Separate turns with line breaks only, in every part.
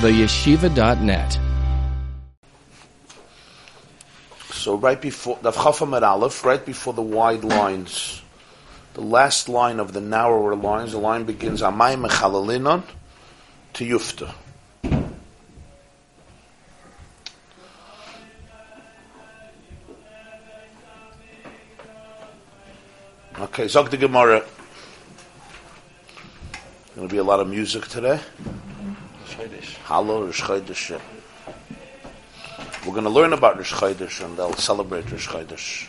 theyeshiva.net.
So right before the Chafam Aleph, right before the wide lines, the last line of the narrower lines, the line begins Amayim Mechalalinon to Yufta. Okay, Zog the Gemara. Going to be a lot of music today. Hallo, Rosh Chodesh. We're going to learn about Rosh Chodesh and they'll celebrate Rosh Chodesh.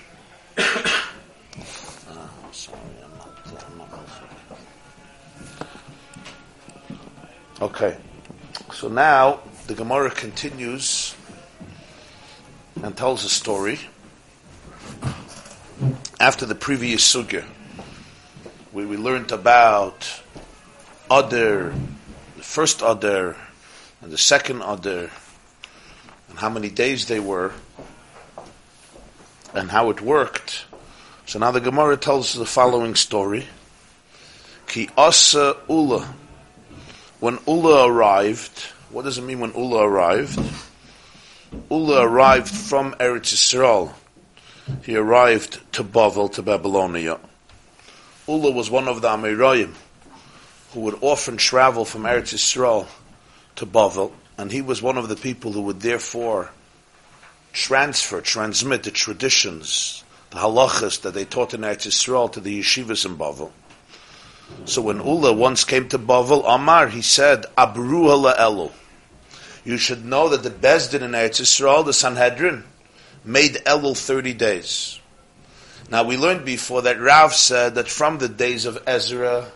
Ah, sorry, I'm not, I'm not Okay, so now the Gemara continues and tells a story after the previous sugya, where we learned about other, the first other, and the second other, and how many days they were, and how it worked. So now the Gemara tells the following story. Ki asa ula. When Ula arrived, what does it mean when Ula arrived? Ula arrived from Eretz Yisrael. He arrived to Bavel, to Babylonia. Ula was one of the Amoraim who would often travel from Eretz Yisrael to Bavel, and he was one of the people who would therefore transfer, transmit the traditions, the halachas that they taught in Eretz Yisrael to the yeshivas in Bavel. So when Ula once came to Bavel, Amar, he said, Abru Elu. You should know that the Bezdin in Eretz Yisrael, the Sanhedrin, made Elul 30 days. Now we learned before that Rav said that from the days of Ezra,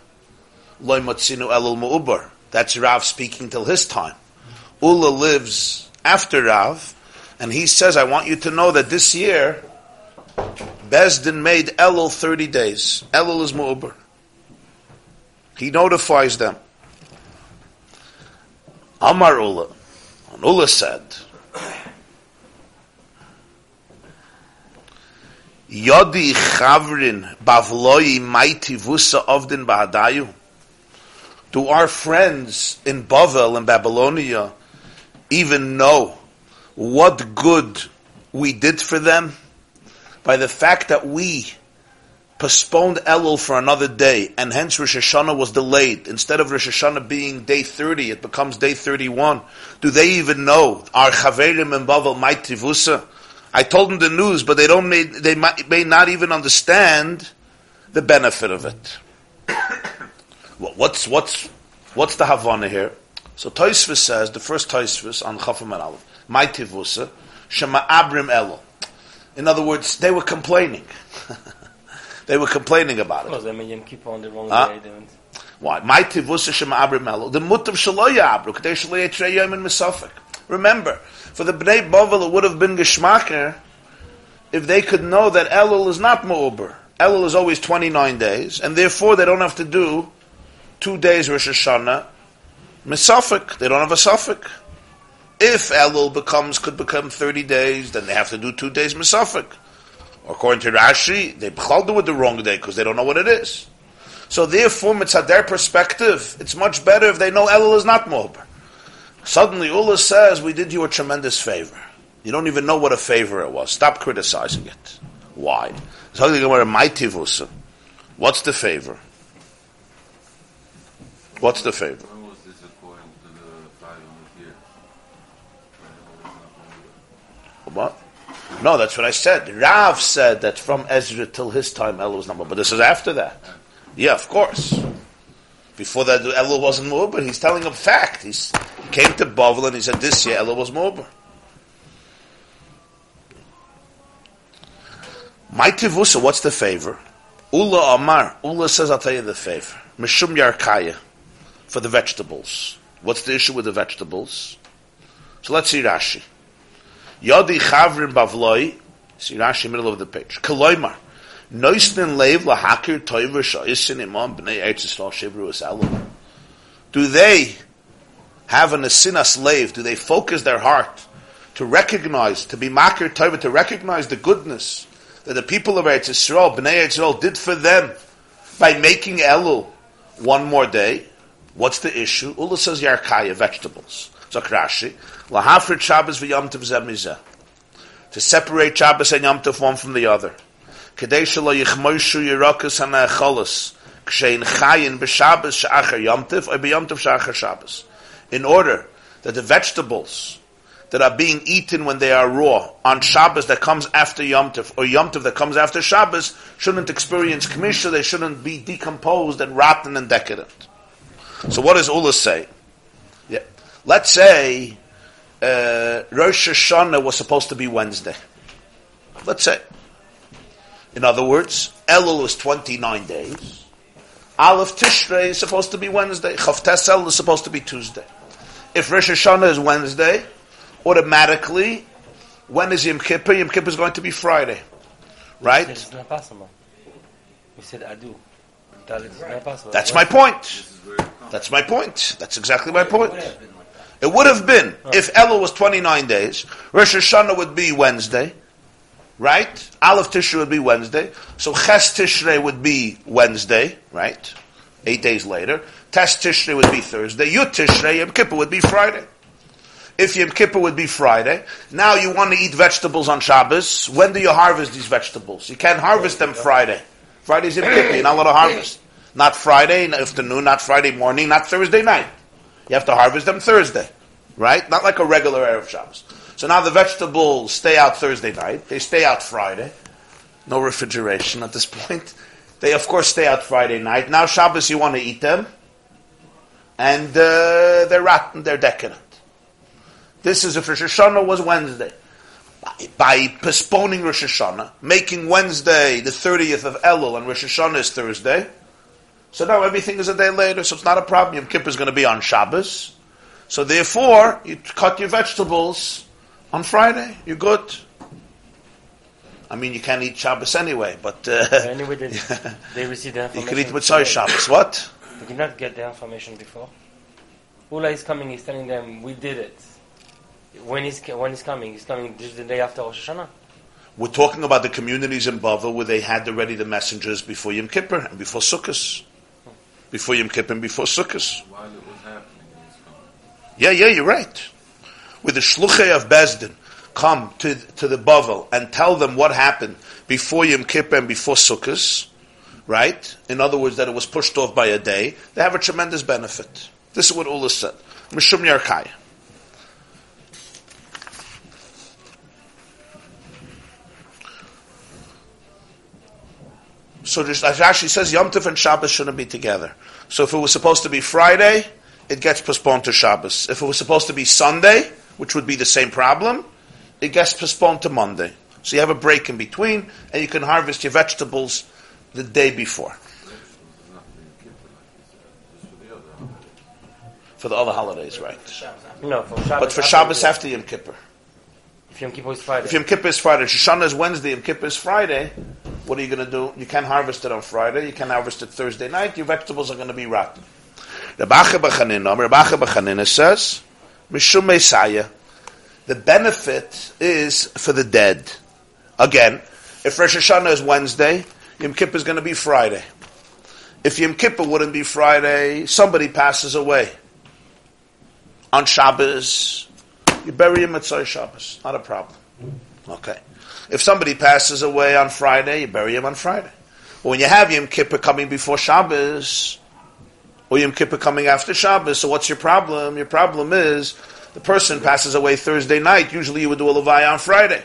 Loy Matzinu Elul Mu'ubar. That's Rav speaking till his time. Ula lives after Rav, and he says, I want you to know that this year, Bezdin made Elul 30 days. Elul is Mu'ubar. He notifies them. Amar Ula. And Ula said, Yodi Chavrin Bavloi Maiti Vusa Ovdin Bahadayu. Do our friends in Bavel and Babylonia even know what good we did for them by the fact that we postponed Elul for another day, and hence Rosh Hashanah was delayed. Instead of Rosh Hashanah being day 30, it becomes day 31. Do they even know our Chaverim and Bavel might tivusa? I told them the news, but they don't may, they may not even understand the benefit of it. What's what's what's the Havana here? So Taisvis says the first Taisvis on Chafam and Aleph, my tivusa shema abrim elo. In other words, they were complaining. they were complaining about it.
Well, they Yom Kippur on the wrong
Huh?
day.
Why? My tivusa shema abrim elo. The mutav shaloya abru kadei shaloya treyom in misafik. Remember, for the Bnei Bavel, it would have been geschmacker if they could know that Elul is not Mu'uber. Elul is always 29 days, and therefore they don't have to do two days Rosh Hashanah, Misafik. They don't have a suffix. If Elul becomes, could become 30 days, then they have to do two days Misafik. According to Rashi, they do it the wrong day because they don't know what it is. So therefore, mitzvah their perspective, it's much better if they know Elul is not Mu'uber. Suddenly Ula says, we did you a tremendous favor. You don't even know what a favor it was. Stop criticizing it. Why? What's the favor? What's the favor?
When was this according to the 500 years?
What? No, that's what I said. Rav said that from Ezra till his time Elul was number, but this is after that. Yeah, of course. Before that, Elul wasn't Mu'uber. He's telling a fact. He's, he came to Bavel and he said this year Elul was Mu'uber. My tivusa, what's the favor? Ula Amar. Ula says, I'll tell you the favor. Mishum Yarkaya. For the vegetables. What's the issue with the vegetables? So let's see Rashi. Yodi Chavrin Bavloi. See Rashi, middle of the page. Kaloimar. Noisnin Leiv Lahakir Toiver Sha'isin Imam B'nai Eretz Yisrael Shevru Esalu. Do they have an asina slave? Do they focus their heart to recognize, to be makir toiver, to recognize the goodness that the people of Eretz Yisrael, Bnei Yisrael, did for them by making Elul one more day? What's the issue? Ula says Yarkaya, vegetables. Zakrashi, lahafrit Shabbos v'yom tov zemizeh. To separate Shabbos and Yom Tov one from the other. Kedei shelo yichmoishu yirakas ha'ne'echolos, kshein chayin b'Shabbos she'achar Yom Tov, or b'Yom Tov Shabbos. In order that the vegetables that are being eaten when they are raw on Shabbos that comes after Yom Tov, or Yom Tov that comes after Shabbos, shouldn't experience kmisha, they shouldn't be decomposed and rotten and decadent. So what does Ula say? Yeah. Let's say uh, Rosh Hashanah was supposed to be Wednesday. Let's say. In other words, Elul was 29 days. Aleph Tishrei is supposed to be Wednesday. Chavtes Elul is supposed to be Tuesday. If Rosh Hashanah is Wednesday, automatically, when is Yom Kippur? Yom Kippur is going to be Friday. Right?
It's not possible. We said Adu. Possible.
That's my point. That's my point. That's exactly my point. It would have been if Elul was 29 days, Rosh Hashanah would be Wednesday, right? Aleph Tishrei would be Wednesday, so Ches Tishrei would be Wednesday, right? Eight days later. Tes Tishrei would be Thursday. Yud Tishrei, Yom Kippur would be Friday. If Yom Kippur would be Friday, now you want to eat vegetables on Shabbos. When do you harvest these vegetables? You can't harvest them Friday. Friday's Yom Kippur. You're not allowed to harvest. Not Friday afternoon, not Friday morning, not Thursday night. You have to harvest them Thursday, right? Not like a regular Erev Shabbos. So now the vegetables stay out Thursday night. They stay out Friday. No refrigeration at this point. They of course stay out Friday night. Now Shabbos you want to eat them, and uh, they're rotten. They're decadent. This is if Rosh Hashanah was Wednesday. By, postponing Rosh Hashanah, making Wednesday the 30th of Elul and Rosh Hashanah is Thursday, so now everything is a day later, so it's not a problem. Yom Kippur is going to be on Shabbos. So therefore, you cut your vegetables on Friday. You're good. I mean, you can't eat Shabbos anyway, but uh,
Anyway, they, they received the
you can eat Mitzvah Shabbos. What?
They did not get the information before. Ula is coming, he's telling them, we did it. When he's, when he's coming, he's coming just the day after Rosh Hashanah.
We're talking about the communities in Bavel where they had already the messengers before Yom Kippur and before Sukkot. Before Yom Kippur and before Sukkot.
While it was happening, it was coming.
Yeah, yeah, you're right. With the shluchei of Bezdin come to, to the Bavel and tell them what happened before Yom Kippur and before Sukkot, right? In other words, that it was pushed off by a day, they have a tremendous benefit. This is what Ula said. Mishum Yarkaya. So Rashi says, Yom Tov and Shabbos shouldn't be together. So if it was supposed to be Friday, it gets postponed to Shabbos. If it was supposed to be Sunday, which would be the same problem, it gets postponed to Monday. So you have a break in between, and you can harvest your vegetables the day before
There's nothing in Kippur like this, just for the other holidays.
for the other holidays, right?
No, for Shabbos.
But for Shabbos after Yom Kippur.
If Yom Kippur is Friday.
If Yom Kippur is Friday, Shoshana is Wednesday, Yom Kippur is Friday, what are you going to do? You can't harvest it on Friday, you can't harvest it Thursday night, your vegetables are going to be rotten. Rabacha B'Chanina says, Mishum Mesim, the benefit is for the dead. Again, if Rosh Hashanah is Wednesday, Yom Kippur is going to be Friday. If Yom Kippur wouldn't be Friday, somebody passes away. On Shabbos, you bury him at Tzai Shabbos. Not a problem. Okay. If somebody passes away on Friday, you bury him on Friday. When you have Yom Kippur coming before Shabbos, or Yom Kippur coming after Shabbos, so what's your problem? Your problem is the person passes away Thursday night. Usually you would do a Levaya on Friday.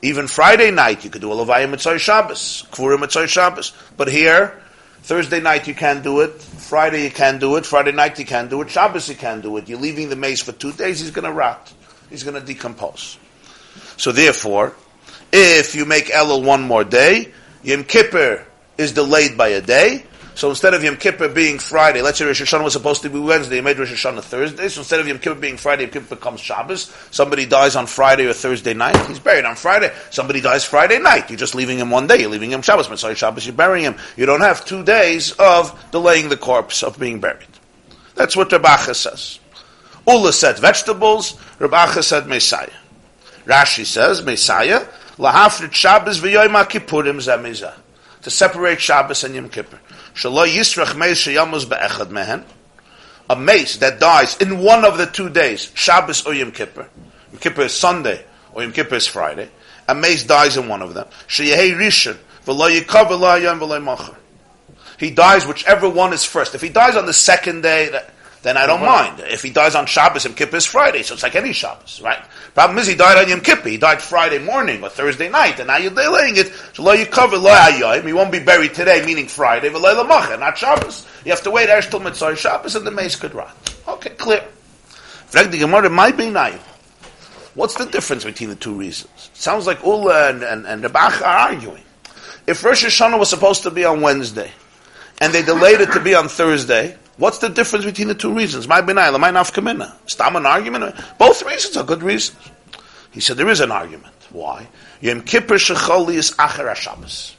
Even Friday night, you could do a Levaya Mitzvah Shabbos, Kvurim Mitzvah Shabbos. But here, Thursday night you can't do it. Friday you can't do it. Friday night you can't do it. Shabbos you can't do it. You're leaving the maze for two days. He's going to rot. He's going to decompose. So therefore, if you make Elul one more day, Yom Kippur is delayed by a day. So instead of Yom Kippur being Friday, let's say Rosh Hashanah was supposed to be Wednesday, you made Rosh Hashanah Thursday. So instead of Yom Kippur being Friday, Yom Kippur becomes Shabbos. Somebody dies on Friday or Thursday night, he's buried on Friday. Somebody dies Friday night, you're just leaving him one day, you're leaving him Shabbos. But sorry, Shabbos, you're burying him. You don't have two days of delaying the corpse of being buried. That's what Rabacha says. Ula said vegetables, Rabacha said Mesim. Rashi says Mesim, lahafrit Shabbos v'yoyma kippurim zemizah. To separate Shabbos and Yom Kippur. Shalo yisrach meis sheyamos be'echad mehen. a mace that dies in one of the two days, Shabbos or Yom Kippur, Yom Kippur is Sunday or Yom Kippur is Friday, a mace dies in one of them, Sheyehei Rishon, v'lo yikav v'lo yom v'lo. He dies whichever one is first. If he dies on the second day, that- then I don't mind. If he dies on Shabbos, Yom Kippur is Friday, so it's like any Shabbos, right? Problem is he died on Yom Kippur. He died Friday morning or Thursday night, and now you're delaying it. So lo yikav lo hayoyim. He won't be buried today, meaning Friday, but lo not Shabbos. You have to wait Eresh till Mitzvah Shabbos, and the mace could rot. Okay, clear. The Gemara, might be nayu. What's the difference between the two reasons? Sounds like Ula and, and, and Rebach are arguing. If Rosh Hashanah was supposed to be on Wednesday, and they delayed it to be on Thursday, what's the difference between the two reasons? My benai, my nafkamina. Stam an argument? Both reasons are good reasons. He said there is an argument. Why? Yom Kippur Shecholi is Acher HaShabbos.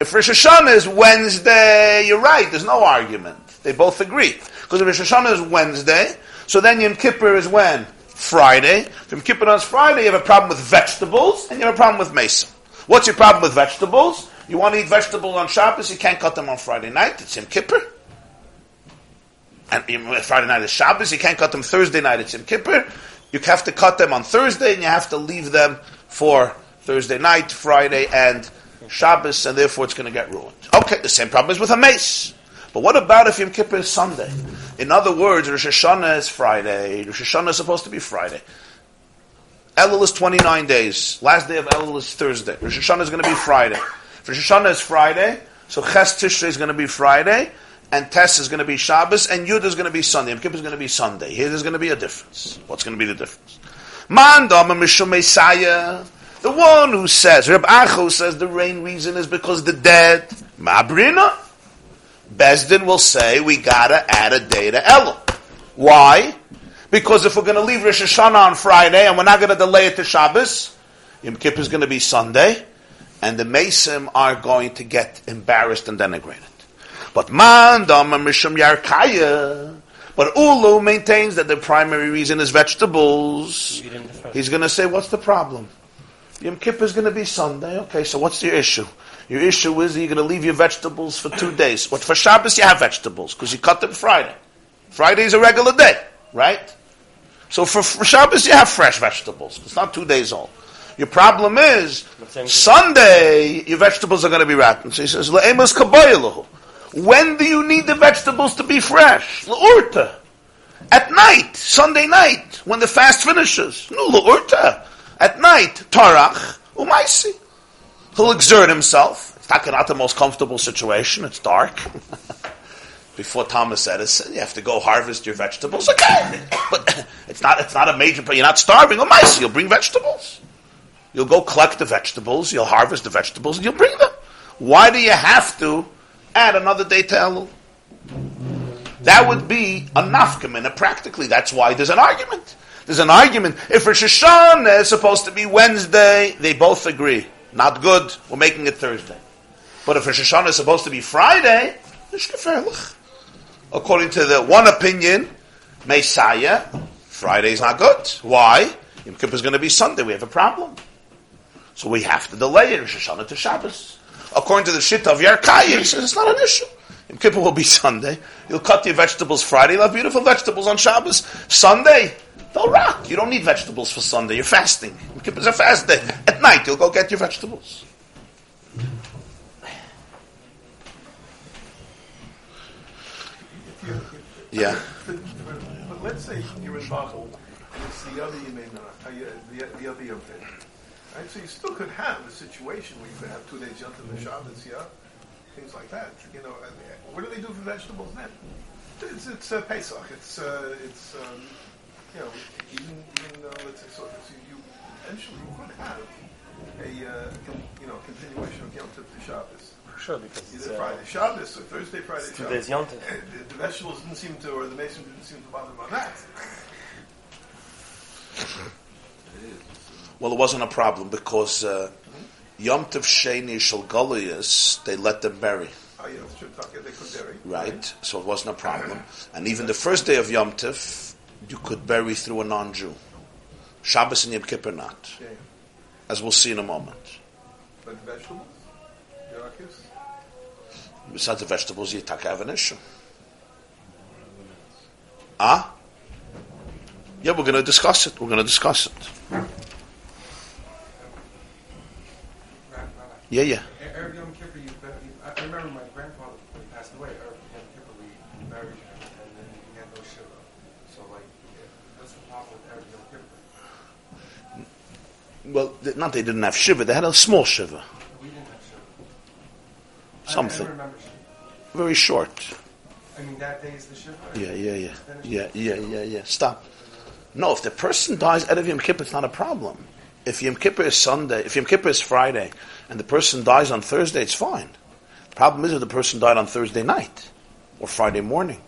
If Rosh Hashanah is Wednesday, you're right, there's no argument. They both agree. Because if Rosh Hashanah is Wednesday, so then Yom Kippur is when? Friday. If Yom Kippur is Friday, you have a problem with vegetables, and you have a problem with Mason. What's your problem with vegetables? You want to eat vegetables on Shabbos, you can't cut them on Friday night, it's Yom Kippur. And Friday night is Shabbos, you can't cut them Thursday night, it's Yom Kippur. You have to cut them on Thursday, and you have to leave them for Thursday night, Friday, and Shabbos, and therefore it's going to get ruined. Okay, the same problem is with a mace. But what about if Yom Kippur is Sunday? In other words, Rosh Hashanah is Friday. Rosh Hashanah is supposed to be Friday. Elul is 29 days. Last day of Elul is Thursday. Rosh Hashanah is going to be Friday. If Rosh Hashanah is Friday, so Ches Tishrei is going to be Friday, and Tess is going to be Shabbos, and Yud is going to be Sunday. Yom Kippur is going to be Sunday. Here there's going to be a difference. What's going to be the difference? Man Dama Mishum Mesim. The one who says, Reb Acho says the rain reason is because the dead, Mabrina. Bezdin will say we gotta add a day to Elul. Why? Because if we're going to leave Rosh Hashanah on Friday and we're not going to delay it to Shabbos, Yom Kippur is going to be Sunday, and the Mesim are going to get embarrassed and denigrated. But Man Dama Mishum Yarkaya. But Ulu maintains that the primary reason is vegetables.
You didn't first.
He's going to say, what's the problem? Yom Kippur is going to be Sunday. Okay, so what's your issue? Your issue is you're going to leave your vegetables for two days. But for Shabbos, you have vegetables because you cut them Friday. Friday is a regular day, right? So for, for Shabbos, you have fresh vegetables. It's not two days old. Your problem is
But same thing.
Sunday, your vegetables are going to be rotten. So he says. When do you need the vegetables to be fresh? L'urta. At night, Sunday night, when the fast finishes. No, l'urta. At night, tarach, umaisi. He'll exert himself. It's not not the most comfortable situation. It's dark. Before Thomas Edison, you have to go harvest your vegetables. Okay, but it's not. It's not a major. You're not starving. Umaisi. You'll bring vegetables. You'll go collect the vegetables. You'll harvest the vegetables, and you'll bring them. Why do you have to add another day to Elul? That would be a nafkamina practically. That's why there's an argument. There's an argument. If Rosh Hashanah is supposed to be Wednesday, they both agree. Not good. We're making it Thursday. But if Rosh Hashanah is supposed to be Friday, according to the one opinion, Mesim, Friday's not good. Why? Yom Kippur is going to be Sunday. We have a problem. So we have to delay Rosh Hashanah to Shabbos. According to the shit of Yarkaya, he says it's not an issue. Yom Kippur will be Sunday. You'll cut your vegetables Friday. You'll have beautiful vegetables on Shabbos. Sunday, they'll rot. You don't need vegetables for Sunday. You're fasting. Yom Kippur is a fast day. At night, you'll go get your vegetables. Yeah.
But let's say you're in Bavel, and it's the other Yemena, uh, yeah, the, the other Yom Tov. Right? So you still could have a situation where you could have two days Yom Tov and Shabbos, yeah? Things like that. You know, and, uh, what do they do for vegetables then? It's, it's uh, Pesach. It's, uh, it's um, you know, even, even uh, let's say, so, so you eventually you could have a, uh, con, you know, continuation of Yom Tov to Shabbos.
Sure, because it's,
Either
uh,
Friday Shabbos or Thursday Friday
two
Shabbos.
days Yom Tov.
Uh, The, the vegetables didn't seem to, or the mason didn't seem to bother them on that.
Well, it wasn't a problem because uh, Yom Tov Sheni Shel Galuyos, they let them bury,
yeah, that's they could bury.
right? So it wasn't a problem. And even the first day of Yom Tov, you could bury through a non-Jew. Shabbos and Yom Kippur not, as we'll see in a moment.
But vegetables?
Besides the vegetables, you take have an issue. Ah? Yeah, we're going to discuss it. We're going to discuss it. Yeah, yeah.
Erev Yom Kippur, you, I I remember my grandfather when he passed away. Erev Yom Kippur, we buried him, and then he had no shiva. So, like, what's the problem with Erev Yom Kippur?
Well, th- not they didn't have shiva. They had a small shiva.
We didn't have shiva.
Something.
I, remember shiva.
Very short.
I mean, that day is the shiva.
Yeah, yeah, yeah. Yeah, yeah, yeah, yeah. Stop. No, if the person dies out of Yom Kippur, it's not a problem. If Yom Kippur is Sunday, if Yom Kippur is Friday, and the person dies on Thursday, it's fine. The problem is if the person died on Thursday night or Friday morning.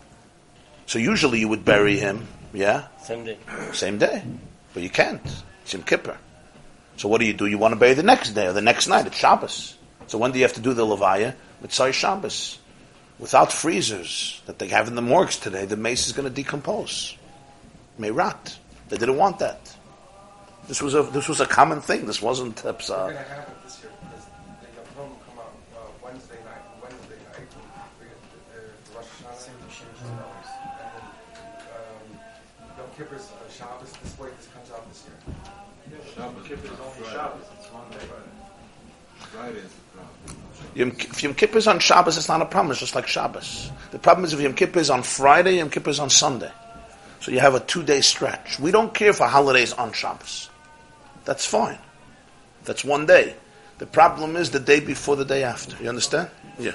So usually you would bury him, yeah,
Same day.
same day. But you can't. It's Yom Kippur. So what do you do? You want to bury the next day or the next night. It's Shabbos. So when do you have to do the Levaya? Mitzvah Shabbos. Without freezers that they have in the morgues today, the mace is going to decompose. May rot. They didn't want that. This was a this was a common thing. This wasn't uh,
We're
psa-
going to have it this year because the Yom Tov will come out uh, Wednesday night. Wednesday night, we get the, the Rosh Hashanah. And then um, Yom Kippur's uh, Shabbos. This way, this comes out this year.
Shabbos. Kippur is only Shabbos. It's one day. Friday is the problem.
Yom, if Yom Kippur is on Shabbos, it's not a problem. It's just like Shabbos. The problem is if Yom Kippur is on Friday, Yom Kippur is on Sunday. So you have a two-day stretch. We don't care for holidays on Shabbos. That's fine. That's one day. The problem is the day before the day after. You understand? Yeah.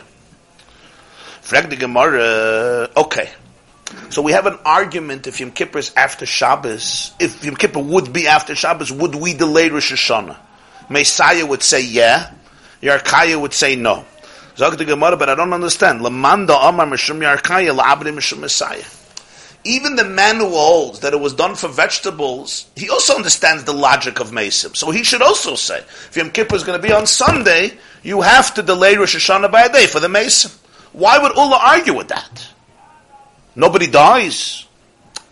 Frag the Gemara. Okay. So we have an argument if Yom Kippur is after Shabbos. If Yom Kippur would be after Shabbos, would we delay Rosh Hashanah? Mesim would say yeah. Yarkaya would say no. Zog the Gemara, but I don't understand. Lamanda Amar Mishum Yarkaya Mishum Mesim. Even the man who holds that it was done for vegetables, he also understands the logic of Mesim. So he should also say, if Yom Kippur is going to be on Sunday, you have to delay Rosh Hashanah by a day for the Mesim. Why would Ullah argue with that? Nobody dies.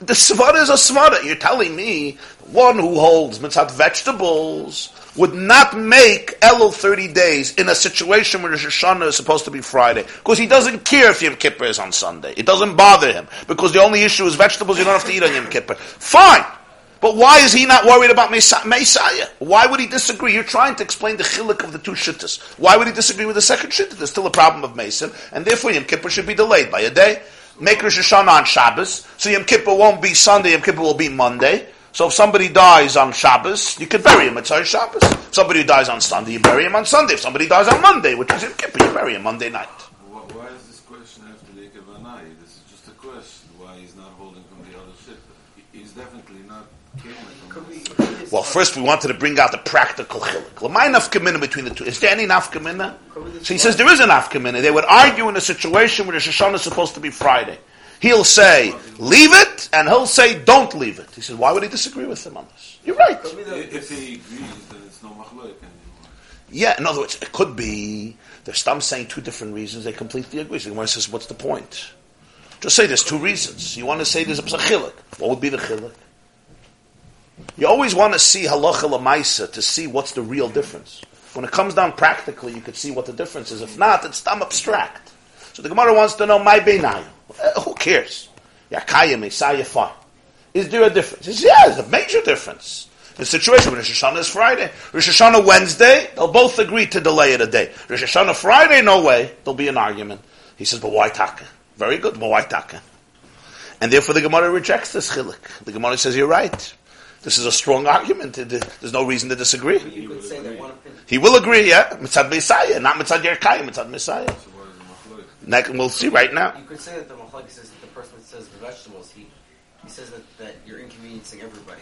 The svara is a svara. You're telling me one who holds mitzvah vegetables would not make Elul 30 days in a situation where Rosh Hashanah is supposed to be Friday. Because he doesn't care if Yom Kippur is on Sunday. It doesn't bother him. Because the only issue is vegetables, you don't have to eat on Yom Kippur. Fine! But why is he not worried about Mesim? Why would he disagree? You're trying to explain the chilik of the two shittas. Why would he disagree with the second shitta? There's still a problem of Mason, and therefore Yom Kippur should be delayed by a day. Make Rosh Hashanah on Shabbos, so Yom Kippur won't be Sunday, Yom Kippur will be Monday. So if somebody dies on Shabbos, you could bury him at Shabbos. Somebody dies on Sunday, you bury him on Sunday. If somebody dies on Monday, which is Yom Kippur, you bury him Monday night.
Why, why is this question have to make a vanai? This is just a question. Why he's not holding from the other ship? He- He's definitely not came from this.
Well, first we wanted to bring out the practical chilik. L'may nafkamina between the two. Is there any nafkamina? So he says there is a nafkamina. They would argue in a situation where the Shoshana is supposed to be Friday. He'll say, leave it, and he'll say, don't leave it. He says, why would he disagree with him on this? You're right.
If he agrees, then it's no anymore.
Yeah, in other words, it could be, they're Stam saying two different reasons, they completely agree. So the Gemara says, what's the point? Just say there's two reasons. You want to say there's a chilik. What would be the chilik? You always want to see halacha lamaisa to see what's the real difference. When it comes down practically, you could see what the difference is. If not, it's dumb abstract. So the Gemara wants to know my beinayu. Uh, who cares? Yakaya Mesim fine. Is there a difference? Says, yeah, there's a major difference. The situation with Rosh Hashanah is Friday. Rosh Hashanah Wednesday, they'll both agree to delay it a day. Rosh Hashanah Friday, no way. There'll be an argument. He says, but why taka? Very good, but why taka? And therefore the Gemara rejects this chilik. The Gemara says, you're right. This is a strong argument. There's no reason to disagree.
You could say that one opinion.
He will agree, yeah. Mitzad Mesim, not Mitzad Yerkayim, Mitzad Mesim.
So what is the machloek?
Next, we'll see right now.
You could say that the machlokes is that the person that says the vegetables, he, he says that, that you're inconveniencing everybody.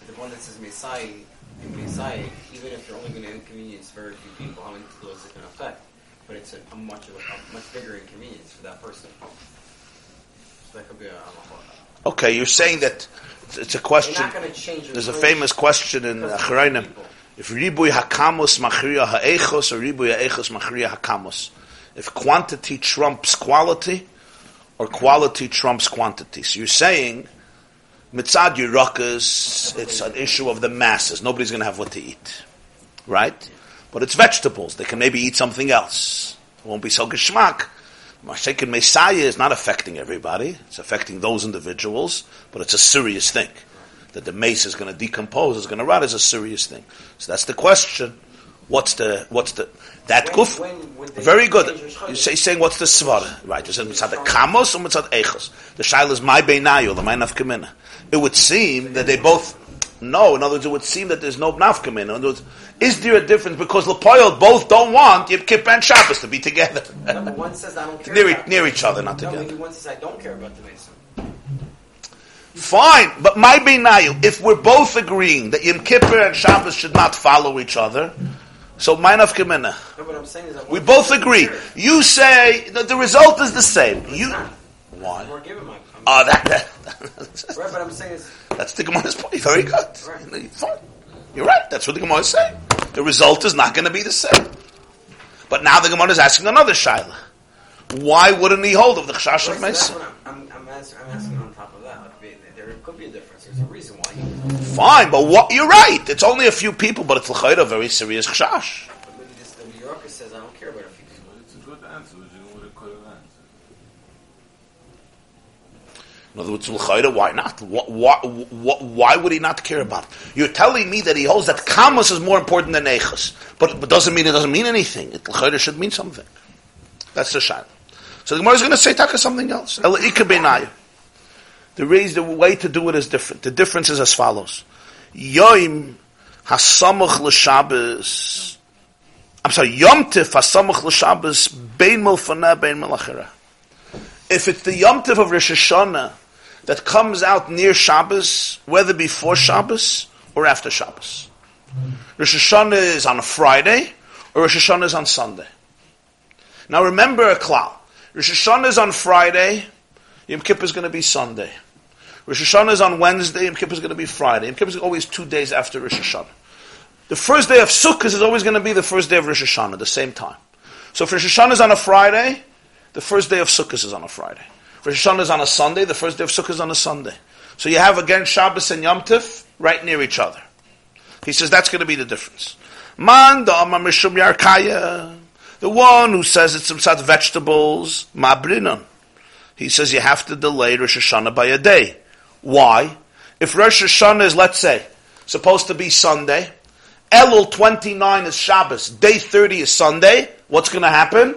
But the one that says Mesim, Mesim, even if you're only going to inconvenience very few people, how many people is it going to affect? But it's a, much of a, a much bigger inconvenience for that person. So that could be a, a.
Okay, you're saying that it's- it's a question.
not going to change. your
There's a famous question in Achrayim. If ribuy hakamos machriya ha'echos or ribuy ha'echos machriya hakamos. If quantity trumps quality or quality trumps quantity. So you're saying mitzad yirakas, it's an issue of the masses. Nobody's going to have what to eat. Right? But it's vegetables. They can maybe eat something else. It won't be so geschmack. Mashiach Mesim is not affecting everybody. It's affecting those individuals, but it's a serious thing. That the mace is going to decompose, is going to rot, is a serious thing. So that's the question. What's the what's the that
When-
guf?
when they
Very good. You say saying what's the svara? Right. Is it mitzad kamos or mitzad echos? The shaila is my beinayu, the my nafkamina. It would seem that they both. No, in other words, it would seem that there's no nafkamina. In other words, is there a difference because Lepoil both don't want Yom Kippur and Shabbos to be together,
Number one says I don't care.
near,
about
near each other, not
No,
together?
one says I don't care about the Mason.
Fine, but my beinayu, if we're both agreeing that Yom Kippur and Shabbos should not follow each other, so.
No, what I'm saying is
We both
says I don't
agree. You say that the result is the same. You
It's not.
why?
We're given my. I'm-
Oh, that, that
right, but I'm saying is
that's the Gemara's point. Very good.
Right.
Fine. You're right. That's what the Gemara is saying. The result is not going to be the same. But now the Gemara is asking another shaila. Why wouldn't he hold of the chash
Right,
of Mesa?
I'm, I'm, I'm, asking, on top of that. Like, there could be a difference. There's a reason why.
Fine, but what? You're right. It's only a few people, but it's l'chayda a very serious chash.
but maybe this, the New Yorker says I don't care about a few people.
But it's a good answer, which you would have could have answered.
In other words, why not? Why, why, why would he not care about it? You're telling me that he holds that kamas is more important than echas, but but doesn't mean it doesn't mean anything. It should mean something. That's the shaila. So the Gemara is going to say taka something else. The raise the way to do it is different. The difference is as follows: Yoim hasamuch l'Shabbos. I'm sorry, Yom Tif hasamuch l'Shabbos bein milfana bein melachera. If it's the Yom Tif of Rosh Hashanah that comes out near Shabbos, whether before mm-hmm. Shabbos or after Shabbos, Rosh Hashanah is on a Friday or Rosh Hashanah is on Sunday. Now remember a klal. Rosh Hashanah is on Friday, Yom Kippur is going to be Sunday. Rosh Hashanah is on Wednesday, Yom Kippur is going to be Friday. Yom Kippur is always two days after Rosh Hashanah. The first day of Sukkot is always going to be the first day of Rosh Hashanah, the same time. So if Rosh Hashanah is on a Friday, the first day of Sukkot is on a Friday. Rosh Hashanah is on a Sunday, the first day of Sukkot is on a Sunday. So you have again Shabbos and Yom Tif right near each other. He says that's going to be the difference. Man mishum yarkaya. The one who says it's some vegetables, mabrinon. He says you have to delay Rosh Hashanah by a day. Why? If Rosh Hashanah is, let's say, supposed to be Sunday, Elul 29 is Shabbos, day 30 is Sunday, what's going to happen?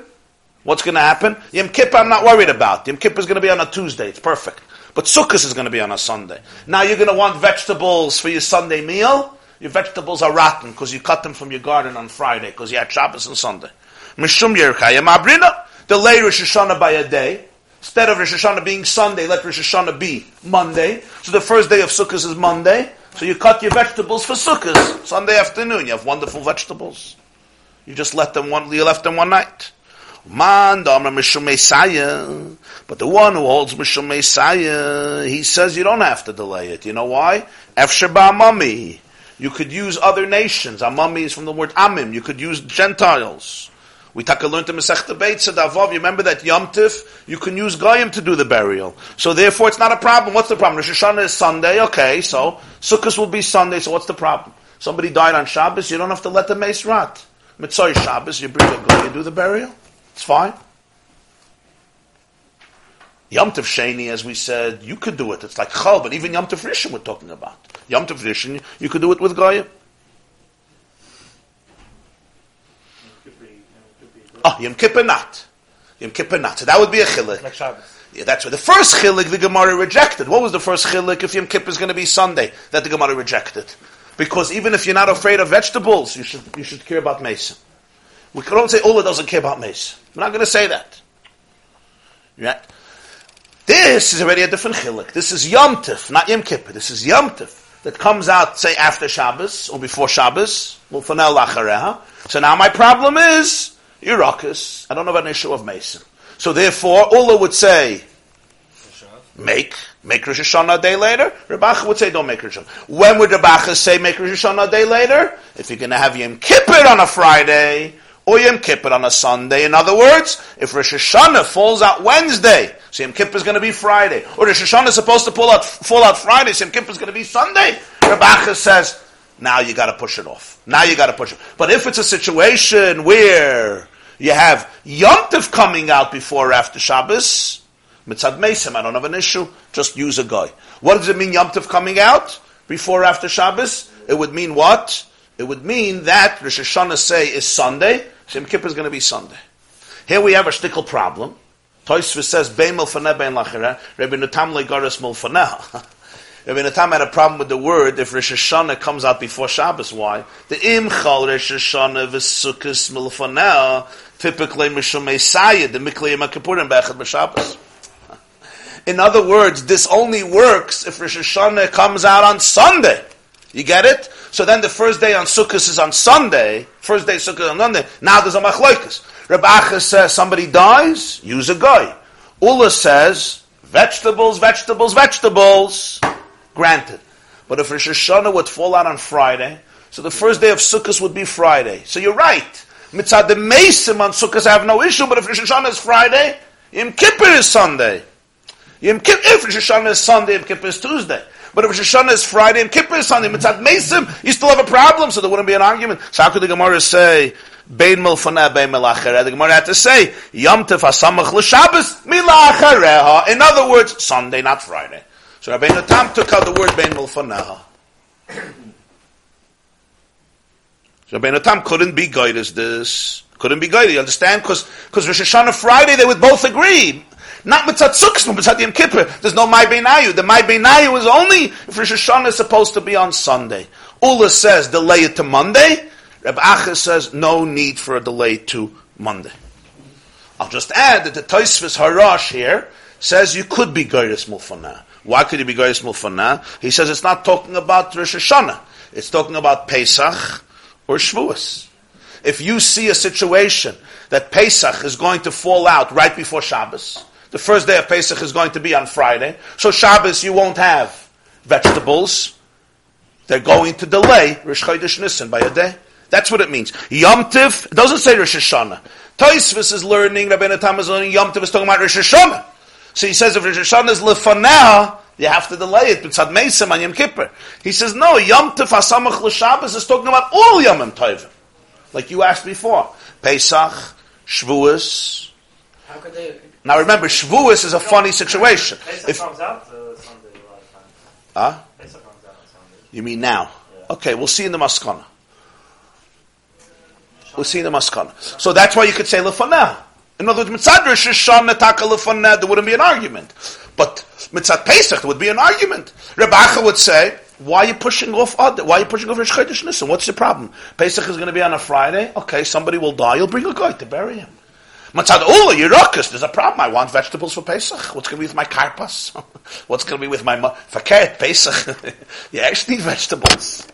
What's going to happen? Yom Kippur I'm not worried about. Yom Kippur is going to be on a Tuesday, it's perfect. But Sukkot is going to be on a Sunday. Now you're going to want vegetables for your Sunday meal. Your vegetables are rotten because you cut them from your garden on Friday because you had Shabbos and Sunday. Mishum Yerkaya Mabrina. Delay Rosh Hashanah by a day. Instead of Rosh Hashanah being Sunday, let Rosh Hashanah be Monday. So the first day of Sukkot is Monday. So you cut your vegetables for Sukkot. Sunday afternoon, you have wonderful vegetables. You just let them one, you left them one night. Man, Damra. But the one who holds Mishum Mesim, he says you don't have to delay it. You know why? Efsheba Mummy. You could use other nations. Amami is from the word Amim. You could use Gentiles. We take a learn to Masechta Beitza Davov. You remember that Yom Tif, you can use Goyim to do the burial. So therefore it's not a problem. What's the problem? Rosh Hashanah is Sunday, okay, so Sukkot will be Sunday, so what's the problem? Somebody died on Shabbos, you don't have to let the mace rot. Mitzvah Shabbos, you bring a Goy, you do the burial. It's fine. Yom Tov Sheni, as we said, you could do it. It's like Chal, but even Yom Tov Rishon we're talking about. Yom Tov Rishon, you could do it with Goyim. Oh, Yom Kippur not. Yom Kippur not. So that would be a chilik.
Like Shabbos.
Yeah, that's right. The first chilik the Gemara rejected. What was the first chilik if Yom Kippur is going to be Sunday that the Gemara rejected? Because even if you're not afraid of vegetables, you should you should care about mason. We don't say oh, Ula doesn't care about mace. We're not going to say that. Right? This is already a different chilik. This is Yom Tif, not Yom Kippur. This is Yom Tif that comes out, say, after Shabbos or before Shabbos. So now my problem is Irakus. I don't about an issue of Mason. So therefore, Ula would say, make, make Rosh Hashanah a day later. Rabacha would say, don't make Rosh Hashanah. When would Rabacha say, make Rosh Hashanah a day later? If you're going to have Yom Kippur on a Friday, or Yom Kippur on a Sunday. In other words, if Rosh Hashanah falls out Wednesday, so Yom Kippur is going to be Friday, or Rosh Hashanah is supposed to pull out, fall out Friday, so Yom Kippur is going to be Sunday, Rabacha says, now you got to push it off. Now you got to push it. But if it's a situation where You have Yom Tov coming out before or after Shabbos. Mitzad Mesim, I don't have an issue. Just use a guy. What does it mean Yom Tov coming out before or after Shabbos? It would mean what? It would mean that Rosh Hashanah say is Sunday. Shem Kippur is going to be Sunday. Here we have a shtickle problem. Toysvis says, Bein milfaneh bein lachera, Rabbeinu Tam legaris milfaneh. Rabbeinu Tam had a problem with the word if Rosh Hashanah comes out before Shabbos. Why? The imchal Rosh Hashanah v'sukkos milfaneh typically mishum Mesim, the mikli yom kippurim bechad b'Shabbos. In other words, this only works if Rosh Hashanah comes out on Sunday. You get it? So then the first day on Sukkot is on Sunday. First day Sukkot on Sunday. Now there's a machloikas. Rabbi says somebody dies, use a guy. Ula says vegetables, vegetables, vegetables. Granted. But if Rosh Hashanah would fall out on Friday, so the first day of Sukkot would be Friday. So you're right. Mitzad the Mesim on Sukkot I have no issue, but if Rosh Hashanah is Friday, Yom Kippur is Sunday. Yom Kippur, if Rosh Hashanah is Sunday, Yom Kippur is Tuesday. But if Rosh Hashanah is Friday and Kippur is Sunday, Mitzad Mesim, you still have a problem, so there wouldn't be an argument. So how could the Gemara say, Bein milfaneh, bein milachareh? The Gemara had to say, Yom Tov hasamach l'Shabbos, milachareha. In other words, Sunday, not Friday. So Rabbeinu Tam took out the word bein milfaneh. So Rabbeinu Tam couldn't be guided as this. Couldn't be guided, you understand? Because Rosh Hashanah Friday, they would both agree. Not mitzat but mitzat Yom Kippur. There's no my beinayu. The my beinayu is only if Rosh Hashanah is supposed to be on Sunday. Ula says delay it to Monday. Reb Acha says no need for a delay to Monday. I'll just add that the Tosfos HaRosh here says you could be Gairis Mulfana. Why could you be Gairis Mulfana? He says it's not talking about Rosh Hashanah. It's talking about Pesach or Shavuos. If you see a situation that Pesach is going to fall out right before Shabbos, the first day of Pesach is going to be on Friday. So Shabbos you won't have vegetables. They're going to delay Rosh Chodesh Nisan by a day. That's what it means. Yom Tiv, it doesn't say Rosh Hashanah. Is learning, Rabbeinu Tam is learning, Yom Tiv is talking about Rosh Hashanah. So he says if Rosh Hashanah is Lefanah, you have to delay it. B'tzad Mesim on Yom Kippur. He says no, Yom Tiv Hasamach L'Shabbos is talking about all Yom Tovim. Like you asked before. Pesach, Shavuos.
How could they?
Now remember, Shavuos is a funny situation. If,
comes out uh, Sunday a lot of times.
huh?
Pesach comes out on Sunday.
You mean now? Okay, we'll see in the Maskana. We'll see in the Maskana. So that's why you could say Lefanah. In other words, Mitzad Rosh Hashanah Taka Lefanah, there wouldn't be an argument. But Mitzad Pesach, there would be an argument. Rebacha would say, why are you pushing off Ad? Why are you pushing off Rosh Chodesh Nisan? What's the problem? Pesach is going to be on a Friday. Okay, somebody will die. You'll bring a guy to bury him. Matzad Ula, oh, Yerokas, there's a problem. I want vegetables for Pesach. What's going to be with my karpas? What's going to be with my Faket, Pesach? you actually need vegetables.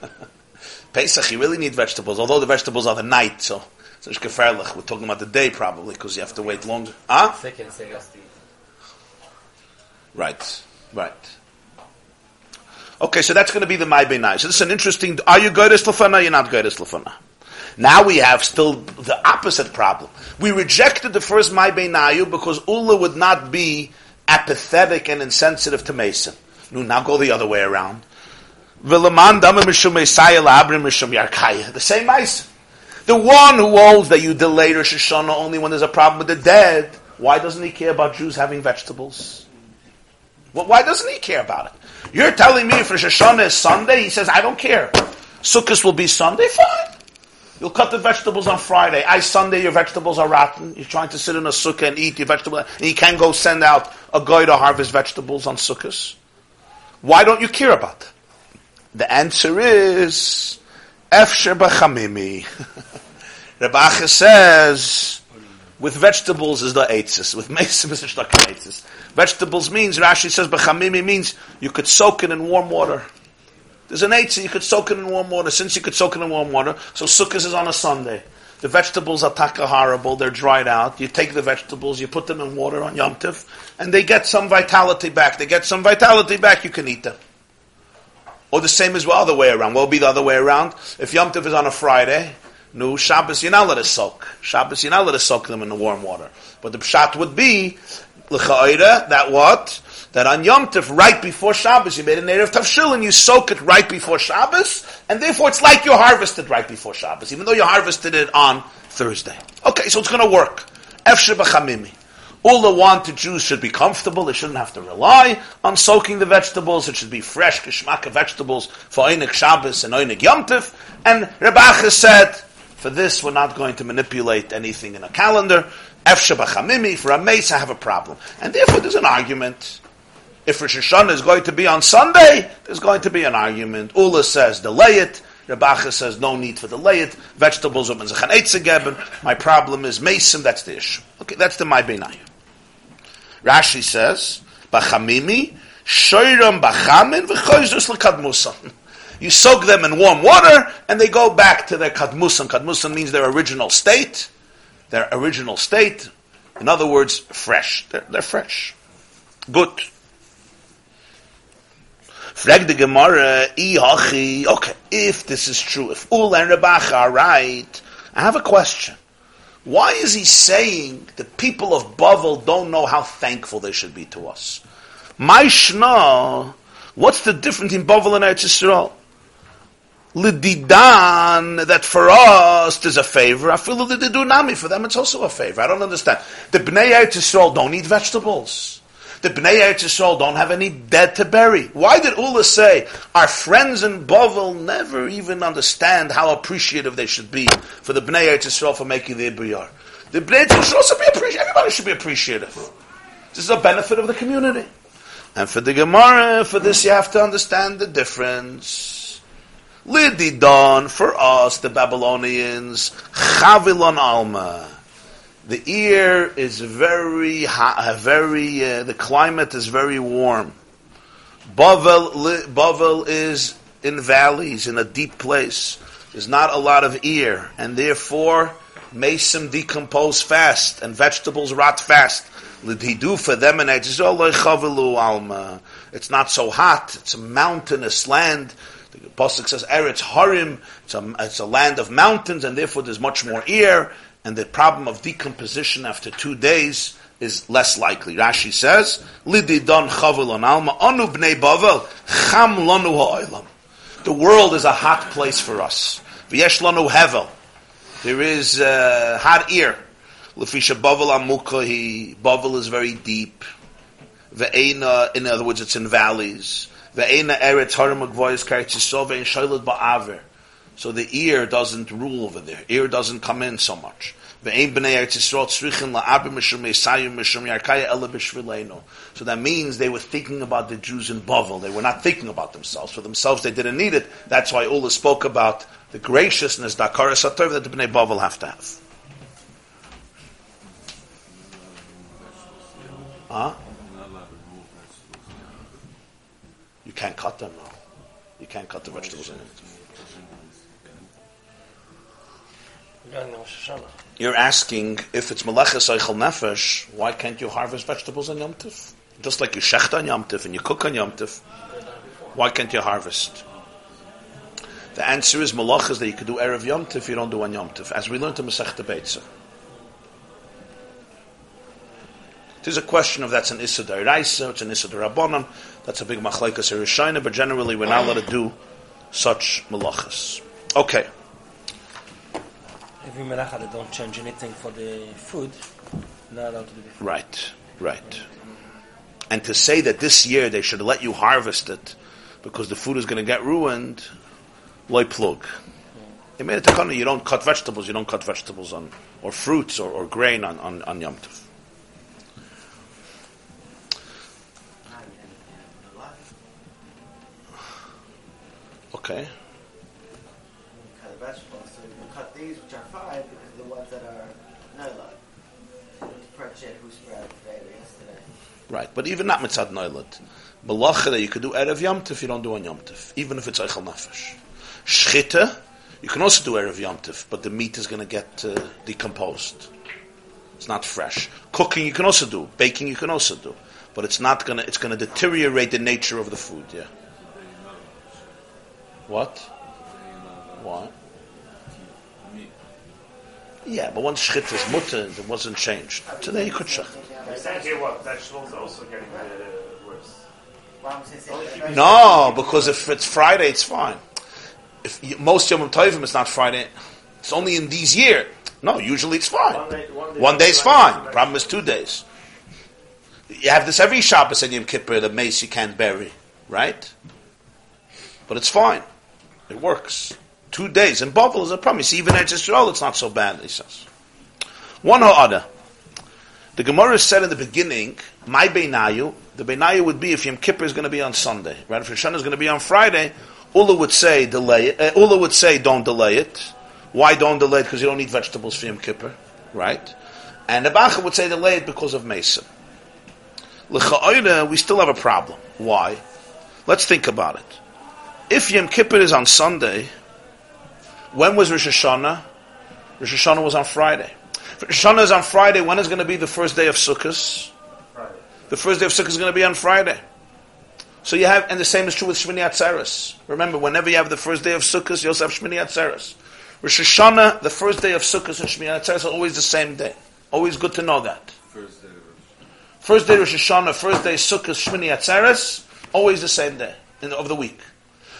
Pesach, you really need vegetables, although the vegetables are the night, so, so it's gefährlich. We're talking about the day probably, because you have to wait longer. Huh? Right, right. Okay, so that's going to be the my benai. So this is an interesting. Are you goyres lefana? You're not goyres lefana. Now we have still the opposite problem. We rejected the first my benayu because Ula would not be apathetic and insensitive to Mason. No, now go the other way around. The same Mason. The one who holds that you delay Rosh Hashanah only when there's a problem with the dead. Why doesn't he care about Jews having vegetables? Well, why doesn't he care about it? You're telling me if Rosh Hashanah is Sunday, he says, I don't care. Sukkot will be Sunday, fine. You'll cut the vegetables on Friday. I Sunday, your vegetables are rotten. You're trying to sit in a sukkah and eat your vegetables, and you can't go send out a guy to harvest vegetables on sukkahs. Why don't you care about that? The answer is, Efsher b'chamimi. Rebacha says, with vegetables is the eitzis. With mesim is the. Vegetables means, Rashi says, b'chamimi means you could soak it in warm water. There's an eitzah, you could soak it in warm water. Since you could soak it in warm water, so sukkah is on a Sunday. The vegetables are taka horrible, they're dried out. You take the vegetables, you put them in water on Yom Tiv, and they get some vitality back. They get some vitality back, you can eat them. Or the same as well, other way around. What will be the other way around? If Yom Tov is on a Friday, no, Shabbos, you're not allowed to soak. Shabbos, you're not allowed to soak them in the warm water. But the pshat would be, l'cha'ira, that what? That on Yom Tov, right before Shabbos, you made an Erev Tavshil and you soak it right before Shabbos, and therefore it's like you harvested right before Shabbos, even though you harvested it on Thursday. Okay, so it's going to work. Efshe b'chamimi. All the wanted Jews should be comfortable. They shouldn't have to rely on soaking the vegetables. It should be fresh, geschmack vegetables for Einik Shabbos and Einik Yom Tov. And Rebacha said, for this, we're not going to manipulate anything in a calendar. Efshe b'chamimi, for a mace, I have a problem. And therefore, there's an argument. If Rosh Hashanah is going to be on Sunday, there's going to be an argument. Ula says, delay it. Rebacha says, no need for delay it. Vegetables, my problem is mason, that's the issue. Okay, that's the my benayim. Rashi says, Bachamimi, Shoiram Bachamin, V'choizus L'kadmusan. You soak them in warm water, and they go back to their kadmusan. Kadmusan means their original state. Their original state. In other words, fresh. They're, they're fresh. Good. Frag the Gemara, Okay, if this is true, if Ul and Rebacha are right, I have a question. Why is he saying the people of Bavel don't know how thankful they should be to us? Maishna, what's the difference in Bavel and Eretz Yisrael? Lididan, that for us there's a favor. I feel that they do nami, for them it's also a favor. I don't understand. The Bnei Eretz Yisrael don't eat vegetables the Bnei Yisrael don't have any dead to bury. Why did Ula say our friends in Bovel never even understand how appreciative they should be for the Bnei Yisrael for making the Ibriyar? The Bnei Yisrael should be appreciative. Everybody should be appreciative. This is a benefit of the community. And for the Gemara, for this you have to understand the difference. Lididon, for us, the Babylonians, Chavilon Alma the ear is very hot, very, uh, the climate is very warm. Bavel, Bavel is in valleys, in a deep place. There's not a lot of ear, and therefore, mason decompose fast, and vegetables rot fast. L'didu for them and alma. It's not so hot. It's a mountainous land. The Pasuk says, Eretz Harim. It's a, it's a land of mountains, and therefore there's much more air and the problem of decomposition after two days is less likely. Rashi says, Lidi don chavul on alma, anu bnei bavel, cham lanu. The world is a hot place for us. V'yesh lanu hevel. There is uh, hot ear. Lefisha bavel amukahi. Bavel is very deep. Ve'ena, in other words, it's in valleys. Ve'ena eretz harim agvoyes karetzisov ve'en shoylad ba'aver. So the ear doesn't rule over there. Ear doesn't come in so much. So that means they were thinking about the Jews in Bavel. They were not thinking about themselves. For themselves, they didn't need it. That's why Ula spoke about the graciousness, that the Bnei Bavel have to have. Huh? You can't cut them, no. You can't cut the vegetables in it. You're asking if it's Melechas Eichel Nefesh, why can't you harvest vegetables on Yom Tif? Just like you shecht on Yom Tif and you cook on Yom Tif, why can't you harvest? The answer is Melechas that you could do Erev Yom Tif, you don't do on Yom Tif, as we learned in Masech Beitza. It is a question of that's an Issa Dairaisa, it's an Issa Rabbanon, that's a big Machlaikas Erishayna, but generally we're not allowed to do such Melechas. Okay
melacha that don't change anything for the food, not allowed to do
Right, right. And to say that this year they should let you harvest it because the food is going to get ruined, loy plug. They made it you don't cut vegetables, you don't cut vegetables on, or fruits or, or grain on, on, on Yom Tov. Okay. Right, but even not mitzad noilad. Malacha that you could do erev yomtiv, you don't do on yomtiv, even if it's eichel nafesh. Shchita, you can also do erev yomtiv, but the meat is going to get uh, decomposed. It's not fresh. Cooking you can also do. Baking you can also do, but it's not going to. It's going to deteriorate the nature of the food. Yeah. What? What? Yeah, but once shchit is mutter, it wasn't changed. Today you could shach.
You're saying here what vegetables are also getting uh, worse.
No, because if it's Friday, it's fine. If you, most Yom Tovim it's not Friday, it's only in these years. No, usually it's fine.
One day, one day,
One day's fine. Problem is two days. You have this every Shabbos and Yom Kippur, the mace you can't bury, right? But it's fine. It works. Two days. And Babel is a promise. Even at Israel, it's not so bad, he says. One or other. The Gemara said in the beginning, my Beinayu, the Beinayu would be if Yom Kippur is going to be on Sunday, right? If Hashanah is going to be on Friday, Ula would say delay it. Uh, would say don't delay it. Why don't delay it? Because you don't eat vegetables for Yom Kippur, right? And the Bacha would say delay it because of Mesa. L'cha'oida, we still have a problem. Why? Let's think about it. If Yom Kippur is on Sunday, when was Rosh Hashanah? Rosh Hashanah was on Friday. Hashanah is on Friday. When is going to be the first day of Sukkot? The first day of Sukkot is going to be on Friday. So you have, and the same is true with Shmini Atzeres. Remember, whenever you have the first day of Sukkot, you also have Shmini Atzeres. Rosh Hashanah, the first day of Sukkot and Shmini Atzeres are always the same day. Always good to know that.
First day of Rosh
First day Rosh Hashanah, first day Sukkot, Shmini Atzeres, always the same day in of the week.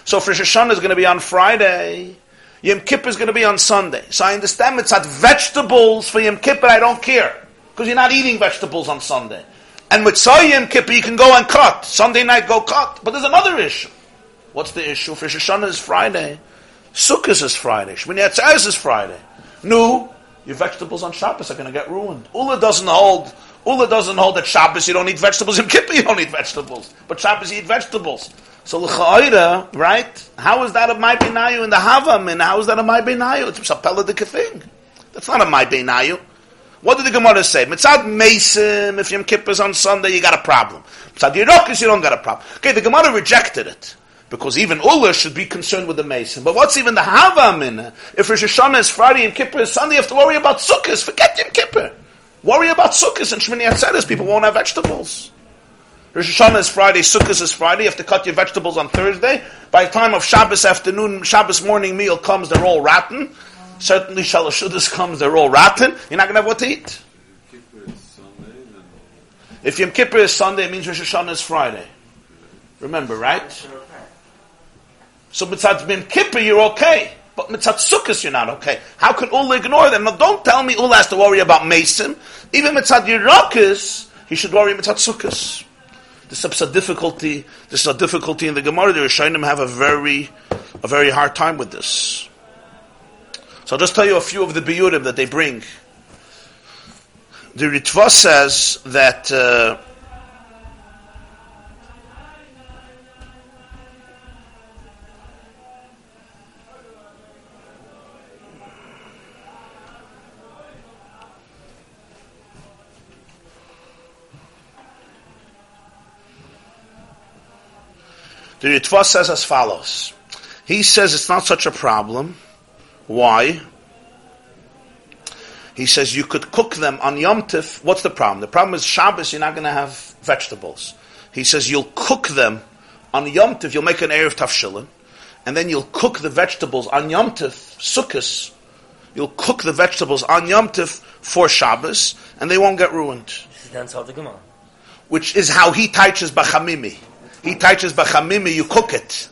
So if Rosh Hashanah is going to be on Friday, Yom Kippur is going to be on Sunday. So I understand it's at vegetables for Yom Kippur, I don't care. Because you're not eating vegetables on Sunday. And with Tzai Yom Kippur, you can go and cut. Sunday night, go cut. But there's another issue. What's the issue? For Rosh Hashanah is Friday. Sukkot is Friday. Shmini Atzeres is Friday. No, your vegetables on Shabbos are going to get ruined. Ula doesn't hold. Ula doesn't hold that Shabbos you don't eat vegetables. Yom Kippur you don't eat vegetables, but Shabbos you eat vegetables. So l'cha'ira, right? How is that of my benayu in the Havam, and how is that of my benayu? It's a peladic thing. That's not a my benayu. What did the Gemara say? Mitzad Mesim, if Yom Kippur is on Sunday, you got a problem. Mitzad Yerokis, you don't got a problem. Okay, the Gemara rejected it. Because even Ula should be concerned with the Mason. But what's even the Havam in? If Rosh Hashanah is Friday and Kippur is Sunday, you have to worry about Sukkot. Forget Yom Kippur. Worry about Sukkot and Shmini Atzeres. People won't have vegetables. Rosh Hashanah is Friday, Sukkot is Friday. You have to cut your vegetables on Thursday. By the time of Shabbos afternoon, Shabbos morning meal comes, they're all rotten. Certainly Shalashudas comes, they're all rotten. You're not going to have what to eat. If Yom Kippur is Sunday, it means Rosh Hashanah is Friday. Remember, right? So mitzat Yom Kippur, you're okay. But mitzat Sukkot, you're not okay. How can Ula ignore them? Now don't tell me Ula has to worry about Mason. Even mitzat Yerakis, he should worry mitzat Sukkot. This is a difficulty. This is a difficulty in the Gemara. The Rishonim have a very, a very hard time with this. So I'll just tell you a few of the biyurim that they bring. The Ritva says that uh, the Ritva says as follows. He says it's not such a problem. Why? He says you could cook them on Yom Tif. What's the problem? The problem is Shabbos, you're not going to have vegetables. He says you'll cook them on Yom Tif, you'll make an Eruv Tavshilin, and then you'll cook the vegetables on Yom Tif, Sukkot. You'll cook the vegetables on Yom Tif for Shabbos, and they won't get ruined.
This is the answer of the Gemara.
Which is how he teaches Bachamimi. He teaches Bachamimi, you cook it.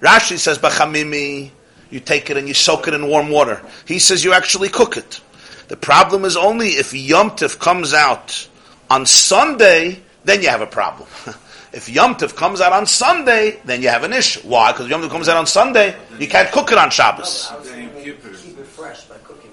Rashi says Bachamimi, you take it and you soak it in warm water. He says you actually cook it. The problem is only if Yom Tif comes out on Sunday, then you have a problem. if Yom Tif comes out on Sunday, then you have an issue. Why? Because Yom Tif comes out on Sunday, you can't cook it on Shabbos.
Then Yom Kippur.
Keep it fresh by cooking.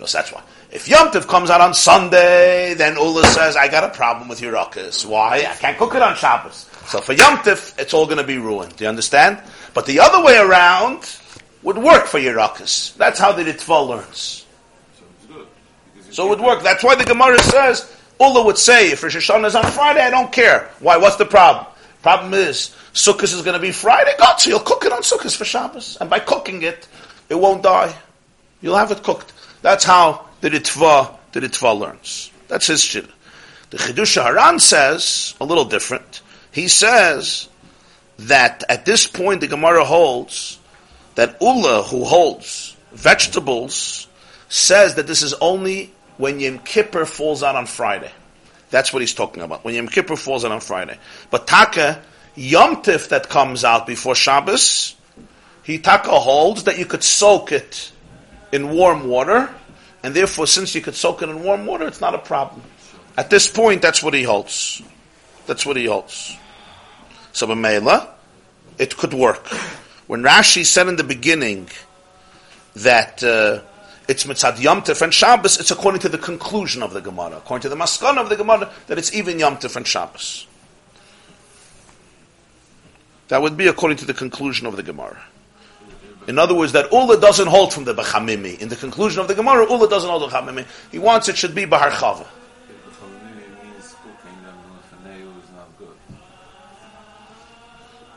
No, so that's why. If Yom Tif comes out on Sunday, then Ula says, I got a problem with your ruckus. Why? I can't cook it on Shabbos. So for Yom it's all going to be ruined. Do you understand? But the other way around would work for ruckus. That's how the Ritva learns.
So.
So it would work. That's why the Gemara says, Ula would say, if Rosh Hashanah is on Friday, I don't care. Why? What's the problem? Problem is, Sukkot is going to be Friday, God, so you'll cook it on Sukkot for Shabbos. And by cooking it, it won't die. You'll have it cooked. That's how the Ritva, the Ritva learns. That's his shit. The Chidush Haran says, a little different. He says that at this point the Gemara holds that Ula, who holds vegetables, says that this is only when Yom Kippur falls out on Friday. That's what he's talking about. When Yom Kippur falls out on Friday. But Taka, Yom Tif that comes out before Shabbos, he taka holds that you could soak it in warm water, and therefore, since you could soak it in warm water, it's not a problem. At this point, that's what he holds. That's what he holds. So, B'meila, it could work. When Rashi said in the beginning that uh, it's mitzad Yom Tov and Shabbos, it's according to the conclusion of the Gemara, according to the Maskana of the Gemara, that it's even Yom Tov and Shabbos. That would be according to the conclusion of the Gemara. In other words, that Ula doesn't hold from the Bechamimi. In the conclusion of the Gemara, Ula doesn't hold the Bechamimi. He wants it should be Bahar Chava.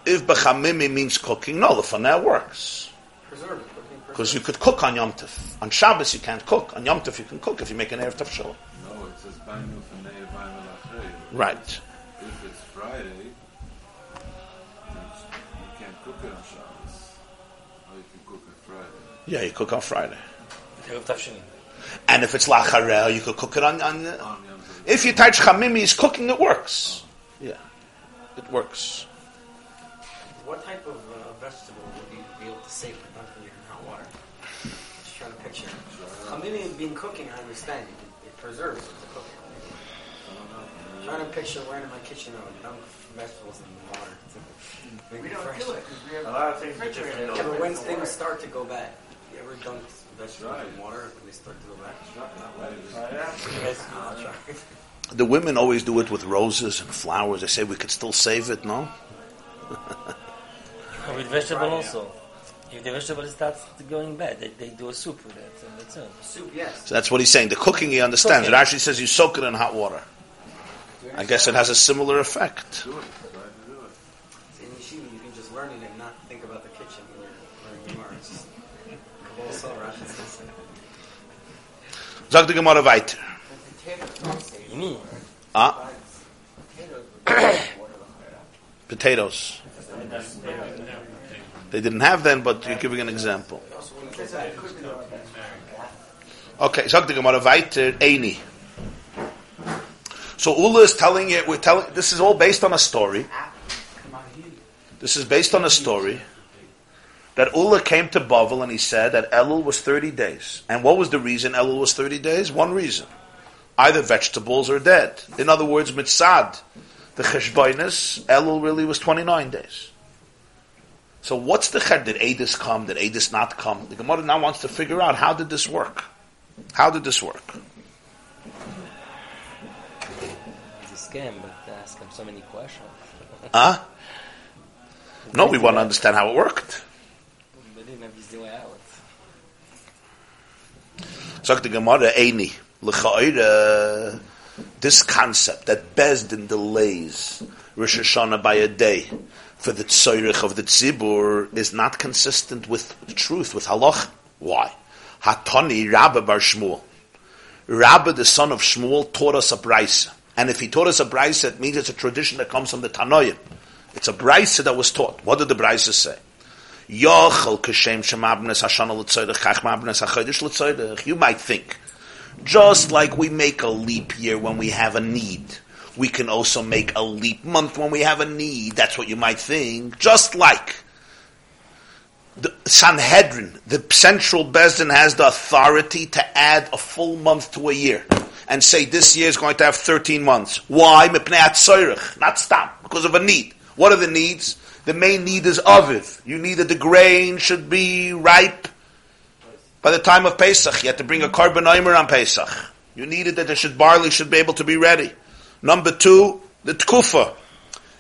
If
Bechamimi means cooking, no, the Faneh works.
Preserve it.
Because you could cook on Yom Tov. On Shabbos you can't cook. On Yom Tov you can cook if you make an Erev Tov Shalom.
No, it says Bainu Faneu Bainu Lachrei.
Right.
If it's Friday, you can't cook it on Shabbos. Or you can cook it Friday.
Yeah, you cook on Friday. And if it's Lacharel, you could cook it on... on
On Yom Tov.
if you touch Chamimi is cooking, it works. Yeah, it works.
What type of uh, vegetable would you be able to save for dunking it in hot water? Just trying to picture. Chamini being cooking, I understand. It, it preserves it to cook it. Trying to picture where in my kitchen I would dunk vegetables in the water. To make
We
it
don't
fresh.
do it because we have
A lot of things are just
refrigerator.
Yeah, but when things
water.
start to go bad, you ever dunk vegetables
Right.
in water when they start to go bad?
Try it out.
I'll try.
The women always do it with roses and flowers. They say we could still save it, no?
With vegetable also. If the vegetable starts going bad, they, they do a soup with it, and that's it.
Soup, yes.
So that's what he's saying. The cooking he understands. It actually says you soak it in hot water. I guess it has a similar effect.
Do it. Do it.
In yeshiva, you can just learn it and not think about the kitchen when you're Gemara. It's just Kabbalah Salah, Rashi says.
Sag the Gemara weiter. Ah, potatoes. They didn't have them, but you're giving an example. Okay, sag the. So Ula is telling it. We're telling. This is all based on a story. This is based on a story that Ula came to Bavel and he said that Elul was 30 days. And what was the reason Elul was 30 days? One reason. Either vegetables or dead. In other words, mitzad, the cheshbainis, Elul really was 29 days. So what's the ched? Did Adis come? Did Adis not come? The Gemara now wants to figure out how did this work? How did this work?
It's a scam, but they ask him so many questions.
Huh? No, we want to understand how it worked.
They didn't have his way out.
Sagt the Gemara, Eini, l'cha'ira, this concept that Bezdin delays Rosh Hashanah by a day for the tzoyrich of the tzibur is not consistent with truth, with halach. Why? Hatani Rabba bar Shmuel. Rabba, the son of Shmuel, taught us a brisa. And if he taught us a brisa, it means it's a tradition that comes from the Tanoim. It's a brisa that was taught. What did the brisa say? You might think, just like we make a leap year when we have a need, we can also make a leap month when we have a need. That's what you might think. Just like the Sanhedrin, the central Bezdin has the authority to add a full month to a year and say this year is going to have 13 months. Why? Not stop, because of a need. What are the needs? The main need is aviv. You need that the grain should be ripe by the time of Pesach. You had to bring a carbon on Pesach. You needed that the should barley should be able to be ready. Number two, the tkufa.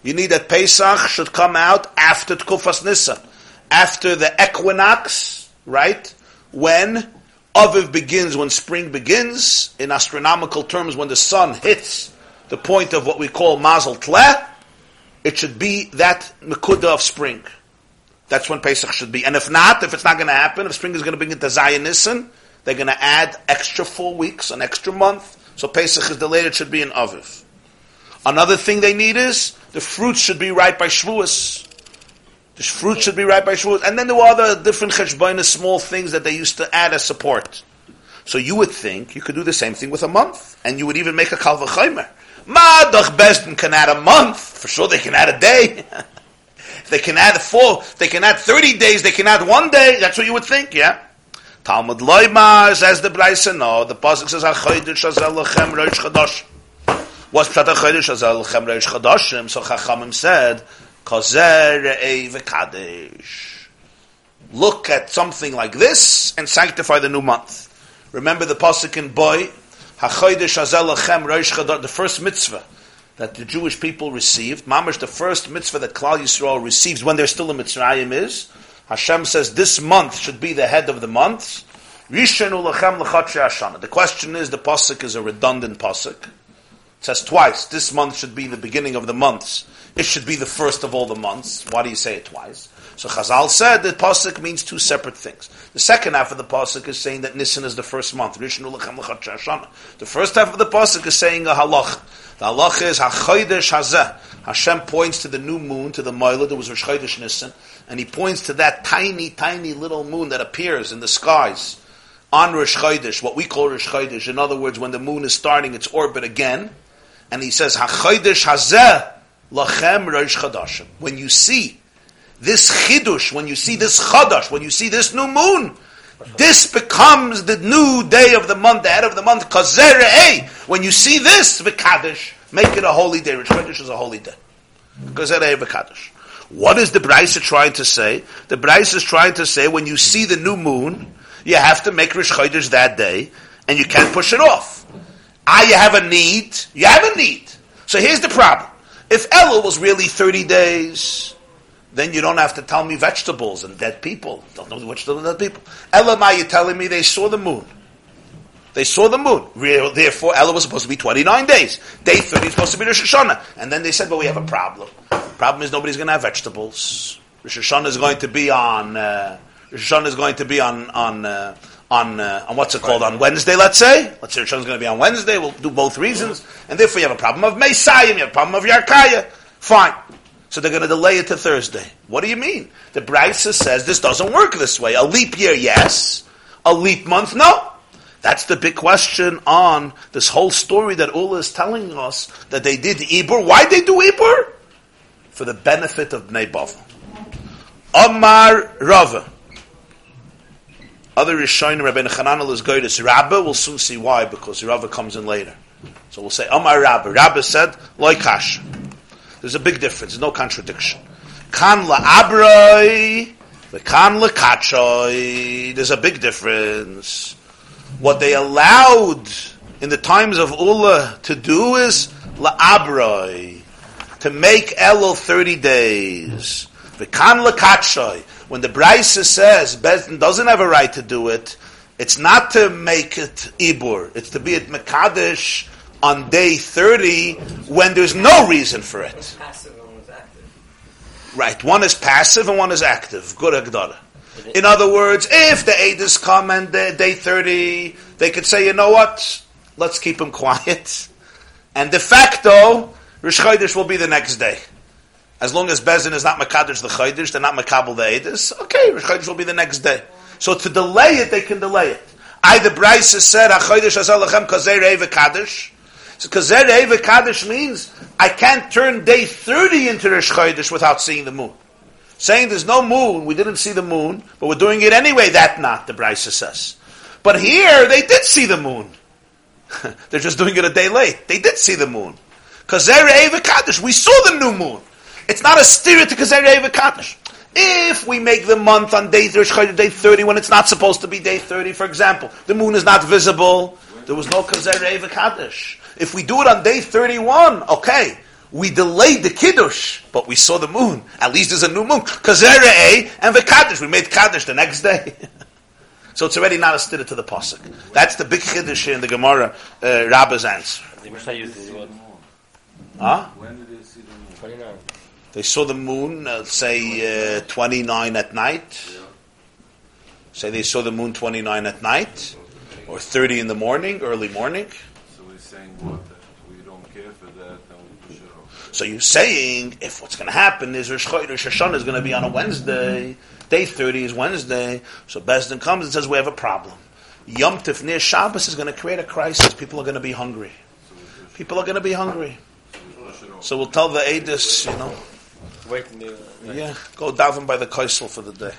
You need that Pesach should come out after Tkufas Nisan, after the equinox, right? When Aviv begins, when spring begins, in astronomical terms, when the sun hits the point of what we call Mazel Tleh, it should be that Mekuda of spring. That's when Pesach should be. And if not, if it's not going to happen, if spring is going to bring it to Zion Nisan, they're going to add extra four weeks, an extra month. So Pesach is delayed, it should be in Aviv. Another thing they need is the fruits should be ripe by Shavuos. The fruit should be ripe by Shavuos. And then there were other different cheshbonah, small things that they used to add as support. So you would think you could do the same thing with a month, and you would even make a kal v'chaymer. Ma doch Besdin can add a month. For sure they can add a day. they can add four, they can add 30 days, they can add one day. That's what you would think, yeah? Talmud Loimar says the Braisa, no. The Pasuk says, What's Pshat HaChodesh Azel Lechem Rosh Chodoshim? So Chachamim said, Kozer Re'ei V'Kadesh. Look at something like this and sanctify the new month. Remember the Pasuk in Boy, HaChodesh Lechem Rosh Chodosh, the first mitzvah that the Jewish people received. Mamash, the first mitzvah that Klal Yisrael receives when they're still in Mitzrayim is, Hashem says this month should be the head of the months. The question is, the pasuk is a redundant pasuk. It says twice, this month should be the beginning of the months. It should be the first of all the months. Why do you say it twice? So Chazal said that pasuk means two separate things. The second half of the pasuk is saying that Nisan is the first month. The first half of the pasuk is saying a halach. The halach is hachodesh hazeh. Hashem points to the new moon, to the Moila, there was Rosh Chodesh Nisan, and he points to that tiny, tiny little moon that appears in the skies on Rosh Chodesh, what we call Rosh Chodesh. In other words, when the moon is starting its orbit again, and he says, HaChodesh hazeh lachem Rosh Chodashim. When you see this chidush, when you see this chadash, when you see this new moon, this becomes the new day of the month, the head of the month. Kazerei. When you see this, v'kadosh, make it a holy day. Rosh Chodesh is a holy day. Kazerei v'kadosh. What is the Brisa trying to say? The Brisa is trying to say when you see the new moon, you have to make Rosh Chodesh that day, and you can't push it off. Ah, you have a need. You have a need. So here's the problem. If Elul was really 30 days, then you don't have to tell me vegetables and dead people. Don't know and dead people. Elamai, you're telling me they saw the moon. They saw the moon. Therefore, Ella was supposed to be 29 days. Day 30 is supposed to be Rosh Hashanah. And then they said, but we have a problem. Problem is nobody's going to have vegetables. Rosh Hashanah is going to be on, uh, Rosh Hashanah is going to be on, on, uh, on, uh, on what's it called, on Wednesday, let's say. Let's say is going to be on Wednesday. We'll do both reasons. And therefore you have a problem of Mesayim, you have a problem of Yarkaya. Fine. So they're going to delay it to Thursday. What do you mean? The Brisa says this doesn't work this way. A leap year, yes. A leap month, no. That's the big question on this whole story that Ula is telling us that they did Ibur. Why they do Ibur? For the benefit of Bnei. Omar Rava. Other Rishonim, Rabbeinu Chananel is going to Rabba. We'll soon see why, because Rava comes in later. So we'll say Omar Rabba. Rabba said, Loikash. There's a big difference. There's no contradiction. Kan la'abroi, the kan la'kachoi. There's a big difference. What they allowed in the times of Ula to do is la'abroi, to make Elul 30 days. The kan la'kachoi. When the Brisa says Bezdin doesn't have a right to do it, it's not to make it Ibur. It's to be at Mekadesh on day 30 when there's no reason for it.
Passive and one was active.
Right, one is passive and one is active. Good Agdara. In other words, if the Aedis come and day 30, they could say, you know what, let's keep him quiet. And de facto, Rosh Chodesh will be the next day. As long as Bezin is not Makadish the Chodesh, they're not Makabal the Aedis, okay, Chodesh will be the next day. So to delay it, they can delay it. Either Bryce has said, HaChodesh Azal Lechem Kazer Eva Kaddish, so Kazer Eva Kaddish means I can't turn day 30 into Rosh Chodesh without seeing the moon. Saying there's no moon, we didn't see the moon, but we're doing it anyway, that not, the Brisa says. But here, they did see the moon. They're just doing it a day late. They did see the moon. Kazer Eva Kaddish, we saw the new moon. It's not a steer to Kazer Eva Kaddish. If we make the month on day, Rosh Chodesh, day 30 when it's not supposed to be day 30, for example, the moon is not visible, there was no Kazer Eva Kaddish. If we do it on day 31, okay, we delayed the Kiddush, but we saw the moon. At least there's a new moon. Kazere and the Kaddish. We made Kaddish the next day. so it's already not a stidda to the Pasuk. That's the big Kiddush here in the Gemara, uh, Rabba's answer.
The Mishnah uses what?
Huh?
When did they see the moon?
29.
They saw the moon, uh, say, uh, 29 at night.
Yeah.
Say they saw the moon 29 at night, or 30 in the morning, early morning.
So we're saying what? We don't care for that and we push it off.
So you're saying if what's going to happen is Rosh Hashanah is going to be on a Wednesday, day 30 is Wednesday, so Besdin comes and says we have a problem. Yom Tif near Shabbos is going to create a crisis. People are going to be hungry. People are going to be hungry. So we'll tell the Adis, you know,
Wait in the. uh,
yeah, go daven by the Kaisel for the day.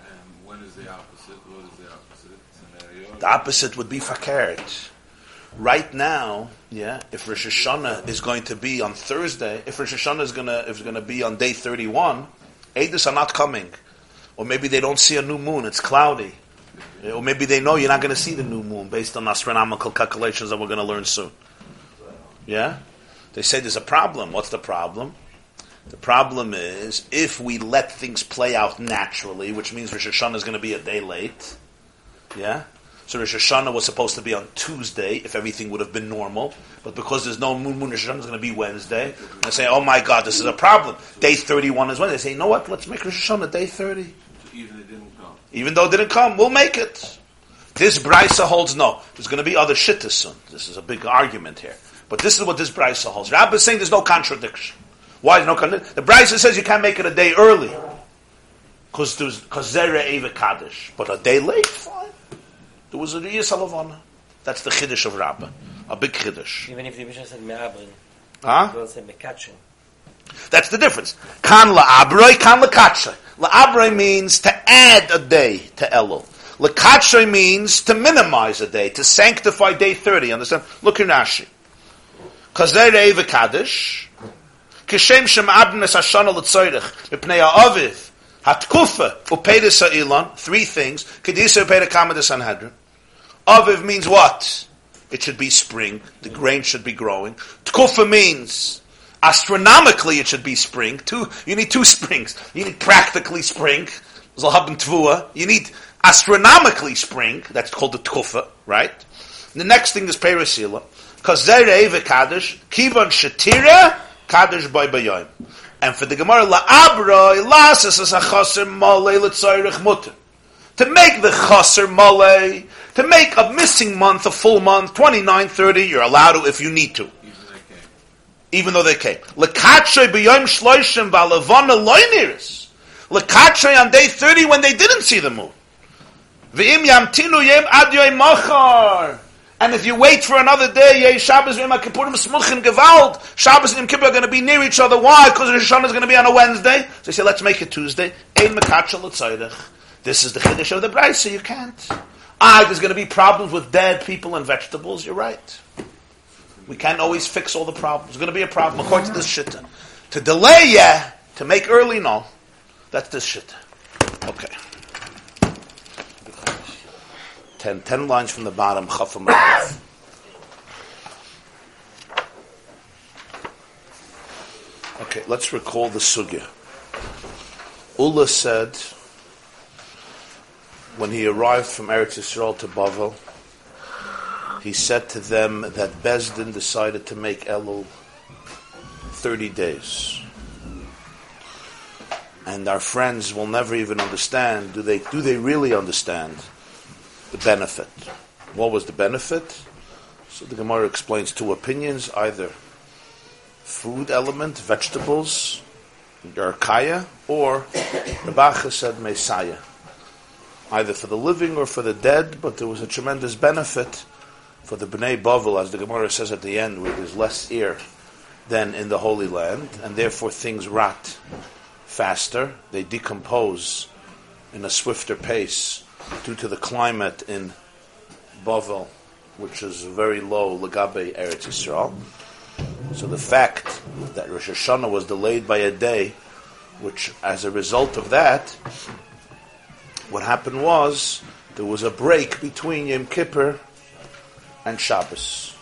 And when is the opposite? What is the opposite scenario?
The opposite would be fakert. Right now, yeah, if Rosh Hashanah is going to be on Thursday, if Rosh Hashanah is gonna is gonna be on day thirty one, Adis are not coming, or maybe they don't see a new moon; it's cloudy, or maybe they know you're not going to see the new moon based on astronomical calculations that we're going to learn soon. Yeah, they say there's a problem. What's the problem? The problem is if we let things play out naturally, which means Rosh Hashanah is going to be a day late. Yeah. So Rosh Hashanah was supposed to be on Tuesday if everything would have been normal, but because there's no moon, moon Rosh Hashanah is going to be Wednesday. And they say, "Oh my God, this is a problem." Day thirty-one is Wednesday. They say, "You know what? Let's make Rosh Hashanah day 30.
Even it didn't come.
Even though it didn't come, we'll make it." This brisa holds no. There's going to be other shittas soon. This is a big argument here, but this is what this brisa holds. Rabbi is saying there's no contradiction. Why is no contradiction? The brisa says you can't make it a day early because there's because zera eva kaddish, but a day late, fine. There was a Riyas Halavana. That's the Chiddush of Rabbah. A big Chiddush.
Even if the Mishnah said me'abrin,
Huh?
say.
That's the difference. Kan la'abroi, kan la'katshay. La'abroi means to add a day to Elul. La'katshay means to minimize a day, to sanctify day 30. Understand? Look in Rashi. Kazei Reiva Shem Abnes Hashana L'tzoyrech. Mipnei Ha'aviv. Hatkufa. Upedis Ha'ilon. Three things. Kedisa Upeda Kamadis Sanhedrin. Aviv means what? It should be spring. The grain should be growing. Tkufa means astronomically it should be spring. Two, you need two springs. You need practically spring. Zalhab and Tvua. You need astronomically spring. That's called the Tkufa, right? And the next thing is Perasila. Because Eve Kaddish, Kivan Shatira, Kaddish by Bayoim. And for the Gemara, La'abroi, Lasas as a chaser mole, L'tzayrich mutter to make the chaser male, to make a missing month a full month, 29, 30, you're allowed to if you need to.
Even
though they came. Lekatshe b'yom shloishim ba'levana loiniris. Lekatshe on day 30 when they didn't see the moon. V'im yamtinu yem ad yoim machar. And if you wait for another day, Yeh Shabbos v'im HaKippurim smuchin gewalt, Shabbos and Yom Kippur are going to be near each other. Why? Because Rosh Hashanah is going to be on a Wednesday. So they say, let's make it Tuesday. Ein l'tzaydech. This is the chiddush of the bride, so you can't. Ah, there's going to be problems with dead people and vegetables. You're right. We can't always fix all the problems. There's going to be a problem according to this shitta. To delay, yeah. To make early, no. That's this shitta. Okay. Ten, ten lines from the bottom. Chafam Okay, let's recall the sugya. Ula said when he arrived from Eretz Yisrael to Bavel, he said to them that Bezdin decided to make Elul 30 days. And our friends will never even understand, do they, do they really understand the benefit? What was the benefit? So the Gemara explains two opinions, either food element, vegetables, Yarkaya, or Rabacha said Messiah either for the living or for the dead, but there was a tremendous benefit for the Bnei Bavel, as the Gemara says at the end, where there's less air than in the Holy Land, and therefore things rot faster, they decompose in a swifter pace due to the climate in Bavel, which is very low, Lagabe Eretz Yisrael. So the fact that Rosh Hashanah was delayed by a day, which as a result of that, what happened was there was a break between Yom Kippur and Shabbos.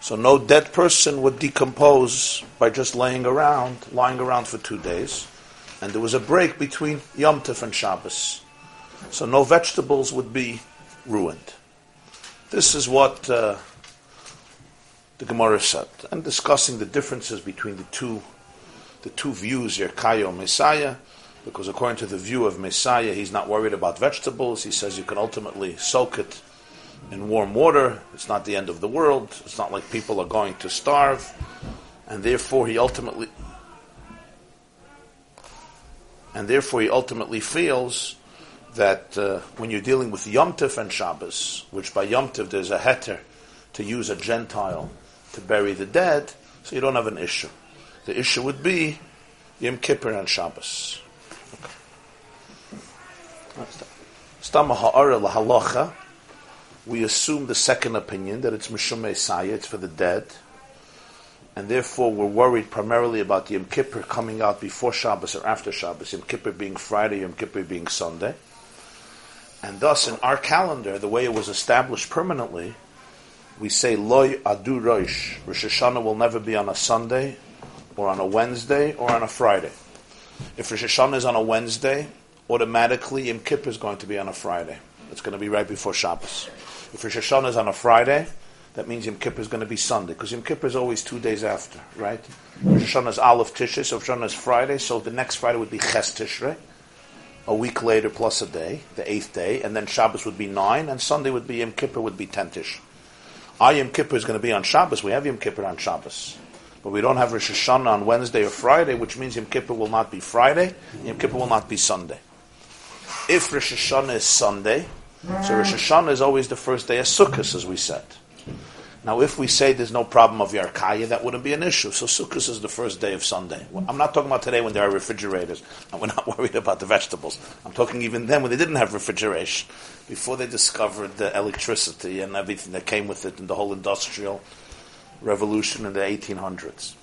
So no dead person would decompose by just laying around, lying around for two days. And there was a break between Yom Tov and Shabbos. So no vegetables would be ruined. This is what uh, the Gemara said. And discussing the differences between the two, the two views, Yerkayo Messiah, because according to the view of Messiah, he's not worried about vegetables. He says you can ultimately soak it in warm water. It's not the end of the world. It's not like people are going to starve. And therefore he ultimately and therefore he ultimately feels that uh, when you're dealing with Yom Tov and Shabbos, which by Yom Tov there's a heter to use a Gentile to bury the dead, so you don't have an issue. The issue would be Yom Kippur and Shabbos. We assume the second opinion that it's Mishum Saya, it's for the dead, and therefore we're worried primarily about Yom Kippur coming out before Shabbos or after Shabbos, Yom Kippur being Friday, Yom Kippur being Sunday. And thus, in our calendar, the way it was established permanently, we say Loy Adu Rosh. Rosh Hashanah will never be on a Sunday, or on a Wednesday, or on a Friday. If Rosh Hashanah is on a Wednesday, automatically Yom Kippur is going to be on a Friday. It's going to be right before Shabbos. If Rosh Hashanah is on a Friday, that means Yom Kippur is going to be Sunday, because Yom Kippur is always two days after, right? Rosh Hashanah is Aleph Tishrei, so Rosh Hashanah is Friday, so the next Friday would be Ches Tishrei, a week later plus a day, the eighth day, and then Shabbos would be nine, and Sunday would be Yom Kippur would be tentish. Tish. Our Yom Kippur is going to be on Shabbos. We have Yom Kippur on Shabbos. But we don't have Rosh Hashanah on Wednesday or Friday, which means Yom Kippur will not be Friday, Yom Kippur will not be Sunday. If Rosh Hashanah is Sunday, so Rosh Hashanah is always the first day of Sukkot, as we said. Now, if we say there's no problem of Yarkaya, that wouldn't be an issue. So Sukkot is the first day of Sunday. I'm not talking about today when there are refrigerators and we're not worried about the vegetables. I'm talking even then when they didn't have refrigeration, before they discovered the electricity and everything that came with it and the whole industrial revolution in the 1800s.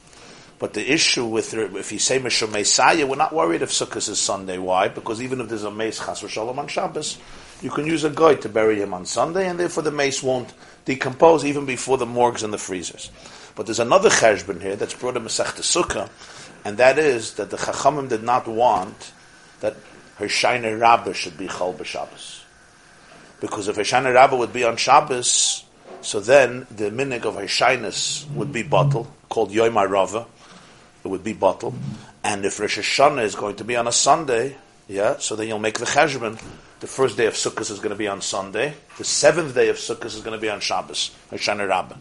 But the issue with if you say Mishum Messiah, we're not worried if Sukkot is Sunday. Why? Because even if there's a Mace Chas Shalom on Shabbos, you can use a guy to bury him on Sunday, and therefore the mace won't decompose even before the morgues and the freezers. But there's another cheshbon here that's brought in Masech Sukkah, and that is that the Chachamim did not want that Hoshana Rabbah should be Chol B'Shabbos. Because if Hoshana Rabbah would be on Shabbos, so then the minig of her Shainas would be bottle, called Yom Rava, it would be bottle. And if Rosh Hashanah is going to be on a Sunday, yeah, so then you'll make the cheshbon the first day of Sukkot is going to be on Sunday. The seventh day of Sukkot is going to be on Shabbos, Hoshana Rabbah.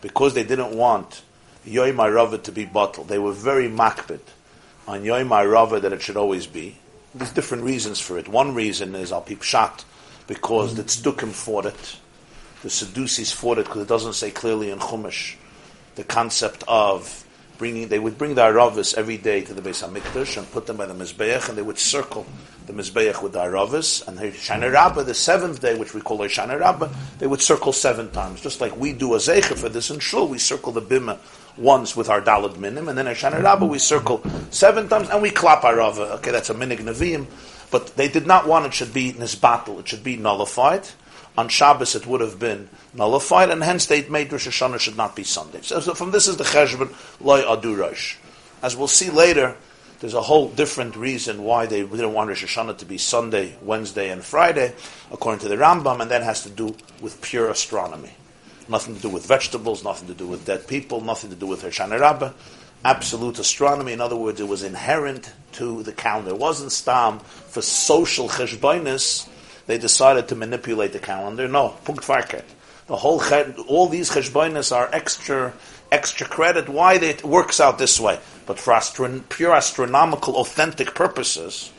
Because they didn't want Yom HaRava to be bottled. They were very makbid on Yom HaRava that it should always be. There's different reasons for it. One reason is Al Pipshat, because the Tzdukim fought it. The Sadducees fought it because it doesn't say clearly in Chumash the concept of bringing, they would bring the Aravis every day to the Beis HaMikdash and put them by the Mizbeach, and they would circle the Mizbeach with the Aravis, and Shana Rabbah, the seventh day, which we call Shana Rabbah, they would circle seven times, just like we do a Zeicha for this in Shul, we circle the Bima once with our Dalad Minim, and then Shana Rabbah we circle seven times, and we clap our Arava. Okay, that's a Minig Nevi'im, but they did not want it should be Nizbatal, it should be nullified. On Shabbos it would have been nullified, and hence they made Rosh Hashanah should not be Sunday. So, so from this is the cheshbon loy Adurosh. As we'll see later, there's a whole different reason why they didn't want Rosh Hashanah to be Sunday, Wednesday, and Friday, according to the Rambam, and that has to do with pure astronomy. Nothing to do with vegetables, nothing to do with dead people, nothing to do with Hoshana Rabbah. Absolute astronomy, in other words, it was inherent to the calendar. It wasn't stam for social cheshbainis. They decided to manipulate the calendar. No, punkt. The whole all these cheshbonis are extra extra credit. Why it works out this way, but for astron- pure astronomical, authentic purposes,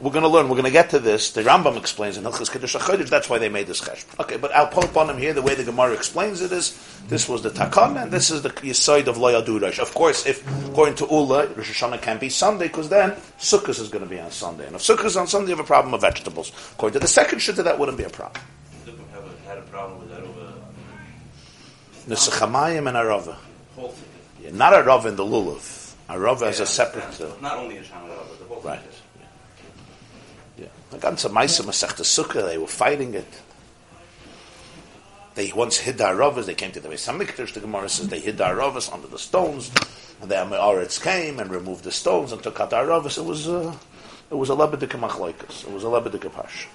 we're going to learn. We're going to get to this. The Rambam explains in Hilchas Kiddush HaChodesh. That's why they made this chesh. Okay, but I'll put on him here. The way the Gemara explains it is this was the takan, and this is the yisoid of Loyadurash. Of course, if according to Ula, Rosh Hashanah can't be Sunday because then Sukkot is going to be on Sunday, and if Sukkot is on Sunday, you have a problem of vegetables. According to the second shitta, that wouldn't be a problem.
had a problem
Nesachamayim and Arava. Yeah, not Arava in the Lulav. Arava as a separate. Uh,
Not only in Shana but the whole
right. Yeah. The ganze Maisa Masechta Sukkah, they were fighting it. They once hid the Aravas, they came to the Beis HaMikdash, the Gemara says they hid the Aravas under the stones, and the Amoritz came and removed the stones and took out the Aravas. It was, uh, it was a Lebedik Machlaikas. It was a Lebedik Pash.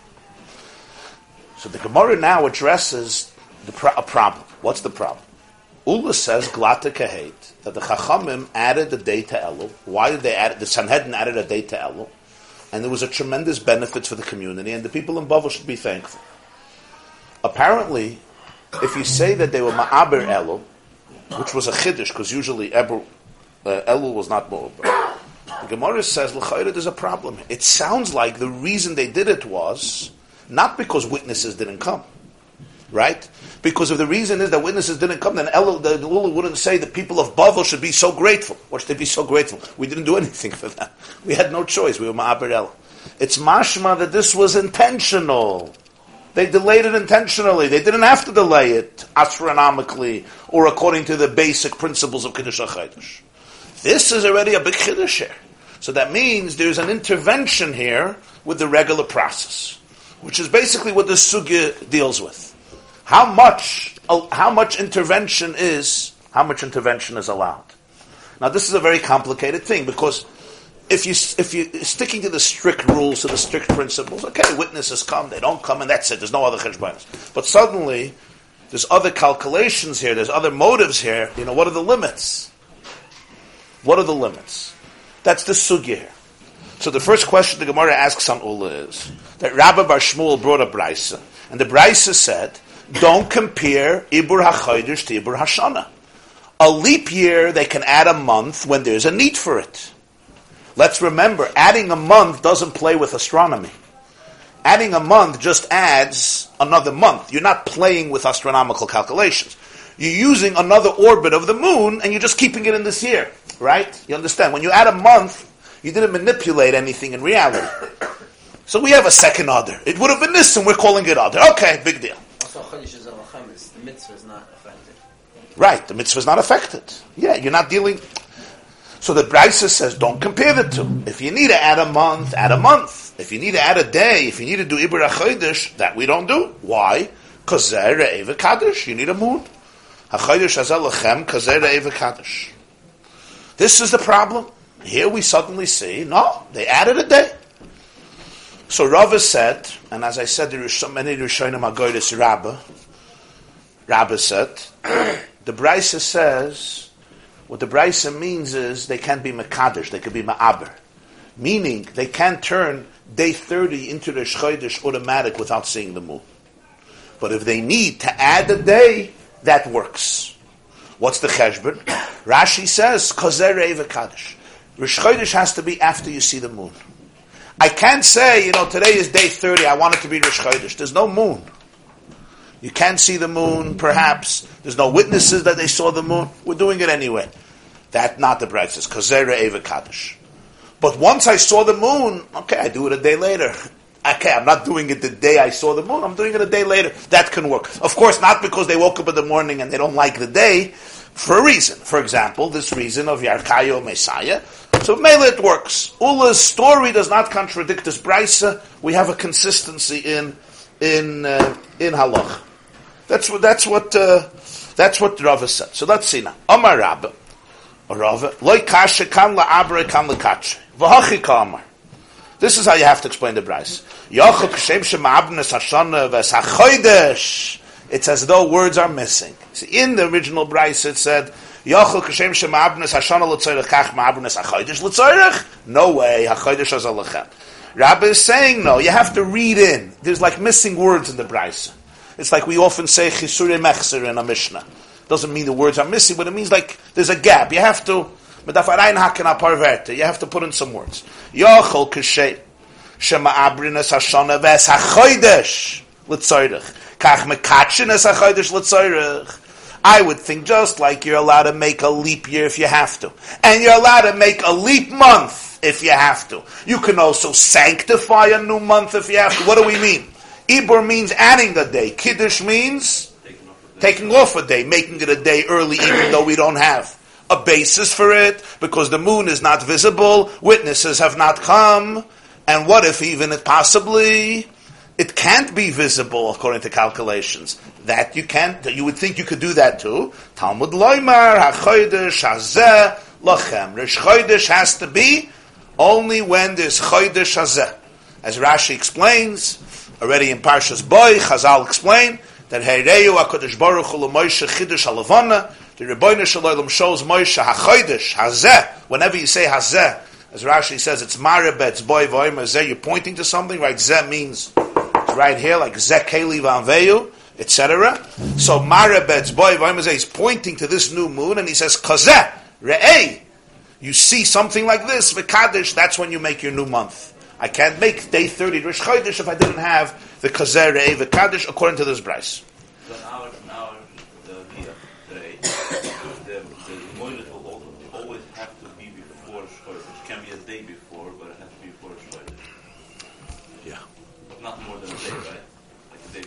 So the Gemara now addresses pro- a problem. What's the problem? Ula says glata kahet that the Chachamim added a day to Elul. Why did they add? The Sanhedrin added a day to Elul, and there was a tremendous benefit for the community, and the people in Bavel should be thankful. Apparently, if you say that they were ma'aber Elul, which was a chiddush, because usually Eber, uh, Elul was not ma'aber. The Gemara says, L'chayra, there's a problem. It sounds like the reason they did it was not because witnesses didn't come. Right? Because if the reason is that witnesses didn't come, then Elul, the Ula wouldn't say the people of Bavel should be so grateful. Or should they be so grateful? We didn't do anything for that. We had no choice. We were Ma'aber El. It's mashma that this was intentional. They delayed it intentionally. They didn't have to delay it astronomically or according to the basic principles of Kiddush HaChadosh. This is already a big Kiddush here. So that means there's an intervention here with the regular process, which is basically what the sugya deals with. How much, uh, how much intervention is, how much intervention is allowed? Now this is a very complicated thing because if you if you sticking to the strict rules, to the strict principles, okay, witnesses come, they don't come, and that's it. There's no other cheshbonis. But suddenly, there's other calculations here. There's other motives here. You know, what are the limits? What are the limits? That's the sugya here. So the first question the Gemara asks on Ula is that Rabbi Bar Shmuel brought a brisa, and the brisa said, "Don't compare Ibur HaChodesh to Ibur Hashana. A leap year, they can add a month when there's a need for it." Let's remember, adding a month doesn't play with astronomy. Adding a month just adds another month. You're not playing with astronomical calculations. You're using another orbit of the moon and you're just keeping it in this year, right? You understand? When you add a month, you didn't manipulate anything in reality. So we have a second order. It would have been this and we're calling it other. Okay, big deal.
The mitzvah not affected.
Right, the mitzvah is not affected. Yeah, you're not dealing. So the Brisa says, don't compare the two. If you need to add a month, add a month. If you need to add a day, if you need to do Ibra Chodesh, that we don't do. Why? Because Eva Kaddish, you need a moon. HaChodesh Hazel Lechem, Eva Kaddish. This is the problem. Here we suddenly see, no, they added a day. So Rava said, and as I said, there are so many Rishonim Agoydis Rabbah. Rabbah said, the Brisa says, what the Brisa means is they can't be Makadish, they could be Ma'aber. Meaning, they can't turn day 30 into the Shchodesh automatic without seeing the moon. But if they need to add a day, that works. What's the cheshbon? Rashi says, Kozer Eva Kaddish. Rosh has to be after you see the moon. I can't say, you know, today is day 30, I want it to be Rosh Chodesh. There's no moon. You can't see the moon, perhaps. There's no witnesses that they saw the moon. We're doing it anyway. That's not the practice. Kazera Eva Kaddish. But once I saw the moon, okay, I do it a day later. Okay, I'm not doing it the day I saw the moon. I'm doing it a day later. That can work. Of course, not because they woke up in the morning and they don't like the day, for a reason. For example, this reason of Yarkayo Messiah. So Mele it works. Ula's story does not contradict this brisa. We have a consistency in in uh, in halach. That's what that's what uh, that's what Rava said. So let's see now. Amar Rabba, Rava, loy kasha kan la abre kan la kache. V'hachi kamar. This is how you have to explain the Bryce. Yochel kashem shema'abnes hashana v'sachoydesh. It's as though words are missing. See, in the original Bryce it said, Yochel kashem shema'abnes hashana l'tzoyrech kach ma'abnes hachoydesh l'tzoyrech. No way, hachoydesh azalachem. Rabbi is saying no, you have to read in. There's like missing words in the Bryce. It's like we often say chisure mechser in a Mishnah. Doesn't mean the words are missing, but it means like there's a gap. You have to you have to put in some words. Yochel kashay shema abrinas hashana ves hachoydesh l'tzoyrech kach mekachinas hachoydesh l'tzoyrech. I would think just like you're allowed to make a leap year if you have to, and you're allowed to make a leap month if you have to. You can also sanctify a new month if you have to. What do we mean? Ibur means adding a day. Kiddush means taking off a day, making it a day early, even though we don't have a basis for it, because the moon is not visible, witnesses have not come, and what if even it possibly it can't be visible according to calculations? That you can't. You would think you could do that too. Talmud loymar hachodesh hazeh lachem. Rish chodesh has to be only when there's chodesh hazeh. As Rashi explains, Already in Parshas Boy, Chazal explain that Heireyu HaKadosh Baruch Hu Moshe Chidush Halavana, the Rebbeinu Shalom shows Moshe HaChodesh, Hazeh, whenever you say Hazeh, as Rashi says, it's Maribetz Boy Voim Hazeh, you're pointing to something, right? Zeh means, right here, like Zekeli Vanveyu, etc. So Marebet's boy Vaimazeh is pointing to this new moon and he says, "Kaze Re'ei. You see something like this, Vikadesh, that's when you make your new month. I can't make day 30 Rish Chodesh if I didn't have the Kazeh, Re'ei, Vikadesh, according to this
Bryce.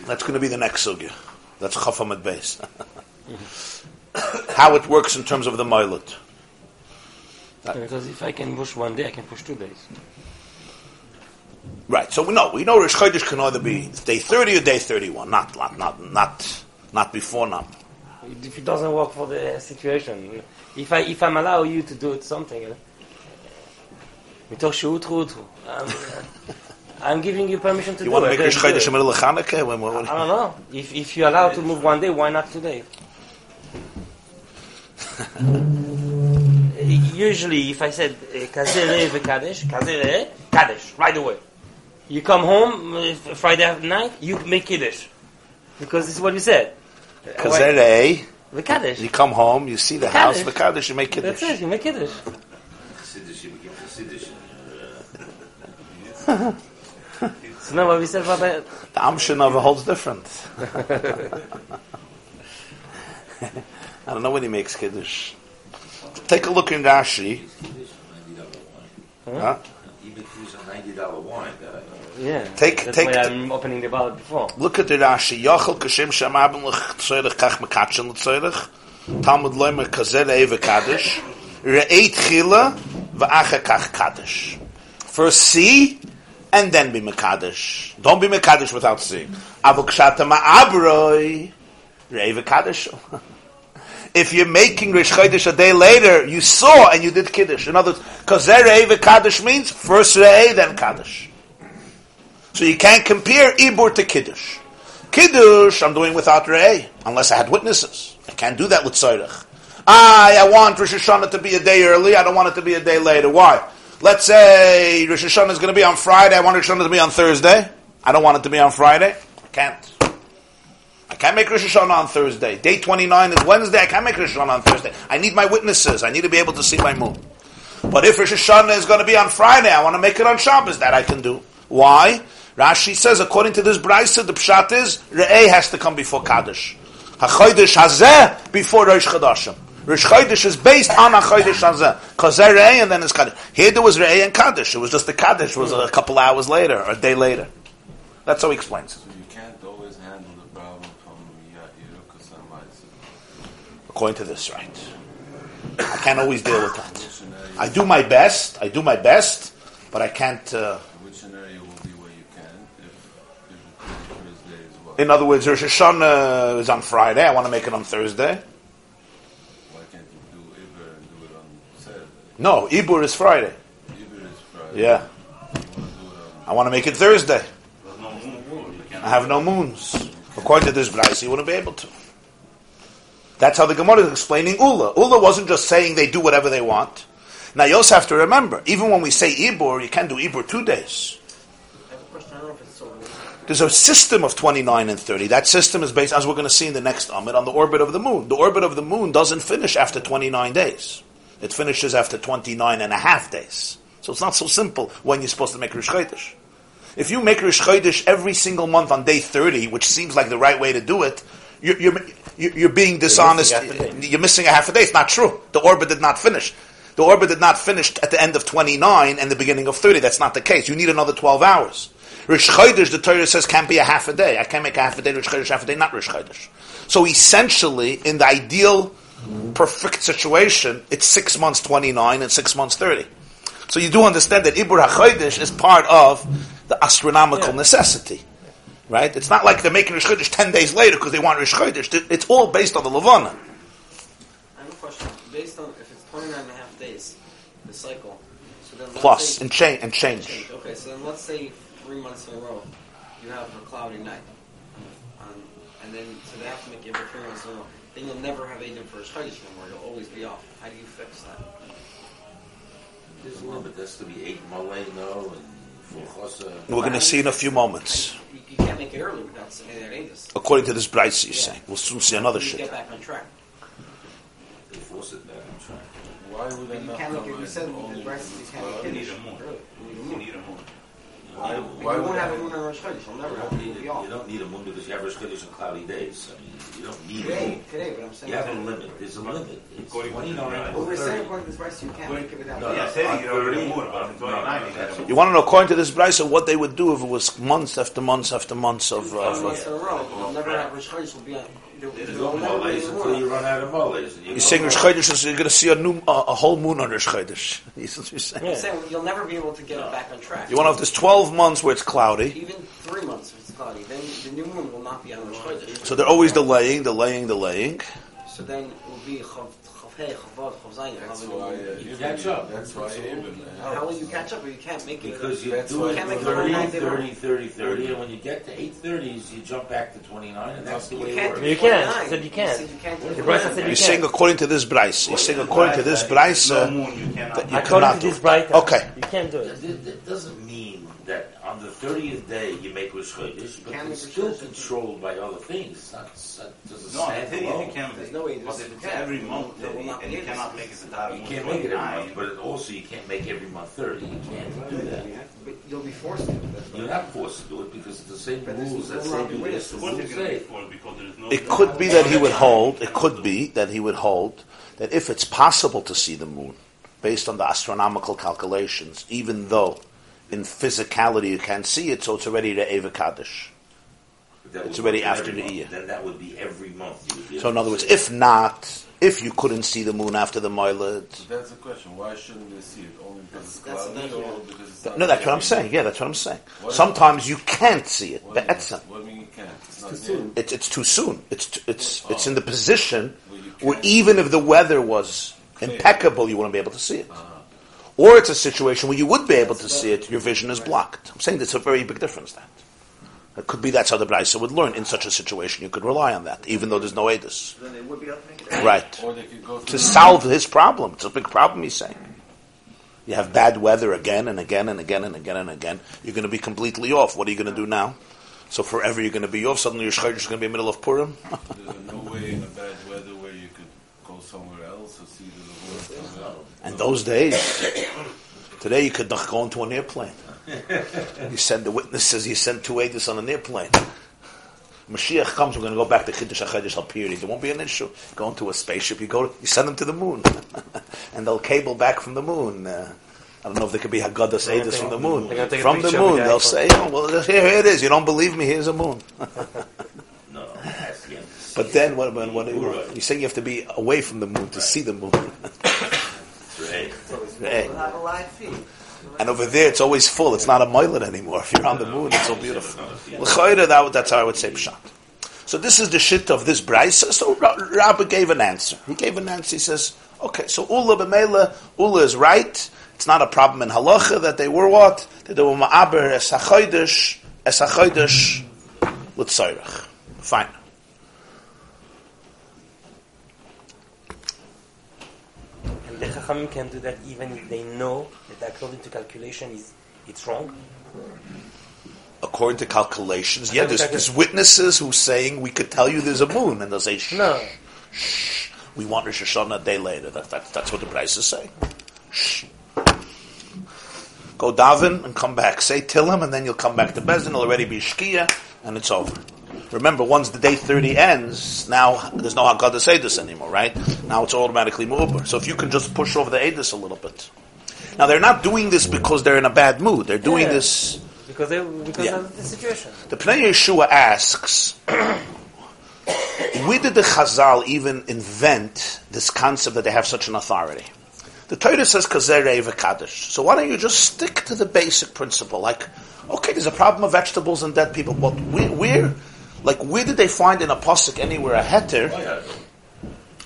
That's going to be the next sugya. That's Chafamad base. How it works in terms of the milet.
Because if I can push one day, I can push two days.
Right. So we know we know Rosh Chodesh can either be day thirty or day thirty-one, not not not not not before now.
If it doesn't work for the situation, if I if I'm allow you to do it something, uh, מתוך שהות חוטו, I'm, I'm giving you permission to
You
do
want to make Rosh
then do
Chodesh
it.
in the middle of Chanukah? When, when,
I don't know. If if you're allowed to move one day, why not today? Usually, if I said uh, kazere v'kadesh, kazere kadesh right away. You come home uh, Friday night, you make kiddush because this is what you said.
Kazere,
V'kadesh.
you come home, you see the
The
house,
Kaddish.
the Kaddish, you make Kiddush.
That's
Kiddush.
it. You make kiddush.
Siddish, you begin to Siddish.
So now what we said about that.
The Amshinova holds different. I don't know when he makes Kiddush. Take a look in Rashi. Huh?
Even if it's a ninety dollar wine, that
Yeah.
Take-
That's
take
why I'm opening the ballot before.
Look at the Rashi. Yochel kashem shamabim l'chtzorech kach mekatschen l'tzorech. Talmud loimer kazer eve kaddish. Re'eit chila v'acha kach kaddish. First see, and then be mekadosh. Don't be mekadosh without seeing. Avol kshata ma'abroi. Kaddish. If you're making Rish Chodesh a day later, you saw and you did Kiddush. In other words, Kazer Re'eve Kaddish means first Re'eh, then Kaddish. So you can't compare Ibur to Kiddush. Kiddush, I'm doing without Re'eh, unless I had witnesses. I can't do that with Tzorech. I, I want Rosh Hashanah to be a day early, I don't want it to be a day later. Why? Let's say Rosh Hashanah is going to be on Friday, I want Rosh Hashanah to be on Thursday. I don't want it to be on Friday. I can't. I can't make Rosh Hashanah on Thursday. Day 29 is Wednesday, I can't make Rosh Hashanah on Thursday. I need my witnesses, I need to be able to see my moon. But if Rosh Hashanah is going to be on Friday, I want to make it on Shabbos, that I can do. Why? Rashi says, according to this brisa, the pshat is Re'eh has to come before Kaddish. HaChodesh Hazeh before Rosh Chodashim. Rosh Chodesh is based on HaChodesh Hazeh. Because they're Re'eh and then it's Kaddish. Here there was Re'eh and Kaddish. It was just the Kaddish was a couple hours later, or a day later. That's how he explains it.
So you can't always handle the problem from.
According to this, right. I can't always deal with that. I do my best, I do my best, but I can't, uh,
Which scenario will be where you can if, if the first day is what?
in other words, Rosh Hashanah is on Friday, I want to make it on Thursday.
Why can't you do Iber and do it on Saturday?
No, Ibur is Friday.
Iber is Friday.
Yeah.
You want to do it on
I want to make it Thursday.
No moon. You can't
I have no moons. According to this Bryce, he wouldn't be able to. That's how the Gemara is explaining Ula. Ula wasn't just saying they do whatever they want. Now you also have to remember, even when we say Ibur, you can't do Ibur two days.
I have a question. I don't know if it's so related.
There's a system of 29 and 30. That system is based, as we're going to see in the next Amit, on the orbit of the moon. The orbit of the moon doesn't finish after 29 days. It finishes after 29 and a half days. So it's not so simple when you're supposed to make Rosh Chodesh. If you make Rosh Chodesh every single month on day 30, which seems like the right way to do it, you're, you're, you're you're being dishonest.
a day.
You're missing a half a day. It's not true. The orbit did not finish. The orbit did not finish at the end of 29 and the beginning of 30. That's not the case. You need another 12 hours. Rosh Chodesh, the Torah says, can't be a half a day. I can't make a half a day, Rosh Chodesh, half a day, not Rosh Chodesh. So essentially, in the ideal, perfect situation, it's six months 29 and six months 30. So you do understand that Ibur HaChodesh is part of the astronomical
Yeah.
necessity. Right? It's not like they're making Rosh Chodesh 10 days later because they want Rosh Chodesh. It's all based on the Levana.
I have a question. Based on if it's 29 and a half days, the cycle. So then
Plus,
say-
and change, and change.
Change. Okay, so then let's say three months in a row, you have a cloudy night, um, and then so they have to make it every three months in a row. Then you'll never have Aiden for a Chodesh anymore. You'll always be off. How do you fix that?
There's a little bit, that's to be eight malay, no, and full chosa.
We're going to see in a few moments.
You, you can't make it early without saying that Aiden.
According to this Bryce, you're
Yeah.
saying. We'll soon see another shit.
get back on track.
They force it back, I'm trying.
Why would I
But you
not
can't make
come
it. You said the breast, you
before
can't
twelve?
make it
need a moon.
early. You need a
You
moon.
need a moon.
Why,
You
moon.
why would
won't have a moon on Rosh Chodesh. You'll never
You
have
don't need, a,
be
you don't need a moon because you have Rosh Chodesh on cloudy days. I mean, you don't need a
Today,
moon.
today, but I'm saying.
You have a limit. There's a limit. It's 29
Well,
or
we're saying according to this price, you can't make it without.
No,
Yeah,
no,
said
on
you don't need a moon, but on 29 you got a
You want to know, according to this Brisa, what they would do if it was months after months after months of. Uh,
months in a row, you'll never have Rosh Chodesh. Will be on. There,
There's
there
no
will never be
moles
a
until you run out of moles.
you're saying Rosh Chodesh, is- you're going to see a new, a, a whole moon on Rosh Chodesh. You see what you're saying?
I'm saying you'll never be able to get it back on track.
You want to have this 12 months where it's cloudy,
Even three months if it's cloudy, then the new moon will not be on Rosh Chodesh.
so they're always delaying, delaying, delaying.
So then it will be Chav Chav Hey, Chav Vav, Chav Zayin.
That's why. Uh.
You catch up.
That's why Ibn.
How will you catch up Or you can't make it?
Because you
That's
do
why
it
can't make it
30,
overnight, they
30, 30, 30, and when you get to 830s, you jump back to 29, and that's the
You
way it works.
You can't.
29.
He said you can't.
said you can't.
The
29.
Said you
You're
can't.
according to this Brisa. You're saying according to this Brisa
No moon, you cannot.
that you
According
cannot
to
do.
this bright,
Okay.
you can't do it.
That, that doesn't mean that on the 30th day you make Rosh Chodesh, but
Can't
it's still controlled by other things. It's not, it's not doesn't
No, I
stand
think you can.
There's no way
But
this
if it's every month
There will not
and you cannot make it to that
You can't make it every month, but also you can't make every month 30. You can't do that.
But you'll be forced to. do That's
You're not forced to do it because it's the same
But
rules that
will
say
not be
do this.
us.
The
Of course
rules
you're going to
say.
be forced because there is no.
It could be that he would hold, it could be that he would hold that if it's possible to see the moon based on the astronomical calculations, even though in physicality you can't see it, so it's already the Eva Kaddish. It's already after
every
the year.
Then that would be every month. You would be
So in other words, if not, if you couldn't see the moon after the Moiled,
That's the question. Why shouldn't they see it? Only because it's cloudy
that's
or because it's
no, that's what I'm saying. Yeah, that's what I'm saying.
What-
Sometimes you can't see it.
What do you mean?
Be'etzem.
What do you mean you can't? It's not
too soon.
It's it's too soon. It's t- it's oh. it's in the position
Well,
where even if the weather was impeccable, you wouldn't be able to see it. Uh-huh. Or it's a situation where you would be able to see it, your vision is blocked. I'm saying that's a very big difference. That it could be that's how the Brisa would learn in such a situation. You could rely on that, even though there's no edus.
Then they would be able to make it.
Right.
Or they could go
To solve his problem, it's a big problem. He's saying. You have bad weather again and again and again and again and again. You're going to be completely off. What are you going to do now? So forever you're going to be off. Suddenly your shchayr is going to be in the middle of Purim.
There's no way in a bad weather where you could go somewhere else or see the world somewhere else.
And those days, today you could not go into an airplane. You send the witnesses, you send two aides on an airplane. Mashiach comes, we're going to go back to Kiddush HaChedesh Al Piri. There won't be an issue. Go into a spaceship, you go, you send them to the moon. and they'll cable back from the moon. Uh, I don't know if there could be Haggadah aides from the moon.
They're gonna take a
From the moon, they'll say, oh, well, here, here it is. You don't believe me, here's a moon.
No, that's the end.
But then, what, what, what, you're saying you have to be away from the moon to see the moon. And over there, it's always full. It's not a moilet anymore. If you're on the moon, it's so beautiful. L'chayre, that, that's how I would say pshat. So this is the shit of this brisa. So Rabbi gave an answer. He gave an answer. He says, okay, so Ula b'meila, Ula is right. It's not a problem in halacha that they were what? That they were ma'aber es ha'chodesh, es ha'chodesh. Fine.
And the Chachamim can do that even if they know that according to calculation is it's wrong.
According to calculations, yeah, there's, there's witnesses who saying we could tell you there's a moon, and they'll say, shh,
No.
we want Rosh Hashanah a day later. That, that, that's what the price is saying. Shh. Go daven and come back. Say Tillim, and then you'll come back to Bezdin. It'll already be Shkia, and it's over. Remember, once the day 30 ends, now there's no Haggadah Sedus anymore, right? Now it's automatically Mu'uber. So if you can just push over the Edis a little bit. Now they're not doing this because they're in a bad mood. They're doing
Yeah.
this...
Because they, because
Yeah.
of the situation.
The Pnei Yeshua asks, where did the Chazal even invent this concept that they have such an authority? The Torah says Kazerei v'Kaddish. So why don't you just stick to the basic principle? Like, okay, there's a problem of vegetables and dead people, but where, where like, where did they find in a pasuk anywhere a heter?
Oh.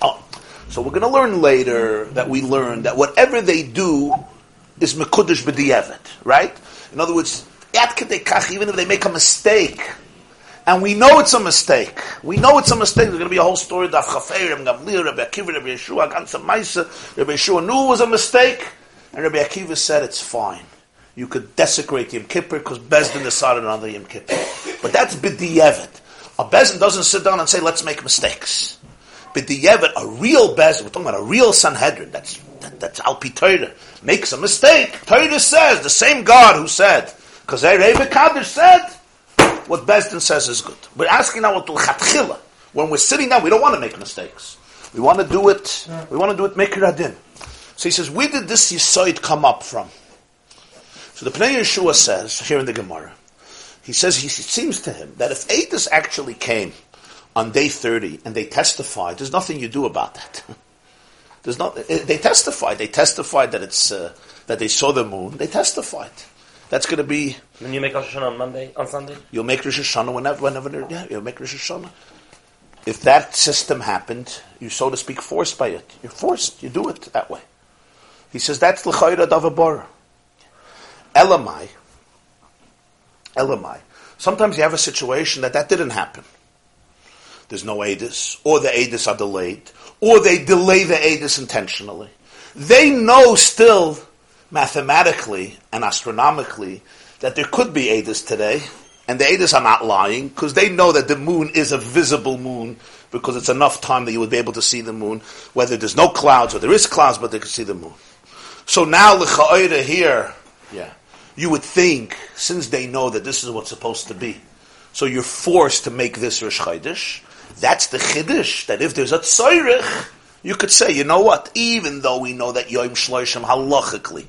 Oh, so we're going to learn later that we learn that whatever they do is mekudesh b'di'evet, right? In other words, yad kedei kach, even if they make a mistake, and we know it's a mistake, we know it's a mistake. There's going to be a whole story. Daf Chafei, Rabbi Gamliel, Rabbi Akiva, Rabbi Yeshua, Gansa Maisa. Rabbi Yeshua knew it was a mistake, and Rabbi Akiva said it's fine. You could desecrate Yom Kippur because Bezdin decided on the Yom Kippur. But that's b'di'evet. A Bezdin doesn't sit down and say, let's make mistakes. B'di'evet, a real Bezdin, we're talking about a real Sanhedrin, that's, that, that's Alpi Torah, makes a mistake. Torah says, the same God who said Because Rebbe Kaddish said, what Besdin says is good. We're asking now what L'chatchila. When we're sitting down, we don't want to make mistakes. We want to do it, we want to do it Mekir Adin. So he says, where did this Yisoid come up from? So the Pnei Yeshua says, here in the Gemara, he says he, it seems to him that if Adis actually came on day 30 and they testified, there's nothing you do about that. There's not, they testified. They testified that it's, uh, that they saw the moon. They testified. That's going to be.
Then you make Rosh Hashanah on Monday, on Sunday?
You'll make Rosh Hashanah whenever, whenever, yeah, you'll make Rosh Hashanah. If that system happened, you so to speak forced by it. You're forced. You do it that way. He says that's l'chayra davabor. Elamai. Elamai. Sometimes you have a situation that that didn't happen. There's no ADIS, or the ADIS are delayed, or they delay the ADIS intentionally. They know still, mathematically and astronomically, that there could be ADIS today, and the ADIS are not lying, because they know that the moon is a visible moon, because it's enough time that you would be able to see the moon, whether there's no clouds or there is clouds, but they can see the moon. So now, here, yeah, you would think, since they know that this is what's supposed to be, so you're forced to make this Rosh Chodesh. That's the Chiddush, that if there's a Tzairich, you could say, you know what, even though we know that Yom Shloshim halachically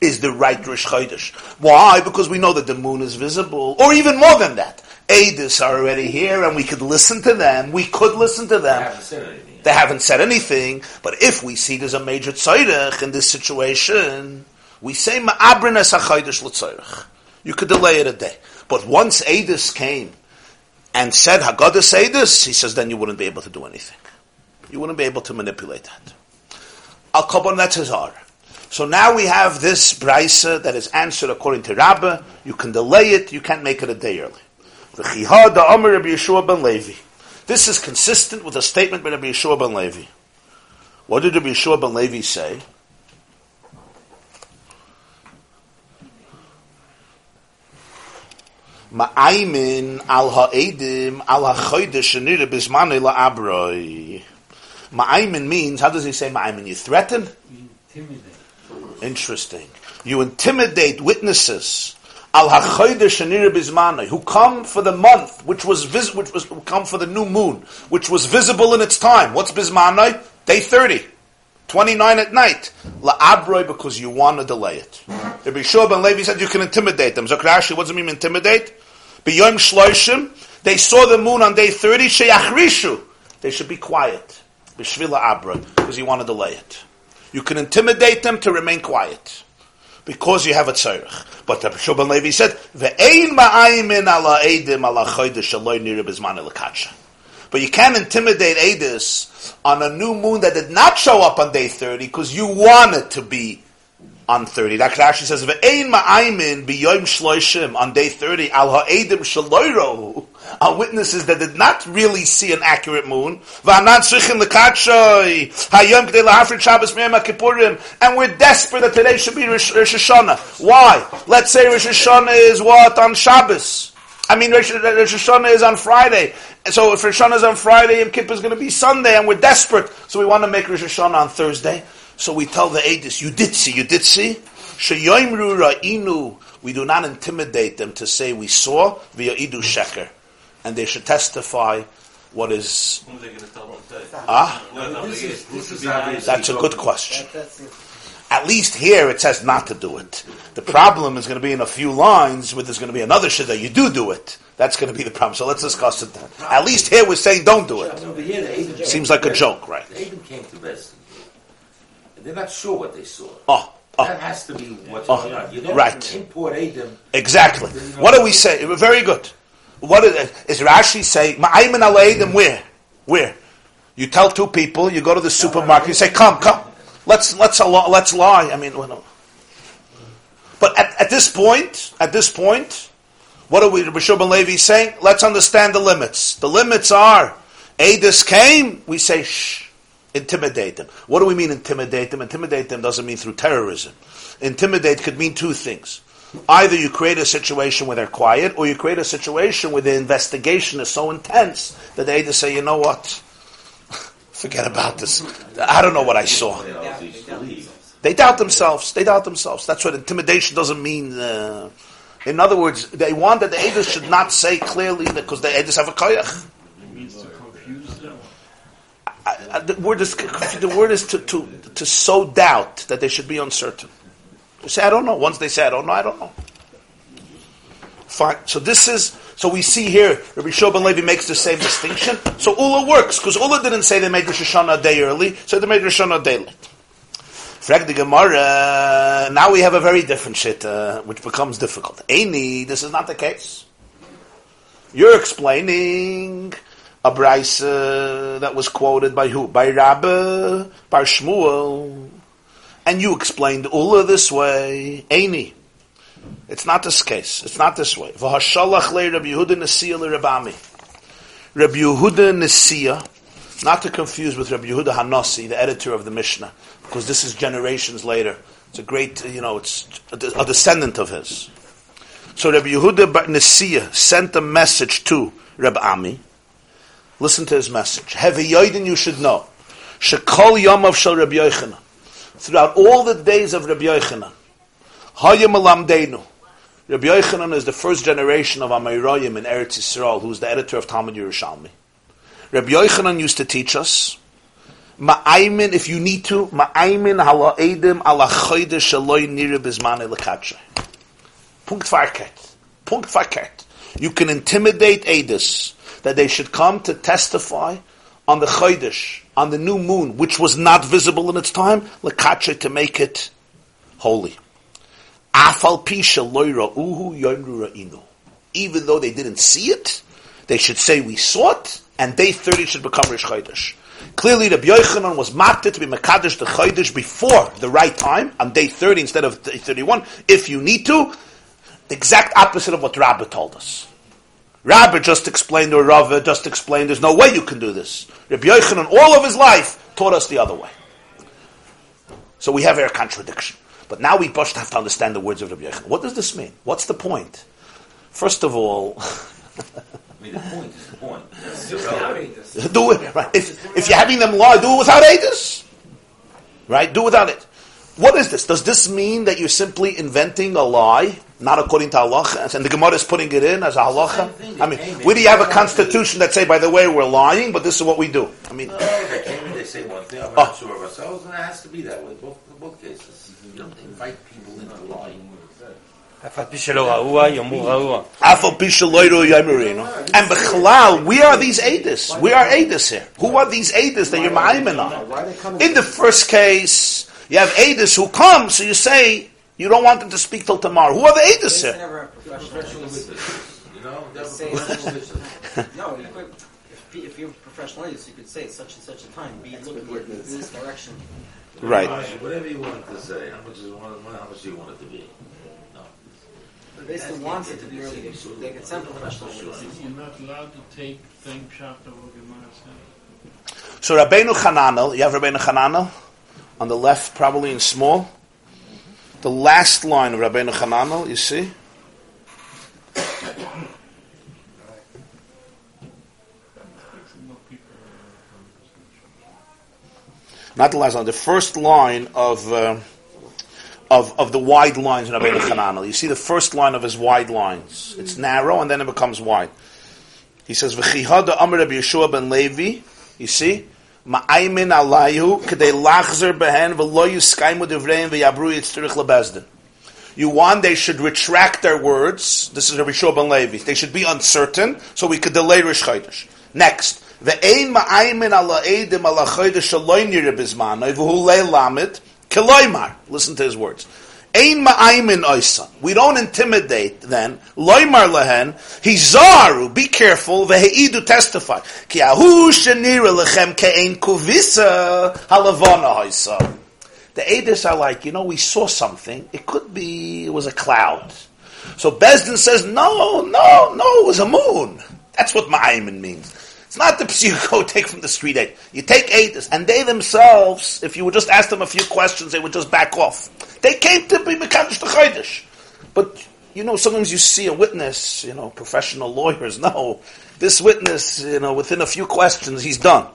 is the right Rosh Chodesh. Why? Because we know that the moon is visible, or even more than that. Adis are already here, and we could listen to them. We could listen to them.
haven't said anything.
They haven't said anything, but if we see there's a major tzorich in this situation, we say ma'abrin es. You could delay it a day. But once Adis came and said Haggadah Adis, he says then you wouldn't be able to do anything. You wouldn't be able to manipulate that. Al Kabon, that's. So now we have this brisa that is answered according to Rabbah. You can delay it, you can't make it a day early. This is consistent with a statement by Rabbi Yeshua ben Levi. What did Rabbi Yeshua ben Levi say? Ma'aymin al ha'edim al ha'chodesh shenira bizmanei la'abroi. Ma'aymin means, how does he say ma'aymin? You threaten? Intimidate. Interesting. You intimidate witnesses al hachodesh shenira bizmanei who come for the month which was vis- which was who come for the new moon which was visible in its time. What's bizmanei? Day thirty. 29 at night. La'abroi because you want to delay it. Rabbi Yeshua ben Levi said you can intimidate them. Zokrashi, what does it mean intimidate? B'yom shloishim, they saw the moon on day 30, sheyachrishu. They should be quiet. B'shvila abra, because you want to delay it. You can intimidate them to remain quiet. Because you have a tzarech. But the Yeshua ben Levi said, Ve'ein ma'aymin ala edim ala chodesh aloi nira bizman elakatsha. But you can't intimidate Adis on a new moon that did not show up on day 30 because you want it to be on 30. That actually says, Ve'ein ma'aymin biyoim shloishim on day 30 al ha'edim shaloiro are witnesses that did not really see an accurate moon. Va'anan tzrichin l'katshoy hayom k'dei lahafrit Shabbos me'em ha'kippurim and we're desperate that today should be Rosh Hashanah. Why? Let's say Rosh Hashanah is what? On Shabbos. I mean, Rosh Hashanah is on Friday. So if Rosh Hashanah is on Friday, Yom Kippur is going to be Sunday, and we're desperate, so we want to make Rosh Hashanah on Thursday. So we tell the Adis, you did see, you did see. Sheyoimru ra'inu. We do not intimidate them to say we saw via idu sheker, and they should testify what is.
Who are they going to tell them today?
Ah,
no,
This is- this is
be
how
the-
they-
that's a good question. At least here it says not to do it. The problem is going to be in a few lines where there's going to be another shit that you do do it. That's going to be the problem. So let's discuss it then. At least here we're saying don't do it.
Over here, the Adam
Seems like a joke, right?
Came to. They're not sure what they saw.
Oh, oh.
That has to be what's ah,
Oh,
going on. You don't
right.
import Adam.
Exactly. What do we say? Very good. What is, is Rashi say? Ma'aymin aleidim where? Where? You tell two people. You go to the supermarket. You say, "Come, come. Let's let's let's lie." I mean, well, but at, at this point, at this point, what are we? Rishon ben Levi saying? Let's understand the limits. The limits are: Adis came. We say, "Shh." Intimidate them. What do we mean intimidate them? Intimidate them doesn't mean through terrorism. Intimidate could mean two things. Either you create a situation where they're quiet, or you create a situation where the investigation is so intense that they either say, you know what? Forget about this. I don't know what I saw.
They
doubt themselves. They doubt themselves. That's what intimidation doesn't mean. Uh, In other words, they want that the Edis should not say clearly because the Edis have a koyach.
It means to confuse them.
I- I- the word is the word is to, to to sow doubt that they should be uncertain. They say I don't know. Once they say I don't know, I don't know. Fine. So this is so we see here Rabbi Shobin Levi makes the same distinction. So Ula works because Ula didn't say they made Rosh Hashanah a day early, so they made Rosh Hashanah a day late. Frag the Gemara. Now we have a very different shit, uh, which becomes difficult. Aini, this is not the case. You're explaining a brisa uh, that was quoted by who? By Rabbi, by Shmuel. And you explained Ula this way. Aini. It's not this case. It's not this way. Rabbi Yehuda Nesiya. Rabbi Yehuda not to confuse with Rabbi Yehuda Hanasi, the editor of the Mishnah, because this is generations later. It's a great, you know, it's a, descendant of his. So Rabbi Yehuda Nesiya sent a message to Rabbi Ami. Listen to his message. Heavy Yoidin, you should know. Shekol of Shal Rabbi Yochanan. Throughout all the days of Rabbi Yochanan, Hayim Alamdeinu. Rabbi Yochanan is the first generation of Amoraim in Eretz Yisrael, who's the editor of Talmud Yerushalmi. Rabbi Yochanan used to teach us, Ma'aymin, if you need to, Ma'aymin hala edim ala choyde shaloi nire bizmane lekatshe. Punkt farket. Punkt farket. You can intimidate Edis that they should come to testify on the chodesh, on the new moon, which was not visible in its time, lekatshe to make it holy. Even though they didn't see it, they should say we saw it, and day 30 should become Rish Chodesh. Clearly, the Yochanan was marked to be Mekadesh the Chodesh before the right time, on day 30 instead of day 31, if you need to. The exact opposite of what Rabbah told us. Rabbah just explained, or Rava just explained, there's no way you can do this. Rabbi Yochanan, all of his life, taught us the other way. So we have here a contradiction. But now we first have to understand the words of Rabbi Yochanan. What does this mean? What's the point? First of all,
I mean, the point is the point.
do it right. If, if you're having them lie, do it without Adis. Right? Do without it. What is this? Does this mean that you're simply inventing a lie, not according to halacha, and the Gemara is putting it in as a halacha. I mean, where do you have a constitution that say, by the way, we're lying, but this is what we do? I mean,
they say one thing.
I'm
not oh. sure of ourselves, and it has to be that way. Both both cases, you don't invite people into lying.
And Bechlal, we are these Adis. We are Adis here. Who are these Adis that you're Ma'imin on? In the first case, you have Adis who come, so you say, you don't want them to speak till tomorrow. Who are the Adis
They
here?
never have professional
You know, they're
Say-
professional witnesses.
No, you could, if, if you're professional, you could say such and such a time, be looking in this direction.
Right.
Whatever you wanted to say, how much, is, how much do you want it to be? No.
But they still want it to be early. They can send professional witnesses.
You're not allowed to take same shot of what Gemara.
So Rabbeinu Chananel, you have Rabbeinu Chananel on the left, probably in small. The last line of Rabbeinu Chananel, you see? Not the last line, the first line of uh, of of the wide lines in Rabbeinu Chananel. You see the first line of his wide lines. It's narrow and then it becomes wide. He says, "V'chihada Amar Rabbi Yeshua ben Levi." You see, ma'aymin alayu kedei lachzer behen v'lo yuskaimu devreim v'yabru yitzterich lebezdin. You want they should retract their words. This is Rabbi ben Levi. They should be uncertain, so we could delay Rish Chodesh. Next, ve'ein ma'aymin ala edim ala Chodesh shaloi nire bizmanoi v'hu le'lamit keloimar. Listen to his words. Ein ma'aymin oisan. We don't intimidate then. Loimar lehen. Hizaru. Be careful. Ve'eidu testify. Ki ahu shenira lechem ke'ein kuvisa halavona oisan. The Adis are like, you know, we saw something. It could be, it was a cloud. So Besdin says, no, no, no, it was a moon. That's what Ma'ayman means. It's not the you go take from the street aid. You take Adis, and they themselves, if you would just ask them a few questions, they would just back off. They came to be Mekadosh the Chodesh. But, you know, sometimes you see a witness, you know, professional lawyers know, this witness, you know, within a few questions, he's done.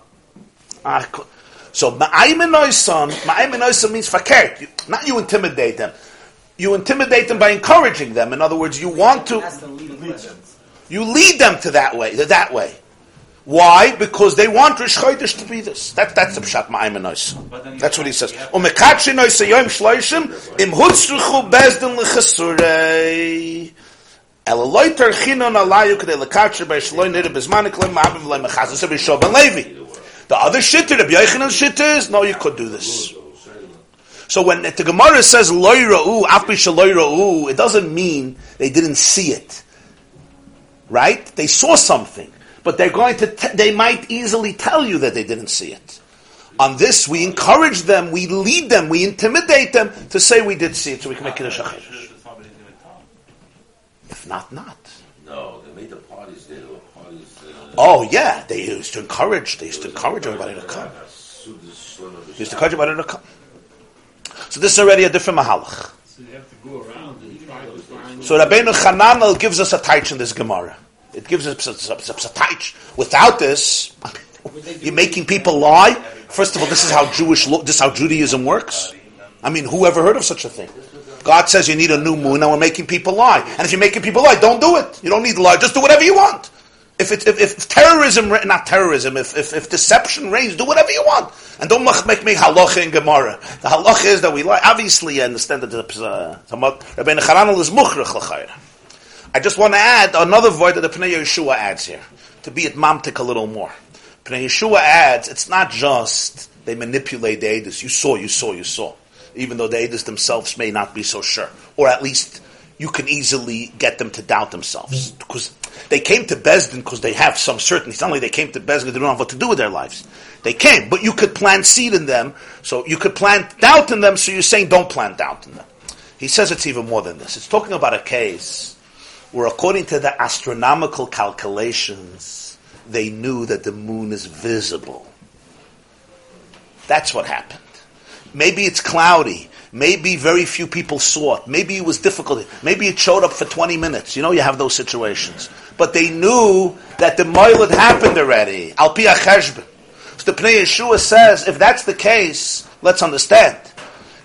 Ah, So ma'aymin oisan, ma'aymin oisan means fakert. Not you intimidate them. You intimidate them by encouraging them. In other words, you want to.
That's the leading questions.
You lead them to that way, that way. Why? Because they want Rish Chodesh to be this. That, that's the Pshat Ma'ayim That's what he says. Umekatshi Noisa Yom Shloishim Im Hutzruchu Bezdin Bei Shloi Nida Bezmanik Ma'abim Levi. The other shitter, Rabbi Yochanan's shitter is, no, you could do this. So when the Gemara says Loi Ra'u, Api Shaloi Ra'u, it doesn't mean they didn't see it. Right? They saw something but they're going to, t- they might easily tell you that they didn't see it. On this, we encourage them, we lead them, we intimidate them to say we did see it, so we can make Kiddush HaChedesh. If not, not.
No, they made the parties there. There were parties. Uh,
Oh yeah, they used to encourage. They used to encourage everybody to come. They used to encourage everybody to come. So this is already a different mahalach.
So you have to go around and try to find.
So Rabbeinu Chananel gives us a taich in this Gemara. It gives us a, a, a, a taich. Without this, you're making people lie. First of all, this is how Jewish lo- this is how Judaism works. I mean, who ever heard of such a thing? God says you need a new moon, and we're making people lie. And if you're making people lie, don't do it. You don't need to lie. Just do whatever you want. If it, if, if terrorism, not terrorism, if, if, if deception reigns, do whatever you want, and don't make me halacha in Gemara. The halacha is that we lie. Obviously, I understand that the uh, Rabbeinu is muchrich l'chayra. I just want to add another void that the Pnei Yeshua adds here to be at mamtik a little more. Pnei Yeshua adds it's not just they manipulate the Edis. You saw, you saw, you saw, even though the Edis themselves may not be so sure, or at least you can easily get them to doubt themselves because they came to Besdin because they have some certainty. It's not like they came to Besdin; they don't know what to do with their lives. They came, but you could plant seed in them, so you could plant doubt in them. So you're saying don't plant doubt in them. He says it's even more than this. It's talking about a case where according to the astronomical calculations, they knew that the moon is visible. That's what happened. Maybe it's cloudy. Maybe very few people saw it. Maybe it was difficult. Maybe it showed up for 20 minutes. You know, you have those situations. But they knew that the moilad happened already. Al pi cheshbon. So the Pnei Yeshua says, if that's the case, let's understand.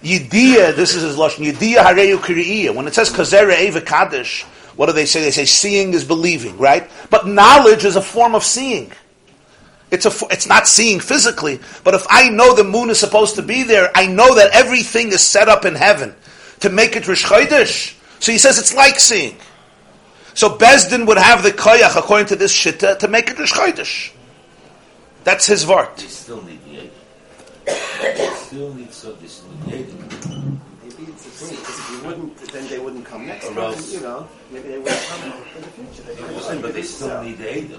Yediyah, this is his lashon. Yediyah hareyu. When it says kazera eva kaddish, what do they say? They say seeing is believing, right? But knowledge is a form of seeing. It's a, it's not seeing physically, but if I know the moon is supposed to be there, I know that everything is set up in heaven to make it Rish. So he says it's like seeing. So Bezdin would have the koyach, according to this shitta, to make it Rish. That's his vart.
They still need the. They still need so this need the aid.
Maybe it's the thing, because if you wouldn't, then they wouldn't come next
Or
time,
else-
you know. Maybe they wouldn't come in the future. They
I'm saying, But they still need the aid.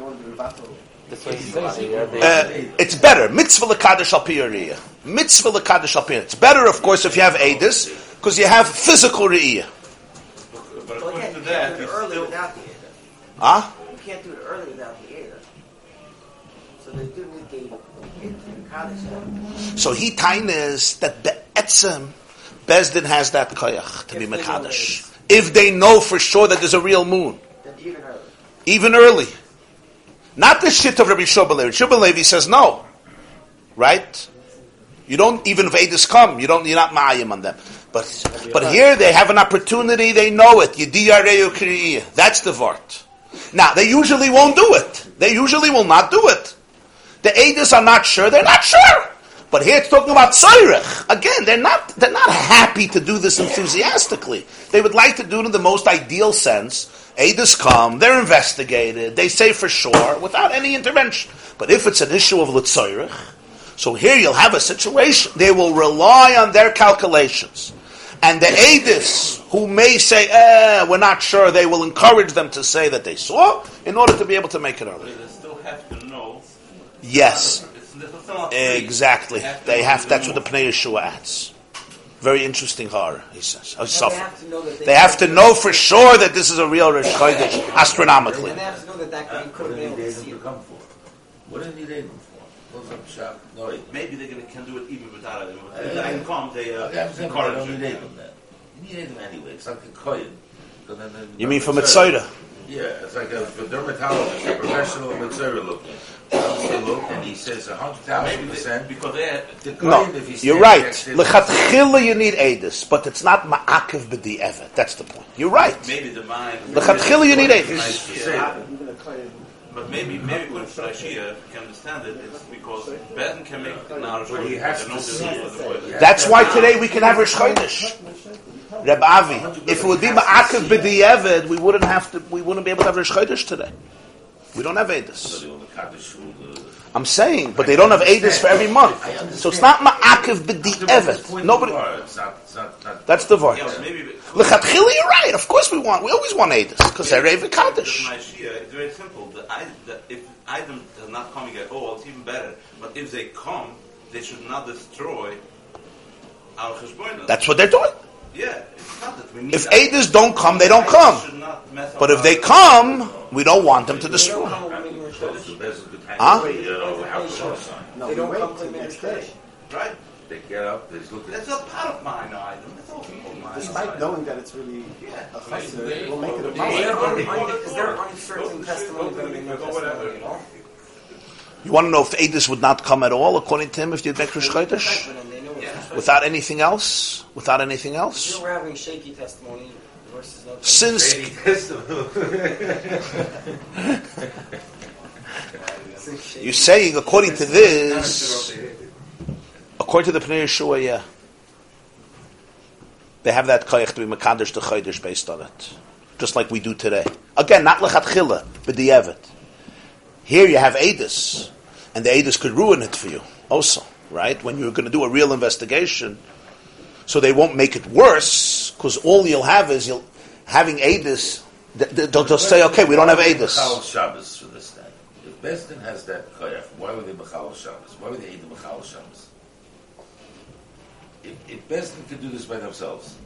One of the rebuttal.
That's what he says here. They,
Uh, it's better. Mitzvah l'kadosh al piyariyah. Mitzvah l'kadosh al piyariyah. It's better, of course, if you have edis, because you have physical re'iyah.
But
Well,
according
yeah,
to
you
that,
can't do
it's
it early
still
without the Ada.
Huh?
You can't do it early without the Ada. So they do need the the Kaddish.
So he tainas that be'etzem, Bezdin has that koyach to be
If they know
mekadosh. If they know for sure that there's a real moon.
Then even early.
Even early. Not the shit of Rabbi Shobalevi. Shobalevi says no. Right? You don't, even if Edis come, you don't, you're not ma'ayim on them. But, but here they have an opportunity, they know it. Yediyareu. That's the vart. Now, they usually won't do it. They usually will not do it. The Edis are not sure, they're not sure. But here it's talking about Tzairich. Again, they're not, they're not happy to do this enthusiastically. They would like to do it in the most ideal sense. Edis come, they're investigated, they say for sure, without any intervention. But if it's an issue of Litzairich, so here you'll have a situation, they will rely on their calculations. And the Edis, who may say, eh, we're not sure, they will encourage them to say that they saw, in order to be able to make it early.
They still have to know.
Yes. Exactly.
They have
They have. That's what the Pnei Yeshua adds. Very interesting horror. He says. Oh,
And they
suffer.
have to know that
They have to know for sure that this is a real Rish Chodesh astronomically.
And they have to know that that
Huh?
you could
What
have
do
been
they
able to see it.
come for? What do they need aid for? What's up, shop? No, it.
Maybe they can, can do it even without it. If
Yeah.
they can come, they uh,
Okay, I'm saying, but
encourage
they need
it.
aid on that. You need aid anyway. It's like a koyin.
You mean from
Mitzvah.
Mitzvah?
Yeah, it's like a, a dermatologist, a professional mitzvah looking. And he says hundred thousand percent.
Because they
The
No,
Kohen, if he's
you're right.
next to him,
Lechatchila you need edus, but it's not ma'akev b'di'evet. That's the point. You're right.
maybe the mind.
Lechatchila you need
Nice
edus.
to say that.
Even a kohen.
But maybe, maybe to Rashi, can understand it, it's because Beden can make an
But he has to see.
That's why today we can have Rosh Chodesh. Reb Avi, if it would be ma'akev b'di'evet, we wouldn't have to. We wouldn't be able to have Rosh Chodesh today. We don't have edus.
So they will be Kaddish, uh,
I'm saying, but they don't have edus for every month. So it's not ma'akev b'di'evet. Nobody.
It's not, it's not, not
That's the word.
Yeah, but maybe.
Lechatchila, you're right. Of course we want. We always want edus because they're Revi Kaddish.
It's very simple. The, the, if items are not coming at all, it's even better. But if they come, they should not destroy our cheshbonos.
That's what they're doing.
Yeah. It's not that we need
If
that.
don't come, they don't come.
should not mess up
But if they come, we don't want them to destroy.
so the best could
Huh?
know, have to look sign.
No,
They don't
wait
come to
the
the
next
next
day.
right?
They get up, they look at
That's a part of mine item. That's all people mine.
Despite knowing that it's really a chassid, it will make it a
Is there,
problem.
un, un, is there uncertain testimony going to be no testimony at all?
You want to know if edus would not come at all, according to him, if you'd make Rosh Chodesh?
But then they know it's
Without anything else? Without anything
Here
else?
we're having shaky testimony versus no
Since
testimony.
you're saying, according to this, according to the Pnei Yeshua, yeah, they have that koyach to be makadosh to chodesh based on it, just like we do today. Again, not lechatchila, but the evet. Here you have edus, and the edus could ruin it for you also, right? When you're going to do a real investigation, so they won't make it worse because all you'll have is you'll having th- They'll just say, okay, we don't have.
Bechal Shabbos for this day. If Besdin has that koyach, why would they Bechal Shabbos? Why would they eat the Bechal Shabbos? If, if Besdin could do this by themselves,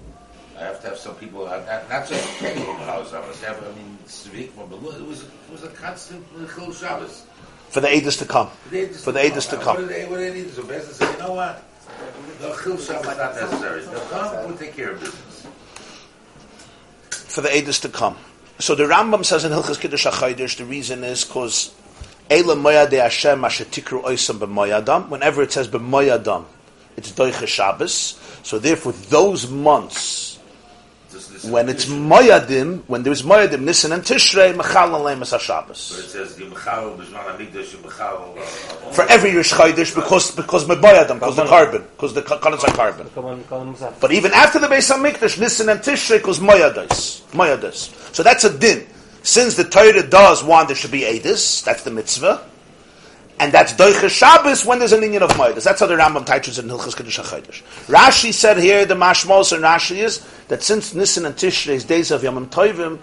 I have to have some people, not, not just regular Bechal Shabbos, have, I mean, Svik, it was, it was a constant Bechal Shabbos.
For the edus to come. For the edus to
What
come.
do they, what do they need? So said, you know what? The Chil is not necessary. They'll come, we'll take care of business.
for the edus to come. So the Rambam says in Hilchas Kiddush HaChaydish, the reason is because Eila Moyade Hashem Asher Tikru Oisam B'Moyadam. Whenever it says B'Moyadam, it's Doiche Shabbos. So therefore, those months, when it's
this-
Moyadim, when there's Moyadim, Nisan and Tishrei, Mechal and Lemas
But
HaShabbos.
it says, Yimchal, B'zman HaMikdash, Yimchal, uh,
For every Rish Chaydish, because, because Memoyadam, because the carbon, because the Kanas are carbon.
Come on, come on, Musaf.
But even after the Beis Hamikdash, Nisan and Tishrei was Moyadas. Moyadas. So that's a din. Since the Torah does want there should be Edis, that's the mitzvah. And that's Doiche Shabbos when there's an Inyan of Moyadas. That's how the Rambam teaches in Hilchas Kiddush HaChadosh. Rashi said here, the Mashmos and Rashi is, that since Nisan and Tishrei days of Yom Tovim,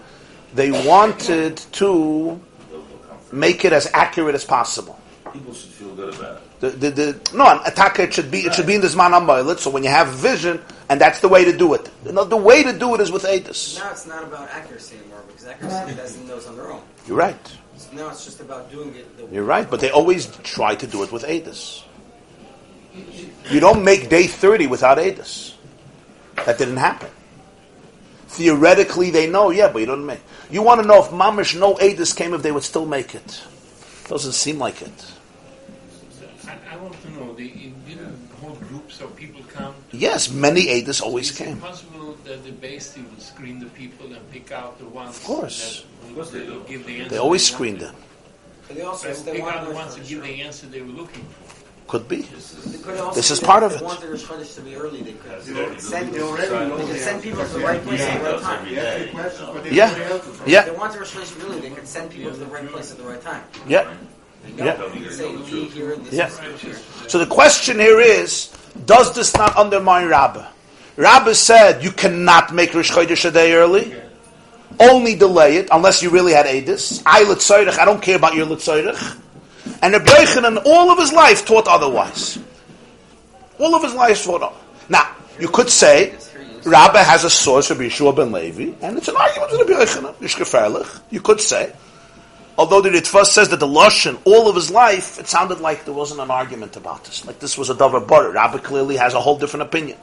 they wanted to make it as accurate as possible.
people should feel good about it.
The, the, the, no, an attack it should be it should be in the Zman HaMoilet, so when you have vision, and that's the way to do it. You know, the way to do it is with Edis.
Now it's not about accuracy anymore because accuracy doesn't know on their own.
You're right.
So now it's just about doing it. The
You're right, but they always try to do it with Adis. You don't make day 30 without Adis. That didn't happen. Theoretically, they know, yeah, but you don't make. You want to know if Mamish no Adis came, if they would still make it. Doesn't seem like it.
I, I want to know, they it didn't hold groups of people come?
Yes, many Adis always came.
it possible that the base team will screen the people and pick out the ones
Of course.
that will,
they do.
give the answer?
They always
want?
screen them.
But they also
They
if
will
they
pick out
want
the ones that give the answer they were looking for.
Could be.
They could
This is part
they
of it.
wanted Rosh Chodesh to be early. They could
already
send,
They already know
they could send people to the
Yeah,
right place at the right time.
every
They ask the questions, but they
Yeah.
know the answers.
If
Yeah,
they wanted Rosh Chodesh early, they could send people to the right place at the right time.
yeah. Yeah.
know. They could say, here,
Yeah. So the question here is, does this not undermine Rabbah? Rabbah said you cannot make Rosh Chodesh a day early. Only delay it unless you really had Edis. I Litzayrich, I don't care about your Litzayrich. And Rabbi Yochanan, all of his life, taught otherwise. All of his life taught otherwise. Now, you could say, Rabbah has a source for Yeshua ben Levi, and it's an argument with Rabbi Yochanan. It's gefährlich. You could say. Although the Ritva says that the Lashon, all of his life, it sounded like there wasn't an argument about this. Like this was a Dover Bar. Rabbi clearly has a whole different opinion.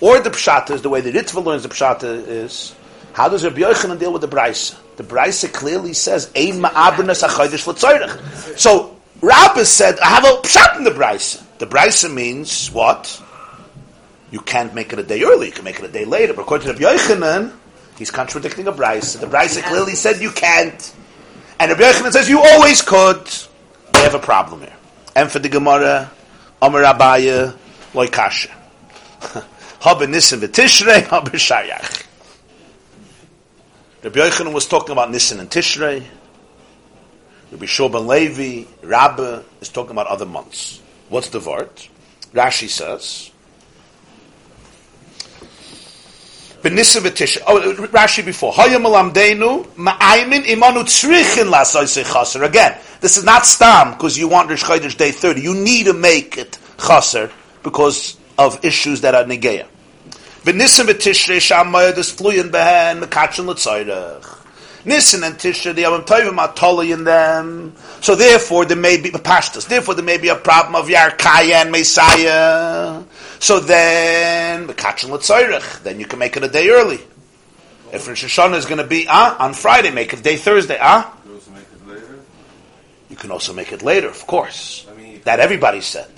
Or the Pshata is the way the Ritva learns the Pshata is, how does Rabbi Yochanan deal with the Braisa? The Braisa clearly says, Ein ma'abernas ha'chodesh l'tzoyrech. So, Rabbah said, I have a pshat in the brisa. The brisa means what? You can't make it a day early. You can make it a day later. But according to Rabbi Yochanan, he's contradicting a brisa. The brisa clearly said you can't. And Rabbi Yochanan says you always could. They have a problem here. And for the Gemara, Amar Abaya, Loy Kasha. V'Tishrei, Habe Shayach. Rabbi Yochanan was talking about Nissen and Tishrei. Rabbi Shoban Levi, Rabbi, is talking about other months. What's the word? Rashi says, v'tisha. Oh, Rashi before. Hayam ma'aymin imanu tzrichin chaser. Again, this is not stam because you want Rish Chodesh day 30. You need to make it chaser because of issues that are negeya. Benissa v'tishrei shamayad is tluyin behen mekachin l'tzayrech. Nisan and Tisha, the Yom Tovim are totally in them. So therefore, there may be pashtas. Therefore, there may be a problem of Yarkaya and Mesim. So then, Mekachin L'tzayrich, then you can make it a day early. If Rosh Hashanah is going to be ah, on Friday, make it day Thursday. Ah,
You also make it later.
you can also make it later, of course.
I mean,
That everybody said.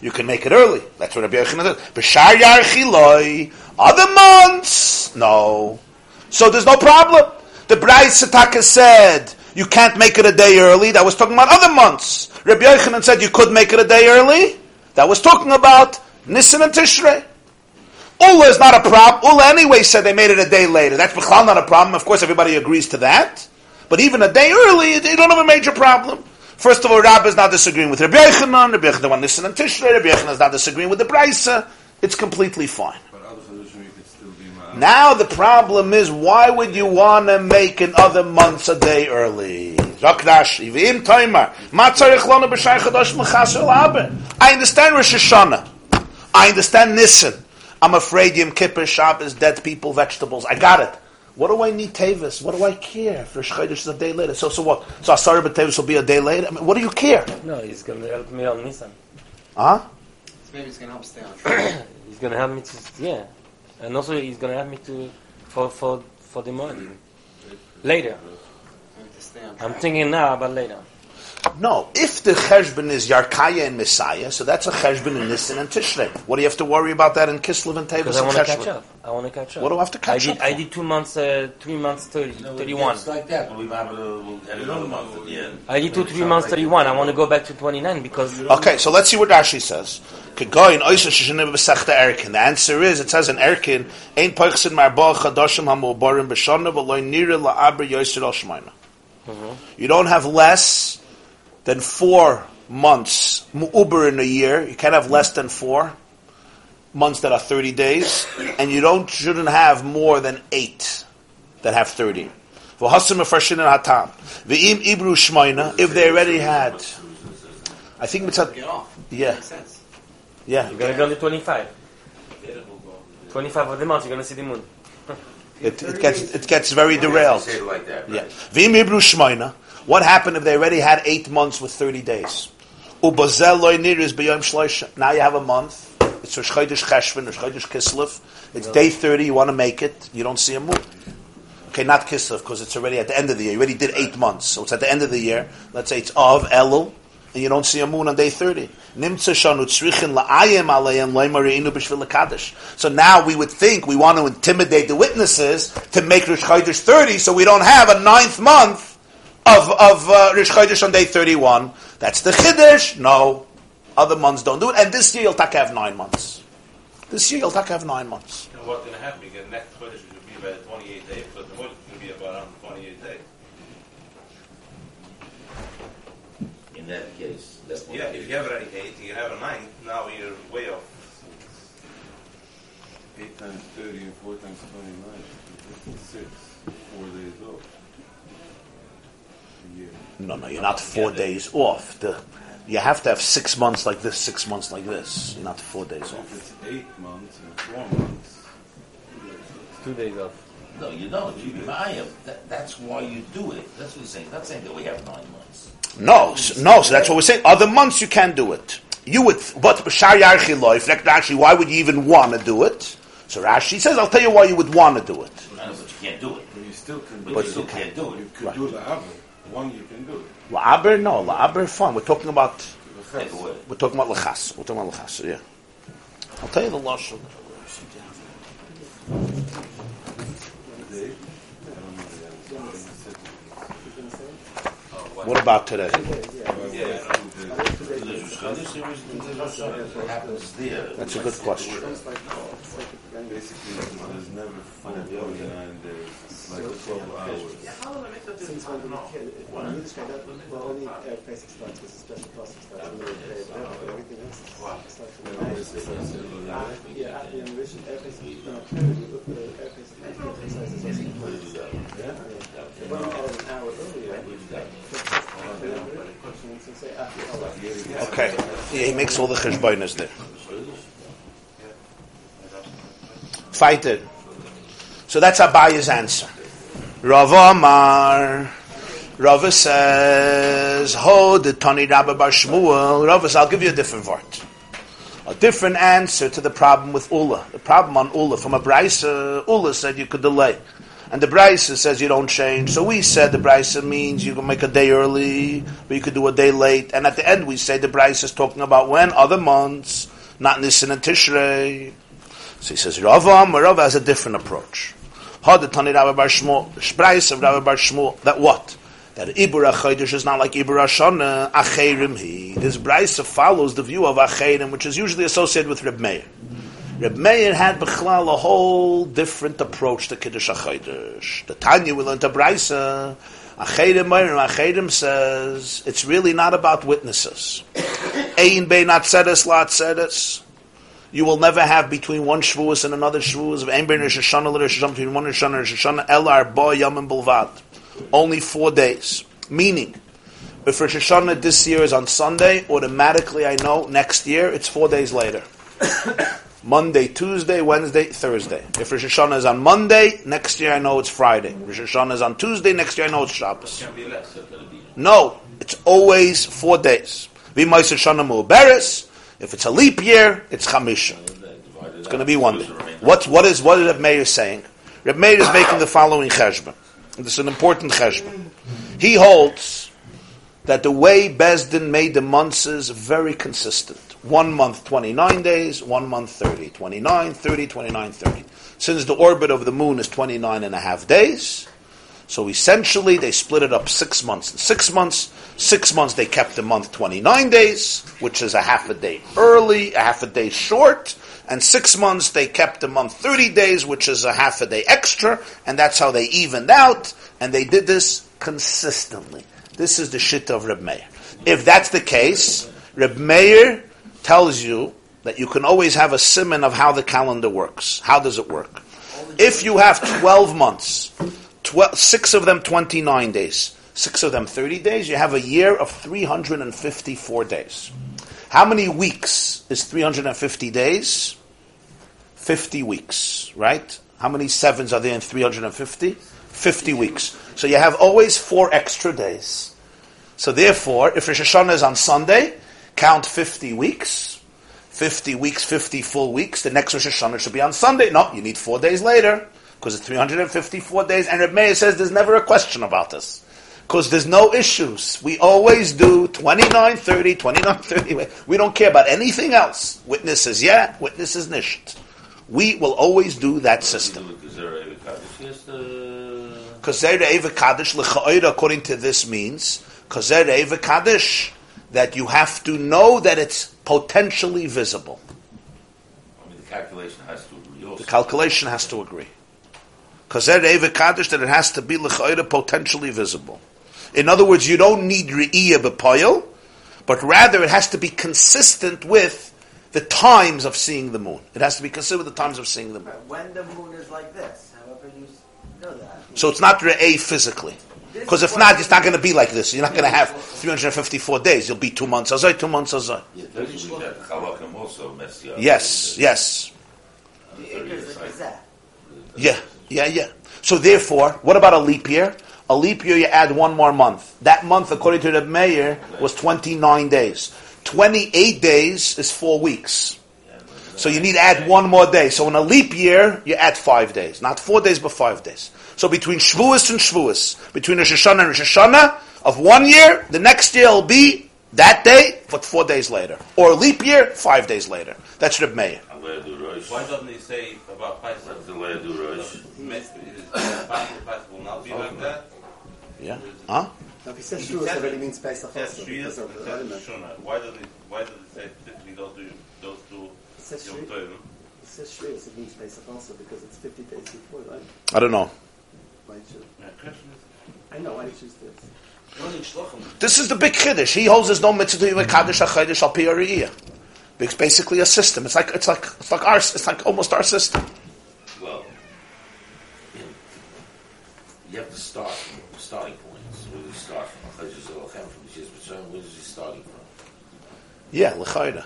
You
can make it early. That's what Rabbi Yochanan says. B'shar yarchiloi. Other months, no. So there's no problem. The Braisa taka said you can't make it a day early. That was talking about other months. Rabbi Yochanan said you could make it a day early. That was talking about Nisan and Tishrei. Ula is not a problem. Ula anyway said they made it a day later. That's not a problem. Of course, everybody agrees to that. But even a day early, you don't have a major problem. First of all, Rabbi is not disagreeing with Rabbi Yochanan. Rabbi Yochanan wants Nisan and Tishrei. Rabbi Yochanan is not disagreeing with the Brisa. It's completely fine.
but other could still be.
Now the problem is, why would you want to make in other months a day early? Zok Rashi, v'im toimar, ma tzarich lana b'shai chadosh m'chas el habe. I understand Rosh Hashanah. I understand Nissen. I'm afraid Yom Kippur, Shabbos, dead people, vegetables. I got it. What do I need Tavis? What do I care if Rosh Chodesh is a day later? So, so what? So Asar Tavis will be a day later? I mean, what do you care?
No, he's going to help me on Nissan.
Huh?
So maybe it's gonna help stay on track.
He's going to help me to, yeah. And also he's going to help me to, for, for, for the morning. Later.
To stay on
I'm thinking now about later.
No, if the cheshbon is Yarkaya and Mesim, so that's a cheshbon in Nisan and Tishrei. What do you have to worry about that in Kislev and
Because
Tavis
I
and
want to catch up. I want to catch up.
What do I have to catch
I did,
up
I did two months, uh, three months, 30,
No,
31.
It's like that. We'll have a, we'll have another month at the end.
I did two, three months, 31. I want to go back to 29 because
Okay, so let's see what Rashi says. Kegoyin oisa shishinu b'sechta Erkin. The answer is, it says in Erkin, ein poichsin marba chadoshim hamubarim b'shana v'loy nira la'abr yosir al shemaina.
Mm-hmm.
You don't have less than four months mu'uber in a year. You can't have less than four months that are 30 days. And you don't shouldn't have more than eight that have 30. V'hasim efreshin and hatam. V'im ibru shemaina. If they already had, I think mitzat,
Get off.
yeah,
Makes sense.
yeah.
you're going to be on the 25. 25 of the month, you're going to see the moon.
It, it gets it gets very derailed.
Say it like that.
Yeah. What happened if they already had eight months with thirty days? Now you have a month. It's Rosh Chodesh Cheshvan, Rosh Chodesh Kislev. It's day thirty. You want to make it. You don't see a moon. Okay, not Kislev because it's already at the end of the year. You already did eight months, so it's at the end of the year. Let's say it's of Elul, and you don't see a moon on day thirty. Nimtza shanu tzrichin la'ayim aleihem loymari b'shvil lekadosh. So now we would think we want to intimidate the witnesses to make Rosh Chodesh thirty, so we don't have a ninth month of of uh, Rosh Chodesh on day thirty-one. That's the chiddush. No, other months don't do it, and this year you'll take have nine months. This year you'll take have nine months.
And what's going to happen? Because next Chodesh will be about 28 days, but the Chodesh will be about on 28 days.
In that case, that's what
Yeah, if you have already 8 you have a 9, now you're way off.
8 times 30 and 4 times 29, 56. Four days off. A year.
No, no, you're not four days off. The, you have to have six months like this, six months like this. You're not four days
If
off.
it's 8 months and 4 months,
Two days off.
No, you don't. You Mayim. That, that's why you do it. That's what he's saying. Not saying that we have nine months.
No, s- no. So that's what we're saying. Other months you can do it. You would, but Shar Yarchi Loif, like Rashi, why would you even want to do it? So Rashi says, I'll tell you why you would want to do it.
I know, but you can't do it.
when you
still can,
But
but
you
you still
can.
can't do it.
You could
Right.
do the other. One you can do.
La'aber, no, la'aber, fine. We're talking about, we're talking about lechas. We're talking about lechas, yeah. I'll tell you the lashon. What about today?
What happens there?
That's a good question.
Basically, there's never full 49 days. It's like 12 hours.
Since when did it kill? When you describe that, well, only air basic starts with a special process starts in the middle of the day, everything else starts from the night. Ah, Yeah, after the innovation, air basic, no, currently, look at the air basic exercise is also important. Yeah, yeah. When you added an hour earlier, so say after hour.
Okay. Yeah, he makes all the cheshbonas there. Fight it. So that's Abaya's answer. Rava Amar. Rava says, Ho the Tani Rabba Bar Shmuel. Rava says, I'll give you a different word. A different answer to the problem with Ula. The problem on Ula. From a Brisa, Ula said you could delay. And the Brisa says you don't change. So we said the Brisa means you can make a day early, but you could do a day late. And at the end we say the Brisa is talking about when? Other months, not Nisan and Tishrei. So he says, Rava, Rava has a different approach. Had the Tani Rabba Bar Shmuel, Shpreis of Rabba Bar Shmuel, that what? That Ibra Chaydish is not like Ibra Shana, Acherim he. This Brisa follows the view of Acherim, which is usually associated with Reb Meir. Reb Meir had Bechlal a whole different approach to Kiddush HaChaydish. The Tanya we learned to Brisa, Acherim Meir, Acherim says, it's really not about witnesses. Ein Bein Atzeres La Atzeres. You will never have between one Shavuos and another Shavuos of Bein Rosh Hashanah Rosh Hashanah, between one Rosh Hashanah and Rosh Hashanah, El Arba Yom Bulvad. Only four days. Meaning, if Rosh Hashanah this year is on Sunday, automatically I know next year it's four days later. Monday, Tuesday, Wednesday, Thursday. If Rosh Hashanah is on Monday, next year I know it's Friday. Rosh Hashanah is on Tuesday, next year I know it's Shabbos.
Be less. Gonna be.
No, it's always four days. V'maisa Shana Mu'beres. If it's a leap year, it's Chamisha. It's going to be one day. What's, what is what is Reb Meir saying? Reb Meir is making the following cheshbon. This is an important cheshbon. He holds that the way Bezdin made the months is very consistent. One month 29 days, one month 30. 29, 30, 29, 30. Since the orbit of the moon is 29 and a half days, so essentially they split it up six months. In six months, six months they kept the month 29 days, which is a half a day early, a half a day short, and six months they kept the month 30 days, which is a half a day extra, and that's how they evened out, and they did this consistently. This is the shit of Reb Meir. If that's the case, Reb Meir tells you that you can always have a simon of how the calendar works. How does it work? If you have 12 months, 12, six of them 29 days, six of them 30 days, you have a year of 354 days. How many weeks is 350 days? 50 weeks, right? How many sevens are there in 350? 50 weeks. So you have always four extra days. So therefore, if Rosh Hashanah is on Sunday, count 50 weeks. 50 weeks, 50 full weeks. The next Rosh Hashanah should be on Sunday. No, you need four days later because it's 354 days. And Reb Meir says there's never a question about this because there's no issues. We always do 29, 30, 29, 30. We don't care about anything else. Witnesses, yeah. Witnesses, nisht. We will always do that system. Kazer Eva Kaddish uh? l'cha'ira, according to this means Kazer Eva Kaddish that you have to know that it's potentially visible.
I mean, the calculation has to agree also.
The calculation has to agree. Kazer Eva Kaddish that it has to be l'cha'ira potentially visible. In other words, you don't need re'iyah b'poyel, but rather it has to be consistent with the times of seeing the moon. It has to be consistent with the times of seeing the moon.
When the moon is like this, however you know that.
So it's not re'eh physically. Because if not, it's not going to be like this. You're not going to have 354 days. You'll be two months azay, two months azay.
Yeah, usually that halakim also mess you up.
Yes, yes.
The acres like that.
Yeah, yeah, yeah. So therefore, what about a leap year? A leap year, you add one more month. That month, according to the mayor, was 29 days. 28 days is four weeks. So you need to add one more day. So in a leap year, you add five days. Not four days, but five days. So between Shavuos and Shavuos, between Rosh Hashanah and Rosh Hashanah of one year, the next year will be that day, but four days later. Or leap year, five days later. That's Reb Meir.
Why doesn't he say about Pesach?
The way I do Rosh.
Pesach will not be like that.
Yeah? Huh?
Now, if he says
He
Shavuos,
said
already means Pesach
Yes,
also,
Shvius,
because of
says
element.
Shuna. Why does it? Why does it say specifically those two? Those two.
It says
Yom Tovim?
It says Shavuos, it means Pesach also, because it's 50 days before, right?
I don't know.
Why should-
Yeah, question is-
I know, why did you choose this?
This is the big chiddush. He holds there's no mitzvah to be kaddish hachodesh al pi hariyah. It's basically a system. It's like it's like it's like our it's like almost our system.
Well, you, have to start from starting points. Where do you start from? Chayshis Elochem, from the Shis B'Shem, where is he starting from?
Yeah, l'chayda.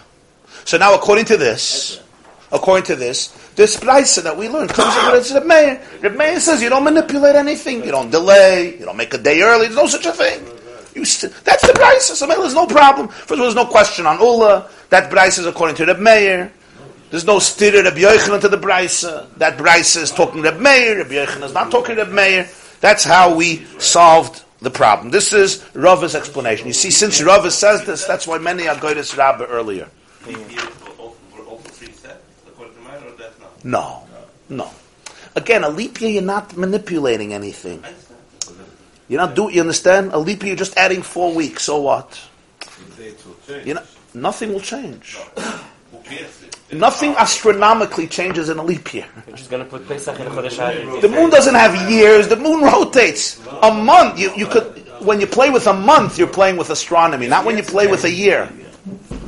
So now, according to this, according to this, this brisa that we learned comes from the Reb Meir. Reb Meir says you don't manipulate anything, you don't delay, you don't make a day early. There's no such a thing. You st- that's the brisa. So there's no problem. First of all, there's no question on Ula. That brisa is according to Reb Meir. There's no stirrer Reb Yochanan to the brisa. Uh, that brisa is talking Reb Meir. Reb Yochanan is not talking Reb Meir. That's how we solved the problem. This is Rava's explanation. You see, since Rava says this, that's why many are going to Rabba earlier.
Leap years were also, were also preset according to mine, or that's not.
No, no. Again, a leap year, you're not manipulating anything. You're not do. You understand? A leap year, you're just adding four weeks. So what?
The dates will change.
You know, nothing will change.
Who cares? If-
Nothing astronomically changes in a leap year.
We're just gonna put Pesach in Chodesh Adar.
The moon doesn't have years. The moon rotates. A month. You, you could when you play with a month, you're playing with astronomy. Not when you play with a year.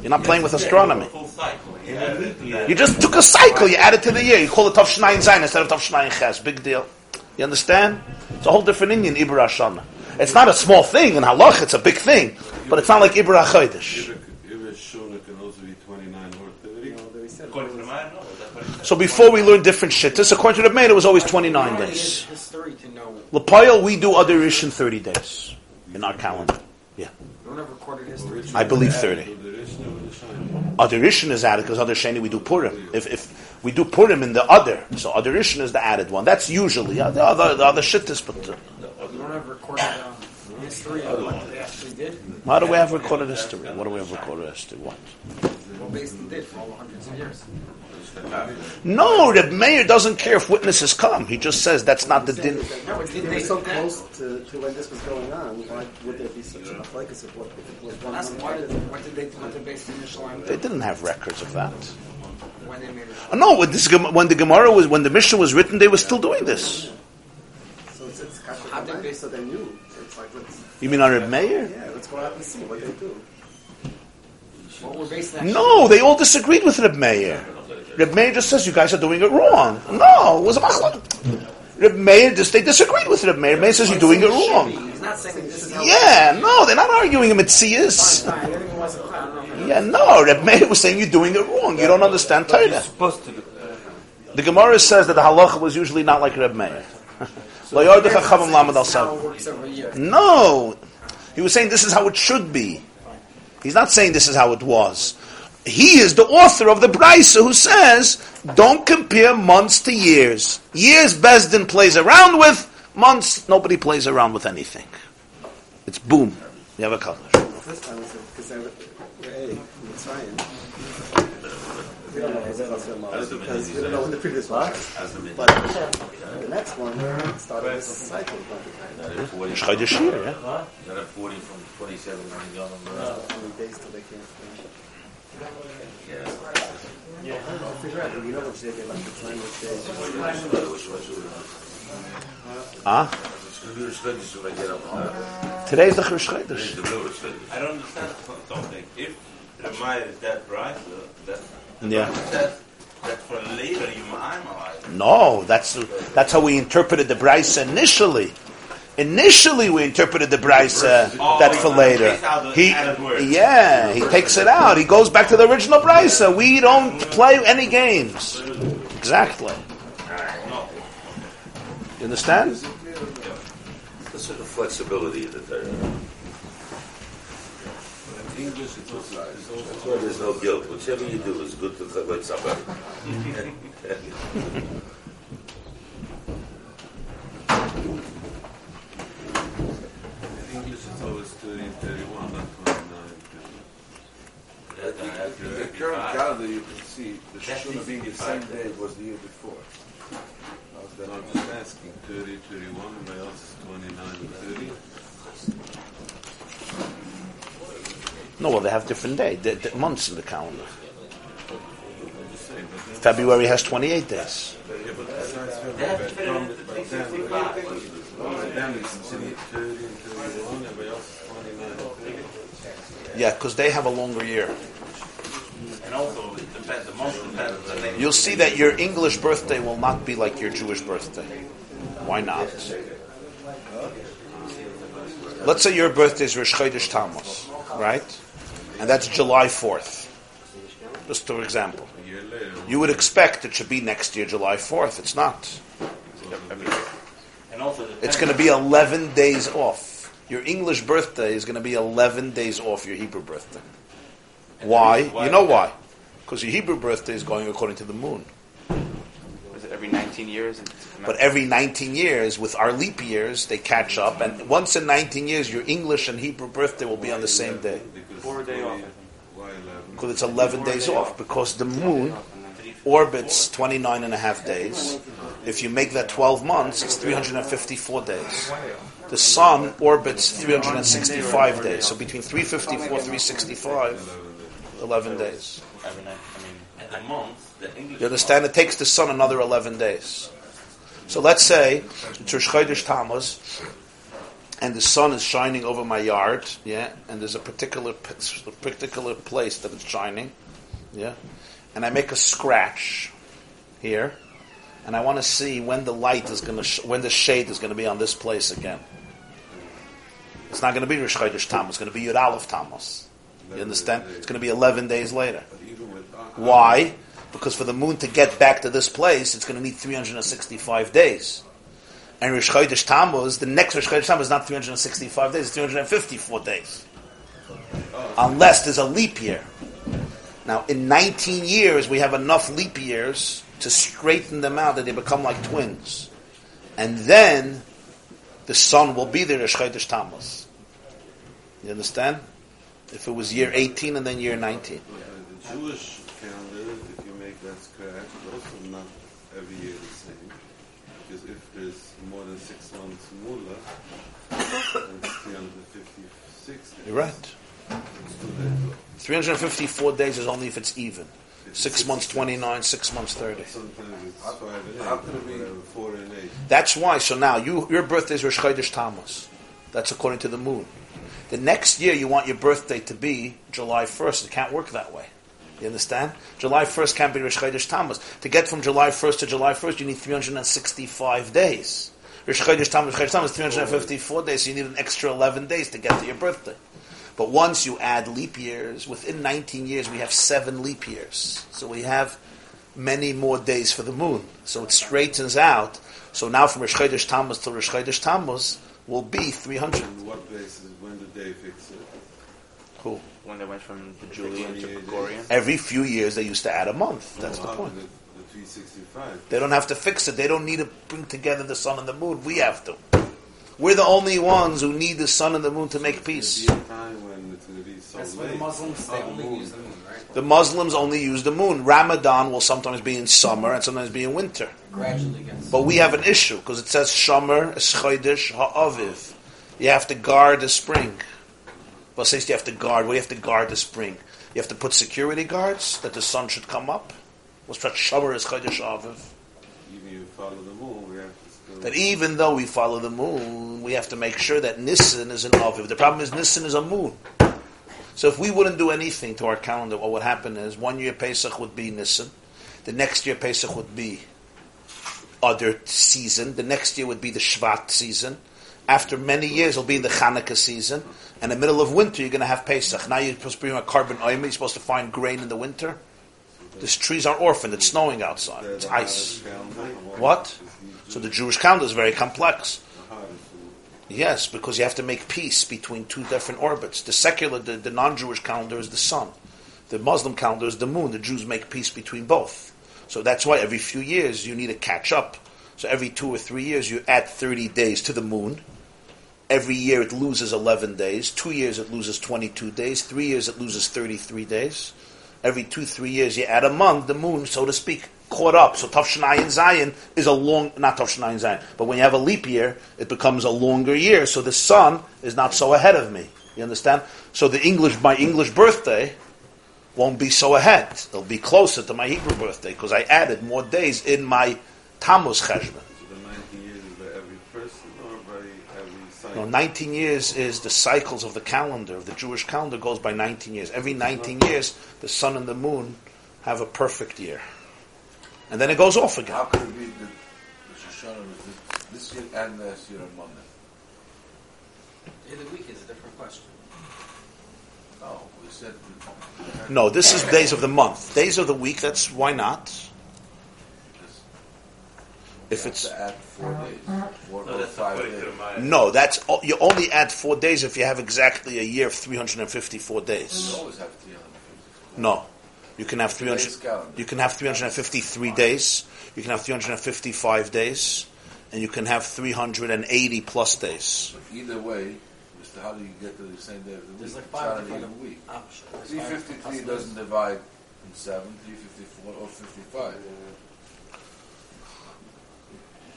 You're not playing with astronomy.
Full cycle. He added it to that.
You just took a cycle. You added to the year. You call it Tav Shnai Zayin instead of Tav Shnai Ches. Big deal. You understand? It's a whole different Indian, Ibra Hashanah. It's not a small thing in halach. It's a big thing, but it's not like Ibra Chodesh.
Ibra Shona can also be 29 or 30.
No, there he said
According to mine, no. That's what he said.
So before we learned different shittas, according to the man, it was always 29 days.
history.
Lapayel, we do Adar Rishon 30 days in our calendar.
We don't have recorded history.
I believe 30.
So there is. Adar Rishon
is added because Adar Sheni we do Purim. If, if we do Purim in the other, so Adar Rishon is the added one. That's usually uh, the other the other shittas. But uh,
We don't have recorded um, history of what they actually did.
how do we have recorded history? What do we have recorded history? What?
What Basin did for all hundreds of years.
No, the mayor doesn't care if witnesses come. He just says that's not the din.
No, but did
They
they
so close to, to when this was going on, why would there be such a focus of what if it was one
That's why did, what did they what did Basin initial
They didn't have records of that.
when they made it?
Uh, No, when, this, when the Gemara was when the Mishnah was written, they were still doing this.
So it's, it's kasher
How did
B'mayim,
they-
so they knew. It's like, let's,
You mean on Reb Meir?
yeah, let's go out and see what they do.
What were Basin actually
No, they all disagreed with Reb Meir. Reb Meir just says you guys are doing it wrong. No, it was a machlok. Reb Meir just they disagreed with Reb Meir. Reb Meir says you're doing it wrong.
He's not saying that this is how
Yeah, no, they're not arguing a mitzias.
Fine, everything wasn't clear. I don't know.
Yeah, no, Reb Meir was saying you're doing it wrong. You don't understand Torah.
Supposed to do.
The Gemara says that the halacha was usually not like Reb Meir. Lo yardech hachamim lamed al
This is how
sav.
it works every year.
No, he was saying this is how it should be. He's not saying this is how it was. He is the author of the Brisa who says, don't compare months to years. Years Besdin plays around with, months nobody plays around with anything. It's boom. You have a color.
This time it's because they were A, We don't know if it's kasher because we don't know when the previous one was. But the next one started this cycle.
Another 40,
Shchai Shir, yeah?
another 40 from 27 on the Yom
Uh, how many days till they can't finish?
Yeah.
I'll figure know which day they like the time, which day.
Which was
Ah,
It's going to be restricted when I get
today's the Chrish Chodesh.
It's the real restricted.
I don't understand something. If the Maya is that bright, that
Yeah.
says that for later you ma'amalize.
No, that's that's how we interpreted the Brisa initially. Initially, we interpreted the Brisa
Oh, uh,
that for later.
takes out the
He, yeah, he takes it out. He goes back to the original Brisa. We don't play any games. Exactly.
No.
You understand?
This is the flexibility that they're.
English, it's also, it's also
That's why there's no guilt. Whichever you do is good to chavot somebody.
In English, it's always 30 and 31, not 29.
In the current calendar, you can see the Shishuna being the same day it was the year before. How's that?
No, I'm just asking, 30, 31, everybody else is 29 and 30.
No, well, they have different days, the, the months in the calendar.
Saying,
February has 28 days.
yeah, but besides February, but then, but then it's 30 and 31, everybody else is 29 and 30.
Yeah, because they have a longer year.
And also, it depends, the month depends the name.
You'll see that your English birthday will not be like your Jewish birthday. Why not? Let's say your birthday is Rosh Chodesh Tammuz, right? And that's July 4th. Just for example.
A year later,
You would expect it should be next year, July 4th. It's not. It's going to be 11 days off. Your English birthday is going to be 11 days off your Hebrew birthday. Why? You know why? Because your Hebrew birthday is going according to the moon.
Was it every 19 years?
But every 19 years, with our leap years, they catch up. And once in 19 years, your English and Hebrew birthday will be on the same day.
Four day off.
why 11?
Because it's 11 days off. Because the moon orbits 29 and a half days. If you make that 12 months, it's 354 days. The sun orbits 365 days. So between 354 365, 11 days.
Every night. I mean,
the month, the English
You understand? It takes the sun another 11 days. So let's say it's Rosh Chodesh Tammuz, and the sun is shining over my yard, yeah, and there's a particular a particular place that it's shining, yeah, and I make a scratch here, and I want to see when the light is going to, sh- when the shade is going to be on this place again. It's not going to be Rosh Chodesh Tammuz. It's going to be Yud Aleph Tammuz. You understand? It's going to be 11 days later. Why? Because for the moon to get back to this place, it's going to need 365 days. And Rosh Chodesh Tammuz, the next Rosh Chodesh Tammuz is not 365 days, it's 354 days. Unless there's a leap year. Now, in 19 years, we have enough leap years to straighten them out that they become like twins. And then the sun will be there Rosh Chodesh Tammuz. You understand? If it was year 18 and then year 19.
the Jewish calendar, if you make that scratch, it's also not every year the same. Because if there's more than six months mula, then it's 356 days.
Right.
It's two days off.
354 days is only if it's even. Six months 29, six months 30.
Sometimes it's five and eight,
How be-
whatever, four and eight.
That's why. So now, you, your birthday is Rosh Chodesh Tammuz. That's according to the moon. The next year, you want your birthday to be July 1st. It can't work that way. You understand? July 1st can't be Rosh Chodesh Tammuz. To get from July 1st to July 1st, you need 365 days. Rosh Chodesh Tammuz, Rosh Chodesh Tammuz, 354 days, so you need an extra 11 days to get to your birthday. But once you add leap years, within 19 years, we have seven leap years. So we have many more days for the moon. So it straightens out. So now from Rosh Chodesh Tammuz to Rosh Chodesh Tammuz will be 300.
On what basis, when did they fix it?
Cool.
when they went from the Julian to Gregorian.
Every few years, they used to add a month. That's the
Well,
point.
The, the 365.
They don't have to fix it. They don't need to bring together the sun and the moon. We have to. We're the only ones who need the sun and the moon to make peace.
There'll be a time when it's going to be so
That's
late.
when the Muslims,
Oh,
only
moon.
use the moon, right?
The Muslims only use the moon. Ramadan will sometimes be in summer and sometimes be in winter.
Gradually.
But we have an issue because it says Shomer Eschoidish Ha'aviv. You have to guard the spring. Well, says you have to guard. What do you have to guard the spring? You have to put security guards that the sun should come up. What's that Shomer Eschoidish Ha'aviv?
Even if you follow the moon, we have to.
That even though we follow the moon, we have to make sure that Nisan is an Aviv. The problem is Nisan is a moon. So if we wouldn't do anything to our calendar, what would happen is one year Pesach would be Nisan, the next year Pesach would be other season, the next year would be the Shvat season. After many years, it'll be the Hanukkah season. And in the middle of winter, you're going to have Pesach. Now you're supposed to bring a carbon oil. You're supposed to find grain in the winter. These trees are orphaned. It's snowing outside. It's ice. What? So the Jewish calendar is very complex. Yes, because you have to make peace between two different orbits. The secular, the, the non-Jewish calendar is the sun. The Muslim calendar is the moon. The Jews make peace between both. So that's why every few years you need to catch up. So every two or three years you add 30 days to the moon. Every year it loses 11 days. Two years it loses 22 days. Three years it loses 33 days. Every two, three years you add a month, the moon, so to speak, caught up. So Tafshanayin Zion is a long, not Tafshanayin Zion, but when you have a leap year, it becomes a longer year. So the sun is not so ahead of me. You understand? So the English, my English birthday won't be so ahead. It'll be closer to my Hebrew birthday because I added more days in my Tammuz Cheshvan.
So the 19 years is by every person or by every sign?
No, 19 years is the cycles of the calendar. The Jewish calendar goes by 19 years. Every 19 uh-huh. years, the sun and the moon have a perfect year. And then it goes off again.
How could it be that the Shoshana was this, this year and last year on Monday?
Day the week is a different question.
No, we said.
No, this is days of the month. Days of the week, that's why not? If
You
it's
have to add four days, uh-huh. four
No,
or
that's
five days.
no, that's o- you only add four days if you have exactly a year of 354 days.
always have to.
No, you can have 300. You can have 353 days. You can have 355 days, and you can have 380 plus days.
But either way, Mr. How do you get to the same day of the week?
Like
It's
five
not an
different
week.
options. There's
Three
five
fifty-three
possibilities.
doesn't divide in seven. Three fifty-four or fifty-five.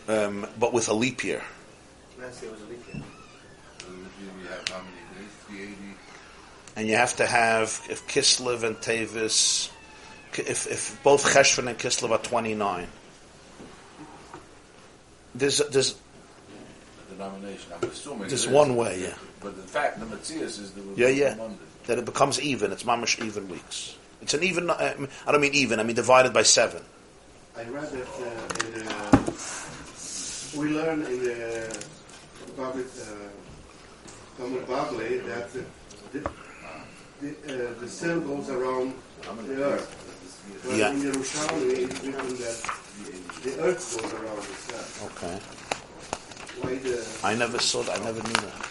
Um, but with a leap year.
Last year was a leap year.
So if you you have how many days? Three eighty.
and you have to have if Kislev and Tavis, if, if both Cheshvan and Kislev are twenty nine. There's there's
The denomination. I'm assuming.
There's
it is.
one way, yeah.
But the fact, the Matthias is the
yeah yeah
Monday.
that it becomes even. It's mamish even weeks. It's an even. uh, I don't mean even. I mean divided by seven.
I read that uh, in the, we learn in the Babel, uh, Talmud Bavli that the, the, uh, the sun goes around the earth. But
Yeah.
in the Yerushalmi it's written that the earth goes around the sun.
Okay.
Why the,
I never saw that. I never knew that.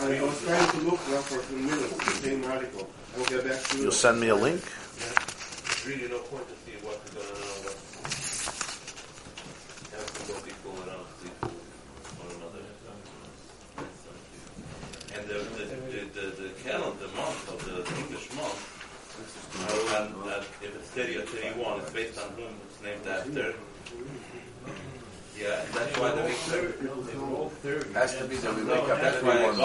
I, I was trying to look now for a few minutes, the same article. I'll get back to you.
You'll send me a link.
There's really no point to see what's going on. What have to go people around see one another. And the the, the, the, the calendar month of the English month, and, and if it's 30 or 31, it's based on whom it's named after. Yeah, that's why the week
Has to be that we wake up
that's why
one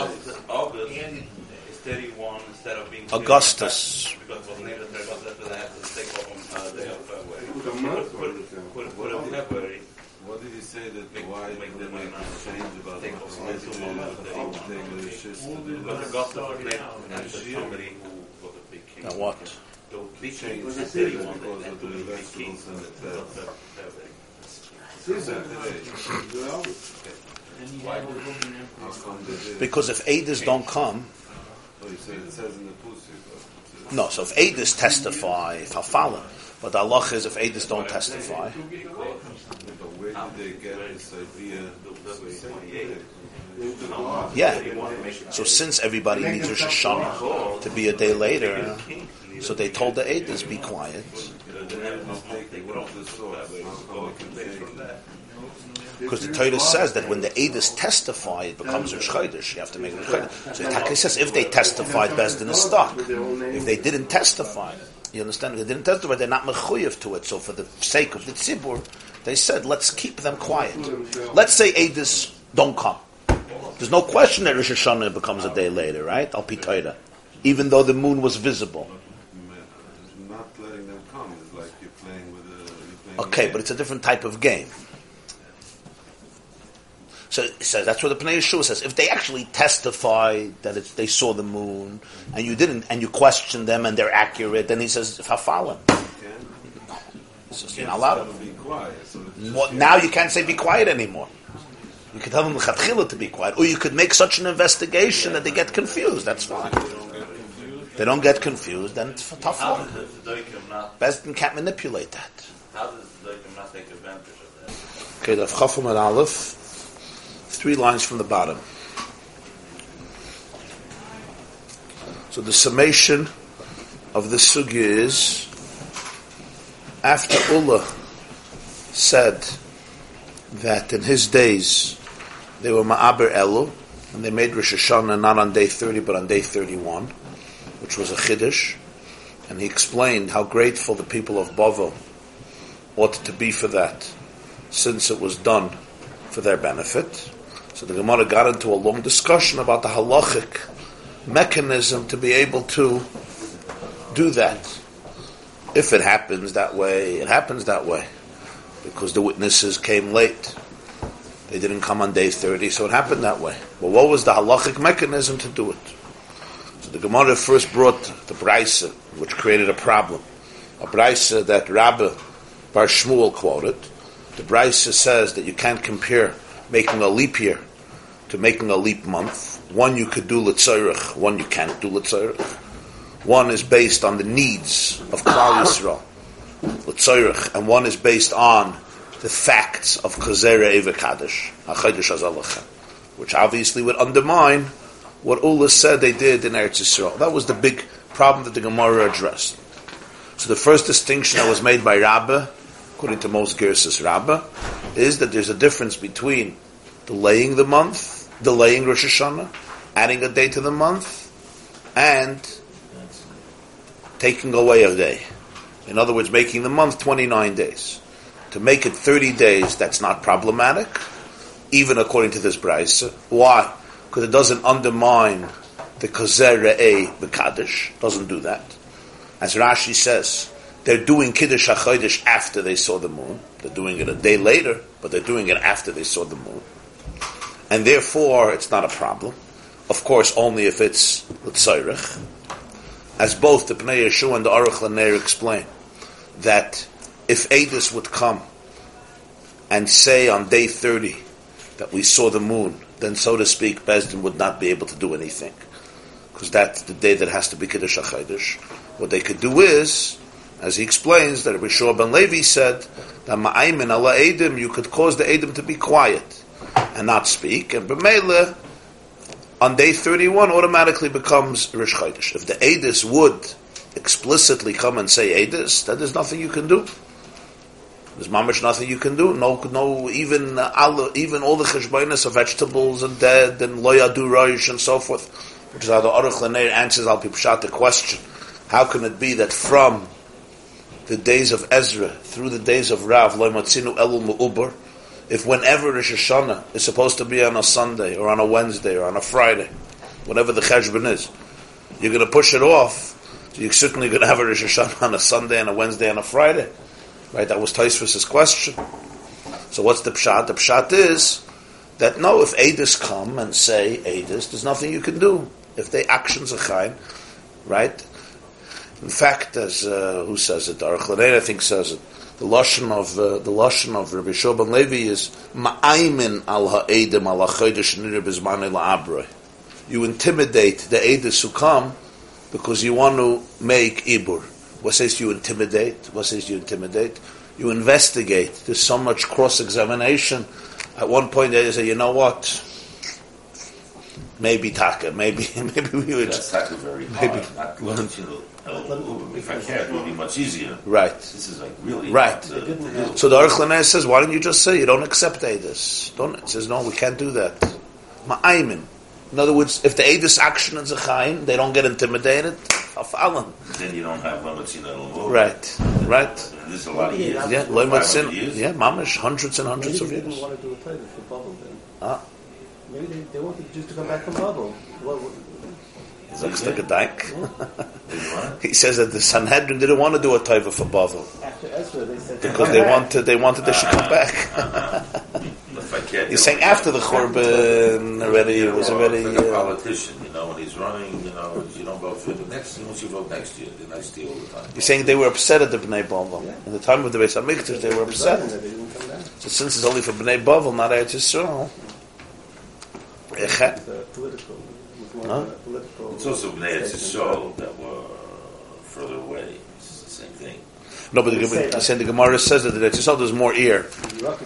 August, is 31 instead of being
Augustus.
Because it was named after Augustus, that's why they have to take off on uh, day of February.
Put.
What did he say that
Make-
why
make
they
them
make a change about the
off
why
some
they
months
do
that
the
they-
thing with the system?
Because Augustus was named after somebody who was a big king.
Now what?
The big king
Change
was a
system
31
because of the
be big
vegetables and the
the
fats.
February.
Well,
How come they did it?
Because if Adis don't come,
you said it says in the pussy.
no. So if Adis testify, if Hafalim, but the Allah is if Adis don't testify.
But where did they get this idea?
Yeah. So since everybody needs Rosh Hashanah to be a day later, so they told the Adis be quiet. Because the Torah says that when the Adis testify, it becomes Rosh Chodesh. You have to make Rosh Chodesh. So Taka says if they testified, Bezdin is stuck. If they didn't testify, you understand? They didn't testify, they're not mechuyev to it. So for the sake of the tzibur, they said, let's keep them quiet. Let's say Adis don't come. There's no question that Rosh Hashanah becomes a day later, right? Al Torah, even though the moon was visible.
Not letting them come is like you're playing with a. You're playing
Okay, but it's a different type of game. So, so that's what the Pnei Yeshua says. If they actually testify that they saw the moon, and you didn't, and you question them, and they're accurate, then he says, "Hafalim." It's just, You're not allowed.
to be quiet. So it's
now you can't say be quiet anymore. You could tell them to be quiet, or you could make such an investigation that they get confused. That's fine. They don't get confused, then it's a tough one.
does the Doikim not,
Besdin can't manipulate that. Okay, the Chafam and Aleph, three lines from the bottom. So the summation of the sugya is after Ula said that in his days they were Ma'aber Elu, and they made Rosh Hashanah not on day 30 but on day 31, which was a Chiddush, and he explained how grateful the people of Bavel ought to be for that since it was done for their benefit. So the Gemara got into a long discussion about the halachic mechanism to be able to do that. If it happens that way, it happens that way. Because the witnesses came late. They didn't come on day 30, so it happened that way. But what was the halachic mechanism to do it? So the Gemara first brought the Braisa, which created a problem. A Braisa that Rabba Bar Shmuel quoted. The Braisa says that you can't compare making a leap year to making a leap month. One you could do Litzayrich, one you can't do Litzayrich. One is based on the needs of Klal Yisrael, Litzayrich, and one is based on the facts of Chazera Eva Kaddish, which obviously would undermine what Ula said they did in Eretz Yisrael. That was the big problem that the Gemara addressed. So the first distinction that was made by Rabbah, according to most Gersis Rabbah, is that there's a difference between delaying the month, delaying Rosh Hashanah, adding a day to the month, and taking away a day. In other words, making the month 29 days. To make it 30 days, that's not problematic, even according to this Braisa. Why? Because it doesn't undermine the Kazer Re'eh B'Kaddish. Doesn't do that. As Rashi says, they're doing Kiddush HaChodesh after they saw the moon. They're doing it a day later, but they're doing it after they saw the moon. And therefore, it's not a problem. Of course, only if it's L'tzayrich. As both the Pnei Yehoshua and the Aruch Laner explain, that if Adis would come and say on day 30 that we saw the moon, then so to speak, Bezdin would not be able to do anything. Because that's the day that has to be Kiddush HaChodesh. What they could do is, as he explains, that Rishon ben Levi said, that Ma'aymin ala Edim, you could cause the Edim to be quiet and not speak, and B'meile, on day 31 automatically becomes Rish Chodesh. If the Adis would explicitly come and say Adis, then there's nothing you can do. There's mamish nothing you can do. No, no, even uh, all, even all the cheshbonis of vegetables and dead and loyadu roish and so forth, which is how the Aruch Laner answers al Pipshat the question: How can it be that from the days of Ezra through the days of Rav loymatzinu elul mu'uber, if whenever Rosh Hashanah is supposed to be on a Sunday or on a Wednesday or on a Friday, whatever the cheshbon is, you're going to push it off. You're certainly going to have a Rosh Hashanah on a Sunday and a Wednesday and a Friday. Right? That was Tosfos' question. So what's the pshat? The pshat is that no, if Adis come and say Adis, there's nothing you can do. If they actions are chaim, right? In fact, as uh, who says it? Aruch I think says it. The lashon of uh, the lashon of Rabbi Shua ben Levi is ma'aymin al ha'edim al ha'chodesh nir bizmanei la'abroi. You intimidate the edis who come because you want to make ibur. What says you intimidate? What says you intimidate? You investigate. There's so much cross-examination. At one point they say, you know what? Maybe Taka, maybe maybe we would.
That's Taka very
maybe
hard. Not learn to. If I can, it would be much easier.
Right.
This is like really
Right.
hard to- to.
So the Aruch Laner says, why don't you just say you don't accept Adis? Don't it says no, we can't do that. Ma'aymin. In other words, if the Adis action is a chaim, they don't get intimidated. Afalan.
Then you don't have Lamatzin al
Right. Right.
This is a lot of years.
Yeah, loy
500 years.
Yeah, mamish, hundreds and hundreds
Maybe
of
they
years.
didn't want to do a table for Bavel then.
Ah.
Maybe they, they wanted the Jews to come back from Bavel. What, what,
Looks like a dyke. he says that the Sanhedrin didn't want to do a taiva for Bavel
after Ezra, they said
because they wanted they wanted they should come back.
If I
He's saying after the Churban already it was already.
Like a
Uh,
politician, you know, when he's running, you know, you don't vote for the next. Once you vote next year, then I steal all the time.
he's saying they were upset at the Bnei Bavel in the time of the Beis Hamikdash. They were upset.
They didn't come back.
So since it's only for Bnei Bavel, not Eretz Yisrael. Echet. Huh?
political.
It's also Bnei
statement.
Yisrael that were further away. It's the same thing.
No, but the, Gemara- he's saying the Gemara says that the Eretz Yisrael there's more ear.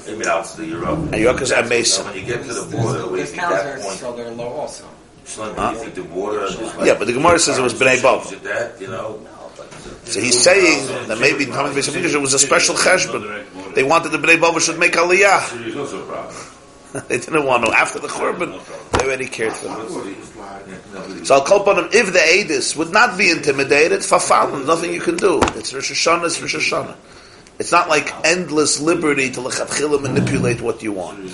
Maybe out to the Europe.
And Europe is
That's-
amazing.
When you get to the
There's,
border,
there's,
we
there's
think
towns
that
there
point.
Israel that are low also.
Huh?
the water like...
Yeah, but the Gemara says it was Bnei Bavel.
Is it that, you know?
So he's saying that maybe in Talmud Beis it was a special cheshbon. They wanted the Bnei Bavel should make Aliyah.
There's also a problem.
they didn't want to. After the Churban, they already cared for them. So I'll call upon him, if the Adis would not be intimidated, fafal, nothing you can do. It's Rosh Hashanah, it's Rosh Hashanah. It's not like endless liberty to lechatchila manipulate what you want.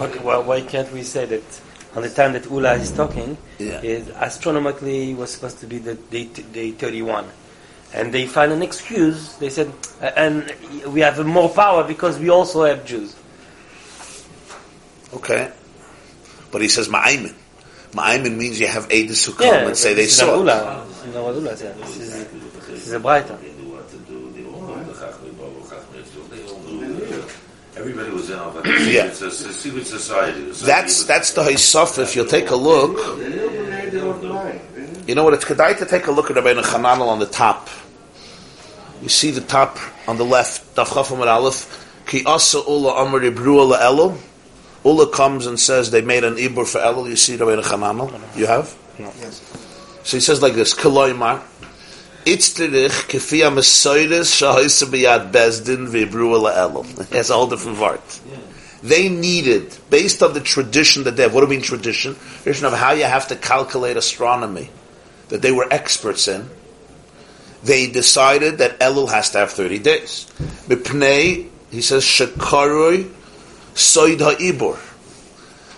Okay, well, why can't we say that on the time that Ula is talking,
Yeah.
is astronomically was supposed to be the day, day 31. And they find an excuse. They said, and we have more power because we also have Jews.
Okay. But he says ma'aymin. Ma'aymin means you have Adis who come and say they
this
saw
an
it.
Ula. This is what Ula said. This is, a brighter.
Everybody was in on that.
Yeah.
It's a, secret society. It's
That's
secret-
that's the Haisaf. If you'll take a look, you know what? It's kedai to take a look at Rabbeinu Chananel on the top. You see the top on the left, Daf Chaf Amud Aleph. Ki asa ula amar ibru ala Elul. Ula comes and says they made an ibur for Elul. You see Rabbeinu Chananel. You have.
Yes.
So he says like this: Koloimar. Itzterich kefi ha-mesoides shahoyse b'yad bezdin v'ibru ala Elul. Has a whole different vart. They needed, based on the tradition that they have, what do you mean tradition? Tradition of how you have to calculate astronomy, that they were experts in. They decided that Elul has to have 30 days. Mipnei, he says, shekaroi soid ha'ibur.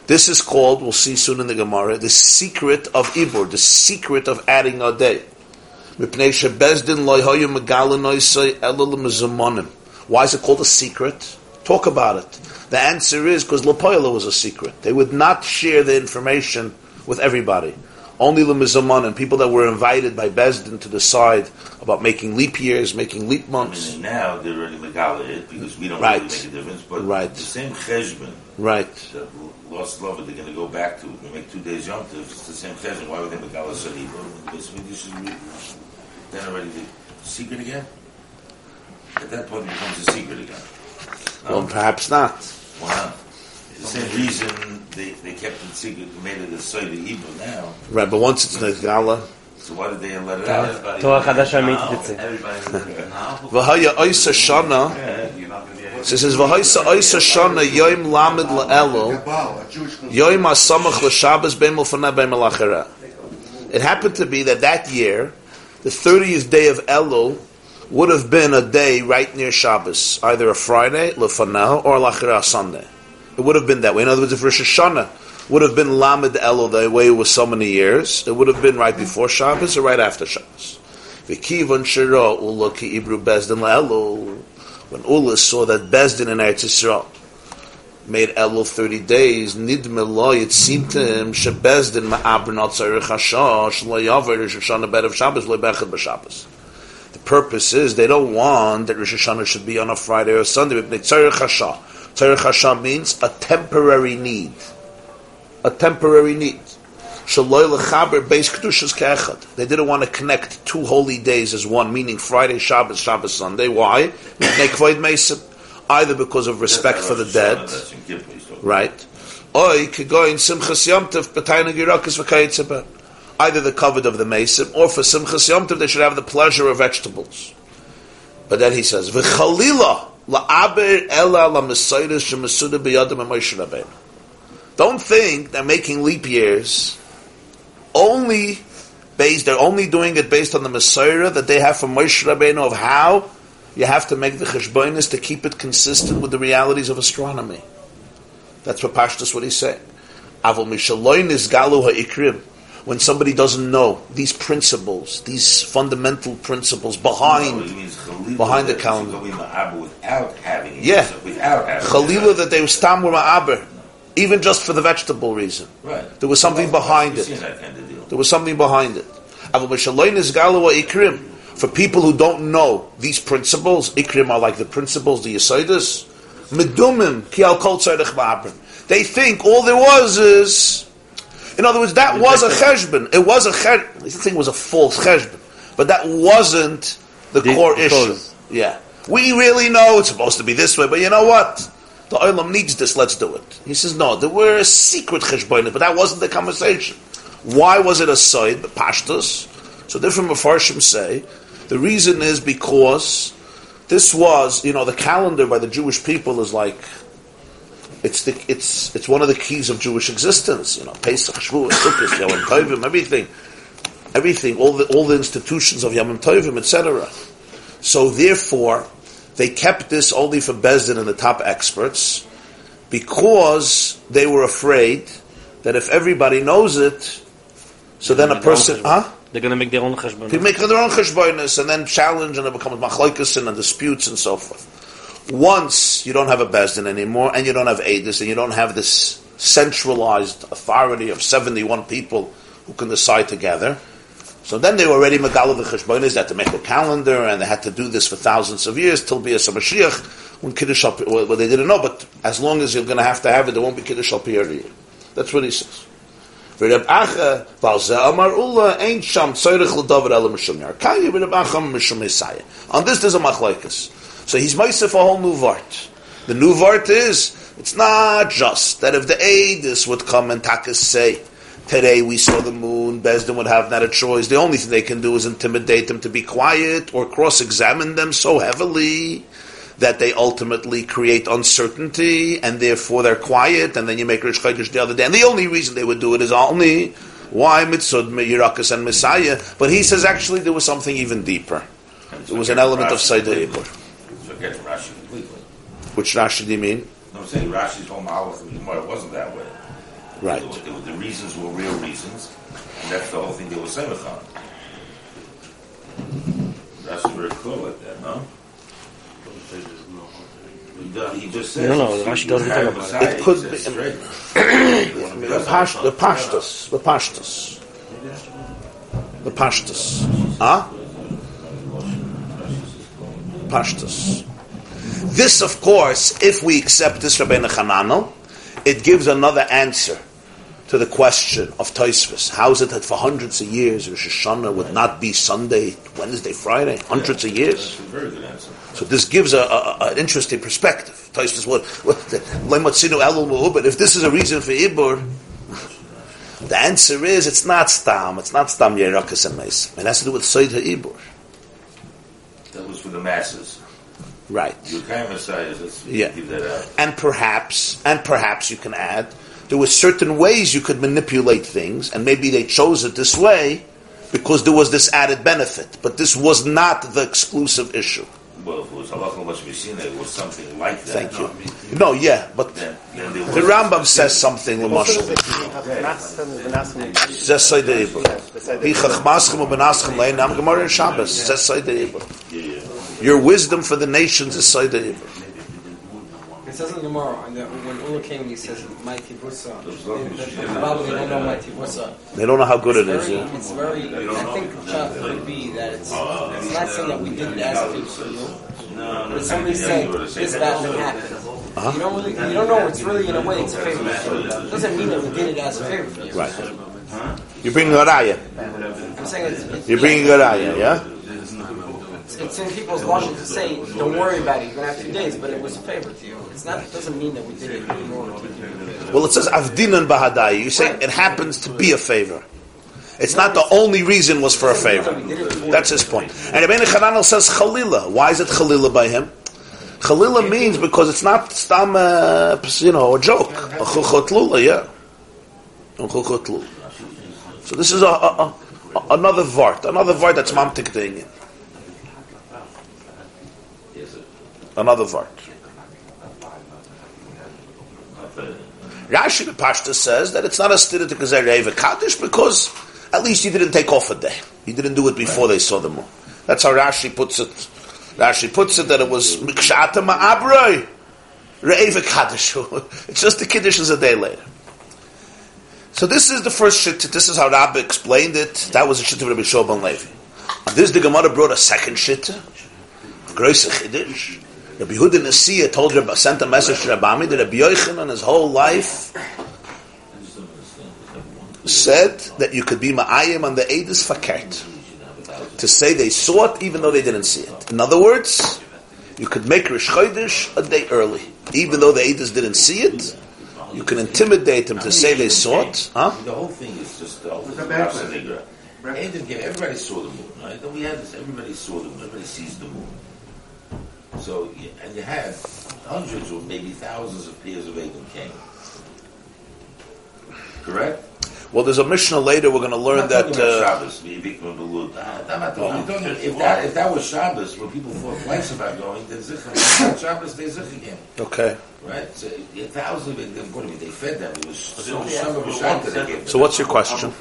This is called, we'll see soon in the Gemara, the secret of Ibur, the secret of adding a day. Why is it called a secret? Talk about it. The answer is because Lapoila was a secret. They would not share the information with everybody. Only the Mizaman and people that were invited by Bezdin to decide about making leap years, making leap months.
And now they're already megala it because we don't
Right.
really make a difference. But
Right.
the same cheshbon
Right.
that lost love, they're going to go back to. We make two days yom tov. It's the same cheshbon. Why would they megala sadi? This this is then already the secret again. At that point, it becomes a secret again.
Well, perhaps not.
Why not? The same reason they, they kept it secret, made it a side evil now.
Right, but once it's Negala, uh,
So why did they let it
Torah-
out?
Torah Chadasha means titze.
V'haya oisa shana, so it says, V'haya oisa shana yoim lamed la'elu, yoim asamach l'shabbos beim l'faneh beim l'achera. It happened to be that that year, the 30th day of Elul would have been a day right near Shabbos, either a Friday, l'faneh, or l'achera Sunday. It would have been that way. In other words, if Rosh Hashanah would have been Lamed Elul the way it was so many years, it would have been right before Shabbos or right after Shabbos. V'kivon shira ula ki ibru bezdin la'elul. When Ula saw that Bezdin in Eretz Yisrael made Elul 30 days, nidme it seemed to him, she Bezdin ma'abr not tzarech hashah, shlo yaver Rosh Hashanah bed of Shabbos, lo b'Shabbos. The purpose is they don't want that Rosh Hashanah should be on a Friday or Sunday. But tzarech hashah. Tzarech Hashem means a temporary need. A temporary need. They didn't want to connect two holy days as one, meaning Friday, Shabbos, Shabbos, Sunday. Why? Either because of respect for the dead, right? Either the covet of the mesim, or for simchas yomtiv they should have the pleasure of vegetables. But then he says, v'chalila Don't think they're making leap years only based, they're only doing it based on the Messiah that they have from Moshe Rabbeinu of how you have to make the cheshbonis to keep it consistent with the realities of astronomy. That's what Pashtus what he's saying. When somebody doesn't know these principles, these fundamental principles behind,
No,
behind the calendar.
you go in Ma'abah without having it.
Yeah.
Without having
that they were stam were ma'aber, even just for the vegetable reason.
Right.
There was something behind it.
kind of.
There was something behind it. Avol mishaloin is galu ha'ikrim. For people who don't know these principles, ikrim are like the principles, the yesaidas. Medumim ki al kol tzarech ma'abrim. They think all there was is, in other words, that was a cheshbon. It was a cheshbon. This thing was a false cheshbon, but that wasn't the,
The
core
the
issue.
cause.
Yeah, we really know it's supposed to be this way, but you know what? The oilam needs this. Let's do it. He says, no, there were a secret cheshbonis, but that wasn't the conversation. Why was it a side? The pashtus. So different Mepharshim say the reason is because this was, you know, the calendar by the Jewish people is like it's the it's it's one of the keys of Jewish existence. You know, Pesach, Shavuot, Sukkot, Yom Tovim, everything, everything, all the all the institutions of Yom Tovim, etc. So therefore, they kept this only for Bezdin and the top experts because they were afraid that if everybody knows it, so then a person, huh?
They're going to make their own cheshbon.
They make their own cheshbonis and then challenge and it becomes machlokes and disputes and so forth. Once you don't have a bezdin anymore and you don't have edis and you don't have this centralized authority of 71 people who can decide together, so then they were already megala the cheshbonis, they had to make a calendar and they had to do this for thousands of years till be a Mashiach when Kiddush al well, they didn't know, but as long as you're going to have to have it, there won't be Kiddush al. That's what he says. On this there's a machlaikas. So he's Meisef a whole new vart. The new vart is, it's not just that if the Aedis would come and Takas say, today we saw the moon, Bezdin would have not a choice. The only thing they can do is intimidate them to be quiet or cross-examine them so heavily that they ultimately create uncertainty and therefore they're quiet and then you make Rish Chodesh the other day. And the only reason they would do it is only why Mitzud, Yirakas and Mesim. But he says actually there was something even deeper. It was an element of Sayyid Ibor.
Forget Rashi completely.
Which Rashi do you mean?
No, I'm saying Rashi's whole Malach of the Gemara wasn't that way.
Right.
It was- it was- the reasons were real reasons, and that's the whole thing they were saying on. That's very clear like that, no? He does- He just says.
No, no, Rashi doesn't talk about
Messiah,
it. It could be-
says.
The pash, the pashtus, the pashtus, the pashtus, huh? Pashtus. This, of course, if we accept this Rabbeinu Chananel, it gives another answer to the question of Tosfos. How is it that for hundreds of years Rosh Hashanah would not be Sunday, Wednesday, Friday? Hundreds of years.
That's a very good answer.
So this gives a, a, an interesting perspective. Tosfos what elul mu'ubed. If this is a reason for ibur, the answer is it's not stam. It's not stam yerakas and meis. It has to do with soid ha'ibur.
That was for the masses.
Right.
You kind of Messiah, let's
Yeah.
give that out.
And perhaps, and perhaps you can add, there were certain ways you could manipulate things, and maybe they chose it this way because there was this added benefit. But this was not the exclusive issue.
Well, if it was halacha much mishina, it was something like that.
Thank you. No, yeah, but
Then, then
the
was-
Rambam says something, Lamashal. Zes Seid Ibur. Hi chachmaschem ubenaschem lein am Gemara in Shabbos. Zes Seid Ibur. Your wisdom for the nations is Seid Ibur.
It says in the Gemara, that when Ula came, he says, "My tibusa." Probably don't know my tibusa.
They don't know how good it
It's
is.
very,
yeah.
it's very. I think Chuck would be that it's. It's not saying that we did it as a people. But somebody saying this bad thing happened, you don't really, you don't know. It's really in a way it's a favor you. It doesn't mean that we did it as a favor for you.
Right. You're bringing a raya.
I'm saying it's. it's
You're bringing a raya, yeah?
It's in people's logic to say, "Don't worry about it. You're gonna have two days," but it was a favor to you. It's not. It doesn't mean that we did it in order to give you.
Well, it says avdinan bahadai. You say it happens to be a favor. It's not the only reason was for a favor. That's his point. And Rabbeinu Chananel says chalila. Why is it chalila by him? Chalila means because it's not stam, uh, you know, a joke. A chuchotlula, yeah. A chuchotlula. So this is a, a, a, another vart, another vart that's mamtik thing. Another vart. Rashi the Pashta says that it's not a stira to Gezer Kaddish because at least you didn't take off a day. You didn't do it before they saw the moon. That's how Rashi puts it. Rashi puts it that it was Mikshata Ma'abroi Reva Kaddish. It's just the Kiddush is a day later. So this is the first shit. This is how Rabbi explained it. That was a shit of Rabbi Shua ben Levi. This the Gemara brought a second shit. Groise Chiddush. Rabbi Yehuda Nasiya told Rabbi, sent a message to Rabbi Ami that Rabbi Yochanan his whole life said that you could be ma'ayim on the Edis Fakert. To say they saw it even though they didn't see it. In other words, You could make Rish Chodesh a day early, even though the Eidos didn't see it. You can intimidate them to say they saw it. Huh?
The whole thing is just the whole
It's a
thing.
bad
Rasa
plan.
Negra. And then everybody saw the moon, right? Then we had this. Everybody saw the moon. Everybody sees the moon. So and you had hundreds or maybe thousands of pairs of Avon came. Correct.
Well, there's a Mishnah later. We're going to learn that. Uh,
Shabbos. maybe from the Lord. I'm not talking- I'm talking- If that if that was Shabbos, where people thought twice about going, then Zichron. If Shabbos, they Zich again.
okay.
Right? So a thousand of them, what do you mean? They fed them. It was
But
so
they
some of
only
the
asked
they
one
them.
So what's your question?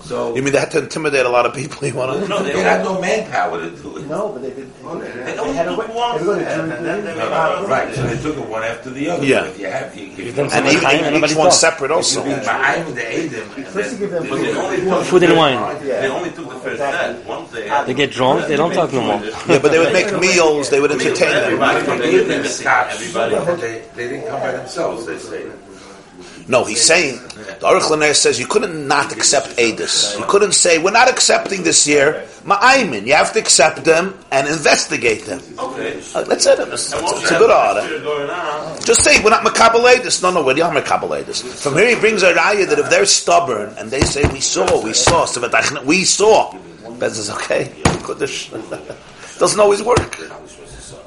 Buffet breakfast.
So
You mean they had to intimidate a lot of people? You want to?
No,
they had no manpower to do it.
No, but they did.
Oh, they-
They,
they
they had a way.
And
right. So they took it one after the other.
Yeah.
But If you have, if you, if
them
you
And
some
even,
time,
even each one separate also.
If you ma'ayim the Eidim,
First you give them
then-
But they
Food and wine.
They only took the first set. Once they
They get drunk, they don't talk no more.
Yeah, but they would make meals. They would entertain them.
Everybody
They
from
gave them
the
the scotch.
Everybody.
They, they didn't come by themselves, they say.
No, he's saying the Aruch LaNer says you couldn't not accept Adis. You couldn't say we're not accepting this year. Ma'aymin, you have to accept them and investigate them.
Okay.
Uh. It's,
And once
it's a good order.
fear going on,
Just say we're not makabel Adis. No, no, we're not makabel Adis. From here he brings a raya that if they're stubborn and they say we saw, we saw, we saw, Bez is okay. Doesn't always work.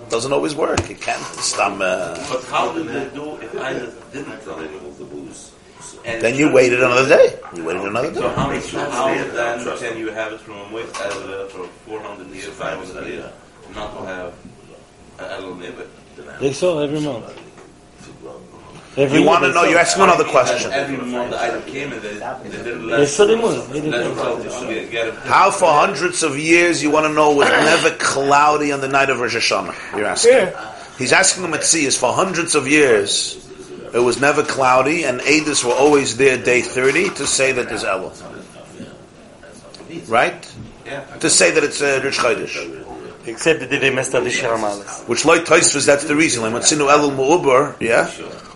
Doesn't always work. It can't. Stam, uh,
But how did they do if I didn't tell
They
them?
removed the booze.
And
then you waited another day. You waited another day.
So
day.
how, how then can you have it from a with as a for 400 years, 500 years, not to have a little neighbor?
They saw every month. Every
You want to know? You're asking another question.
Every month the item came and they, they did
They saw the
Let
didn't
themselves to get, get it.
How for hundreds of years you want to know was never cloudy on the night of Rosh Hashanah? You're asking. He's asking him at sea for hundreds of years it was never cloudy and Adis were always there day 30 to say that there's Elul. Right?
Yeah.
To say that it's uh, Rish Chodesh.
Except that they messed up the Sharamalis.
Which like Tosfos, that's the reason. Like Matzinu Elul Mu'ubar, yeah?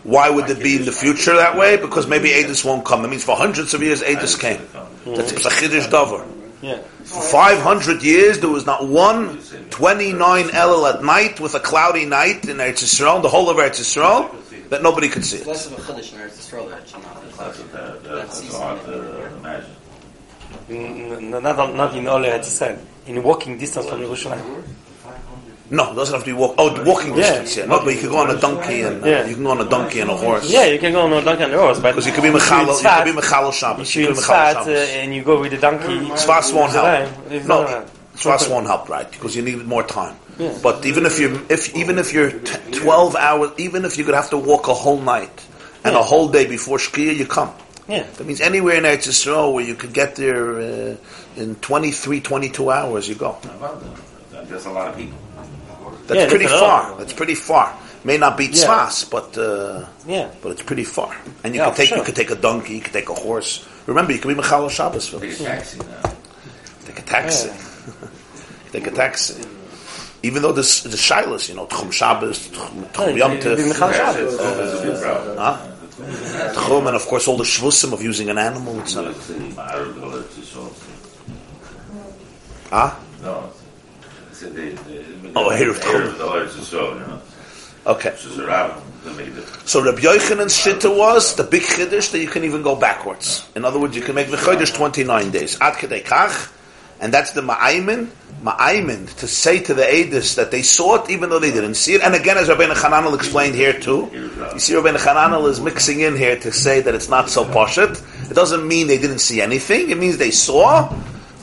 Why would it be in the future that way? Because maybe Adis won't come. That means for hundreds of years Adis came. That's a Chidish Dover.
Yeah.
For 500 years, there was not one 29 Elul at night with a cloudy night in Eretz Yisrael, the whole of Eretz Yisrael, that nobody could see it.
Less of a chiddush in Eretz Yisrael than actually not in the clouds.
That-
That
That's hard to imagine.
N- n- Not, not in all Eretz Yisrael. In walking distance from Yerushalayim.
No, it doesn't have to be walk. Oh, walking distance. Yeah, no, but you can go on a donkey and uh,
Yeah.
you can go on a donkey and a horse.
Yeah, you can go on a donkey and a horse, but
because you could be
if you're in
mechal. You
Tzfat-
could be mechal
If
Shabbos.
you're
You
in
could be mechal
Tzfat uh, and you go with the donkey,
Tzfas won't help.
It's
No,
not help.
Won't help, right? Because you need more time.
Yeah.
But even if you if even if you're t- twelve hours, even if you could have to walk a whole night and a whole day before Shkia, you come.
Yeah.
That means anywhere in Eretz Yisrael where you could get there uh, in 23, 22 hours, you go.
That's a lot of people.
That's
Yeah,
pretty
that's a
far.
lot.
That's pretty far. May not be
Yeah.
But uh,
Yeah.
but it's pretty far. And you
Yeah,
can take
for
you
sure.
could take a donkey, you could take a horse. Remember, you can be Mechal Shabbos for
Take
this.
a taxi now.
Take a taxi. take a taxi. Even though there's the shilas, you know, Tchum Shabbos, Tchum Tchum
Yeah,
Yom
you- you be
Tov,
Mechal Shabbos.
Oh, that's a big problem.
Huh? Tchum, and of course all the shvusim of using an animal. It's
So
not,
it's the Ma'ariv Galer to show.
huh?
No. It's a- they- they-
Oh,
they-
Erev Tchum.
Erev Galer to you know.
Okay.
Which is a rabbin. That made it.
So Rabbi Yochanan's shitta was the big chiddush that you can even go backwards. In other words, you can make the chodesh 29 days. Ad kedei kach, and that's the ma'aymin, ma'aymin, to say to the Edis that they saw it even though they didn't see it. And again, as Rabbi Chananel explained here too, you see Rabbi Chananel is mixing in here to say that it's not so poshut. It doesn't mean they didn't see anything. It means they saw,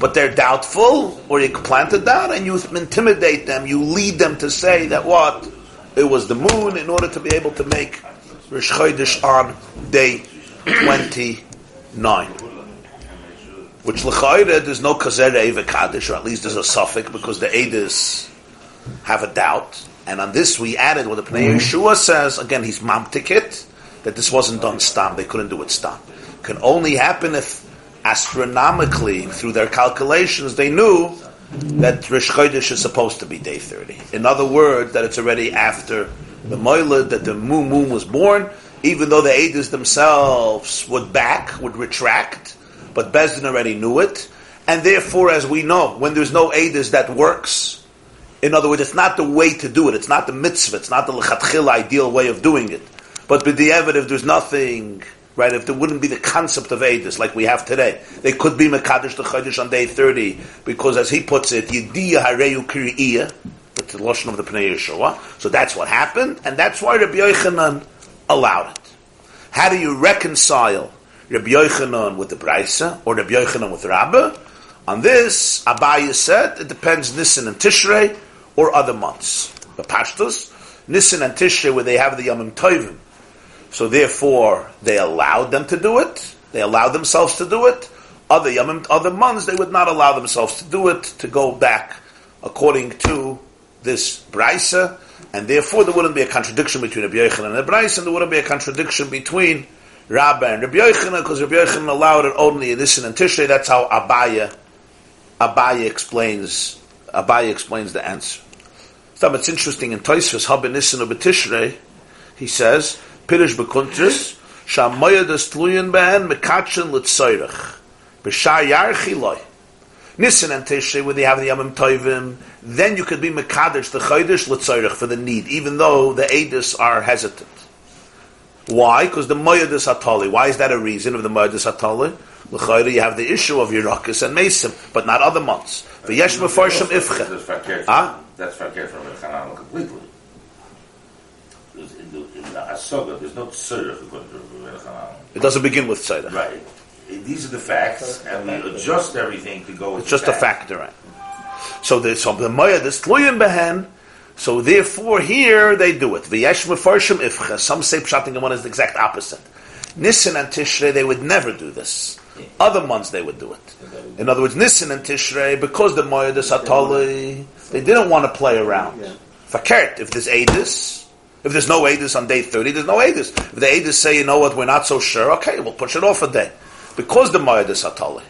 but they're doubtful, or you planted doubt, and you intimidate them, you lead them to say that what? It was the moon in order to be able to make Rish Chodesh on day 29. Which l'chayre, there's no kazer eva kaddish, or at least there's a suffix, because the edis have a doubt. And on this we added what the Pnei mm-hmm. Yeshua says, again, he's mamtikit, that this wasn't done stam, they couldn't do it stam. Can only happen if astronomically, through their calculations, they knew that Rish Chodesh is supposed to be day 30. In other words, that it's already after the Moilad, that the moon, moon was born, even though the Edis themselves would back, would retract, but Bezdin already knew it. And therefore, as we know, when there's no Edis that works, In other words, it's not the way to do it. It's not the mitzvah. It's not the lechatchil ideal way of doing it. But with the evidence, there's nothing, right, if there wouldn't be the concept of Edis like we have today, they could be Mekadosh the on day 30, because as he puts it, Yediyah Hareyu the Lashon of the Pnei Yehoshua. So that's what happened, and that's why Rabbi Yochanan allowed it. How do you reconcile Rabbi Yochanan with the Braisa, or Rabbi Yochanan with Rabbah? On this, Abaye said, it depends Nisan and Tishrei, or other months. The Pashtus, Nisan and Tishrei, where they have the Yomim Tovim, so therefore, they allowed them to do it. They allowed themselves to do it. Other yamim, other months, they would not allow themselves to do it, to go back according to this brisa, and therefore there wouldn't be a contradiction between Rabbi Yochanan and the brisa, and there wouldn't be a contradiction between Rabbah and Rabbi Yochanan, because Rabbi Yochanan allowed it only in Nisan and Tishrei. That's how Abaye, Abaye explains, Abaye explains the answer. So it's interesting in Tosfos, Haba Nisan of Tishrei, he says, Pirish Bekuntris, Shamoyed es Tluyen Behen, Mekatchen Litzoyrech. B'shar Yarchi. Nisan and Tishrei, where they have the Yamim Tovim, then you could be Mekadesh, the Chodesh Litzoyrech, for the need, even though the Edis are hesitant. Why? Because the Moyadis Atali. Why is that a reason of the Moyadis Atali? L'chayra, you have the issue of Yerakis and Mesim, but not other months. V'yesh Mefarshim Ifche.
That's fakir.
Ah?
That's fakir from Rabbi Hanan completely. There's, in the, in the Asoga, there's no tzurich according to Rabbi Hanan.
It doesn't begin with Tzedek.
Right. These are the facts, and we adjust everything to go with
It's just
the
a factor, right? So the so the Moya this Tluyin Behen. So therefore, here they do it. Some say pshating one is the exact opposite. Nisan and Tishrei they would never do this. Other months they would do it. In other words, Nisan and Tishrei because the Moya this Atali they didn't want to play around. Fakert if there's Adis. If there's no Adis on day 30, there's no Adis. If the Adis say, you know what, we're not so sure, okay, we'll push it off a day. Because the Moed is Atali.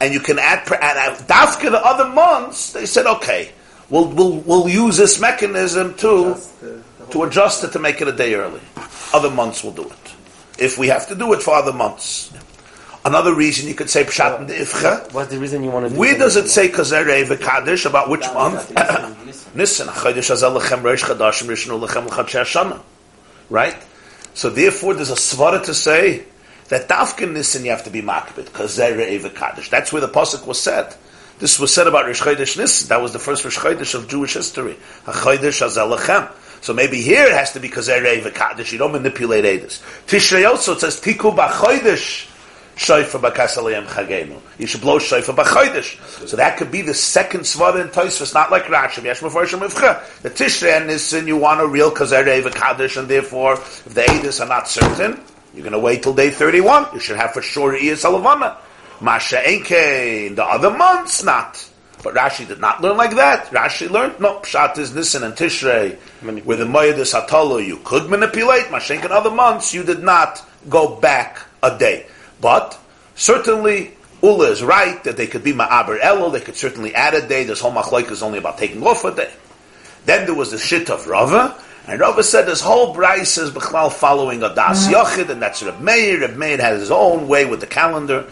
And you can add, add, add Dafka the other months, they said, okay, we'll, we'll, we'll use this mechanism to, to adjust it to make it a day early. Other months will do it. If we have to do it for other months. Another reason you could say Pshat and Ifcha.
What's the reason you want to do
Where does it say Kazere Kaddish about which month? Nisan. Chodesh Hazel Lechem Rosh Chadashim Rishnu Lechem L'Chadshei Hashana. Right? So therefore there's a svara to say that Dafkin Nisan you have to be makbid, Kazere Eva Kaddish. That's where the Pasuk was said. This was said about Rosh Chodesh. That was the first Rosh Chodesh of Jewish history. HaChodesh Hazel So maybe here it has to be Kazere Eva Kaddish. You don't manipulate Edis. Tishrei also it says Tiku B'Chodesh Shaifa b'kasaliyam chagenu. You should blow shaifa b'chodesh. So that could be the second svara in Tosfos, not like Rashi. Yesh mefarshim ifcha. The Tishrei and Nisan, you want a real kazerei v'kadosh, and therefore, if the Edis are not certain, you're going to wait till day 31. You should have for sure Iyas Alavana. Masha Enke, in the other months, not. But Rashi did not learn like that. Rashi learned, no, Pshat is Nisan and Tishrei, with the Moyedis Hatalo, you could manipulate. Mashenk in other months, you did not go back a day. But certainly, Ula is right that they could be Ma'aber Elul, they could certainly add a day. This whole Machloik is only about taking off a day. Then there was the shit of Rava, and Rava said this whole Braisa is Bechlal following a Das uh-huh. Yochid, and that's Reb Meir. Reb Meir has his own way with the calendar.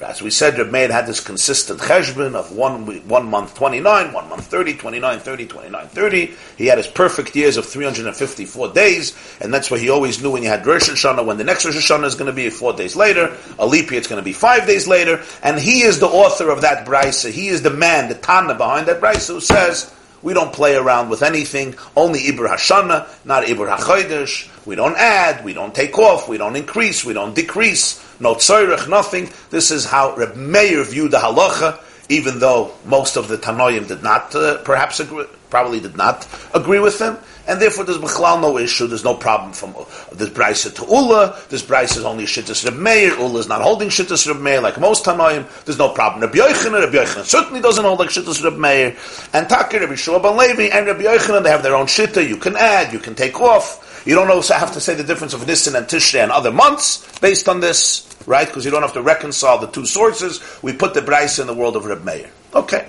As we said, Reb Meir had this consistent cheshbon of one, one month 29, one month 30, 29, 30, 29, 30. He had his perfect years of 354 days, and that's why he always knew when he had Rosh Hashanah, when the next Rosh Hashanah is going to be four days later, a leap year it's going to be five days later, and he is the author of that Brisa. He is the man, the Tana behind that Brisa who says, we don't play around with anything, only Ibr Hashana, not Ibr HaChodesh. We don't add, we don't take off, we don't increase, we don't decrease, no tzoyrech, nothing. This is how Reb Meir viewed the halacha, even though most of the Tanoim did not, uh, perhaps agree, probably did not agree with him. And therefore there's Bechlal no issue, there's no problem from uh, this Brisa to Ula, this Brisa is only Shittas Reb Meir, Ula is not holding Shittas Reb Meir like most Tanoim, there's no problem. Rabbi Yochanan, Rabbi Yochanan certainly doesn't hold like Shittas Reb Meir, and Takir, Rabbi Shua ben Levi, and Rabbi Yochanan, they have their own Shitta, you can add, you can take off, you don't also have to say the difference of Nisan and Tishrei and other months based on this, right? Because you don't have to reconcile the two sources. We put the Brisa in the world of Reb Meir. Okay,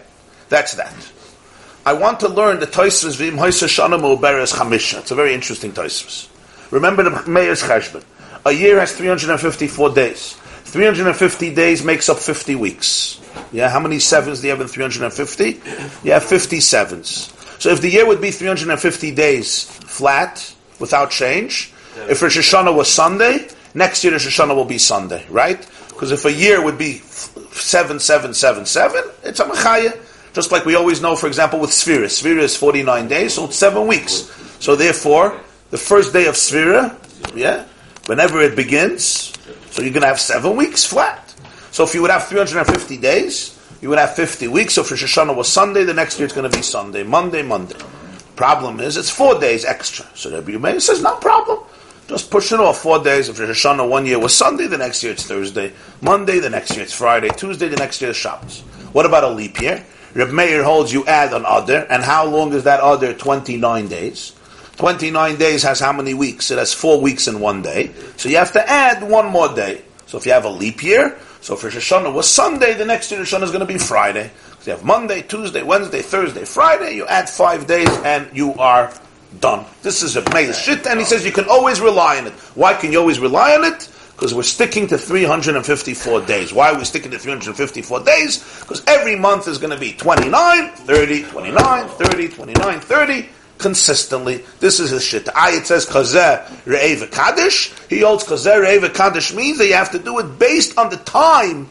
that's that. I want to learn the Tosfos Vim Hoysa Shana Mu'beres Chamisha. It's a very interesting Tosfos. Remember the Meir's Cheshbon. A year has 354 days. 350 days makes up 50 weeks. Yeah, how many sevens do you have in 350? You have 50 sevens. So if the year would be 350 days flat, without change, if Rosh Hashanah was Sunday, next year Rosh Hashanah will be Sunday, right? Because if a year would be 7777, it's a Machaya. Just like we always know, for example, with Sphira. Sphira is 49 days, so it's seven weeks. So therefore, the first day of Sphira, yeah, whenever it begins, so you're going to have seven weeks flat. So if you would have 350 days, you would have 50 weeks. So if Rosh Hashanah was Sunday, the next year it's going to be Sunday, Monday, Monday. Problem is, it's four days extra. So Rabbi Yumeir says, no problem. Just push it off four days. If Rosh Hashanah one year was Sunday, the next year it's Thursday. Monday, the next year it's Friday. Tuesday, the next year is Shabbos. What about a leap year? Reb Meir holds you add an Adar, and how long is that Adar? 29 days. 29 days has how many weeks? It has four weeks in one day. So you have to add one more day. So if you have a leap year, so if Rosh Hashanah was Sunday, the next year Rosh Hashanah is going to be Friday. So you have Monday, Tuesday, Wednesday, Thursday, Friday, you add five days and you are done. This is a Meir shit, and he says you can always rely on it. Why can you always rely on it? Because we're sticking to 354 days. Why are we sticking to 354 days? Because every month is going to be 29, 30, 29, 30, 29, 30, consistently. This is his shit. I it says Kazeh Re'eva Kaddish. He holds Kazeh Re'eva Kaddish means that you have to do it based on the time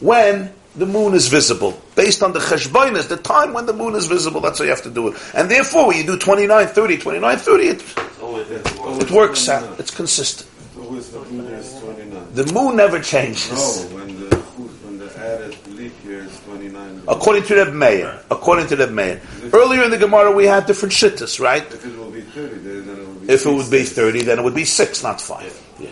when the moon is visible. Based on the cheshbonis, the time when the moon is visible, that's how you have to do it. And therefore, when you do 29, 30, 29, 30, it, it works out. It's consistent.
The moon is 29.
The moon never changes.
No, when the, when the added leap year is 29.
According to Reb Meir. According to Reb Meir. Earlier in the Gemara, we had different shittas, right?
If it will be 30 then it will be
If it would be 30, then it would be 6, not 5. Yeah.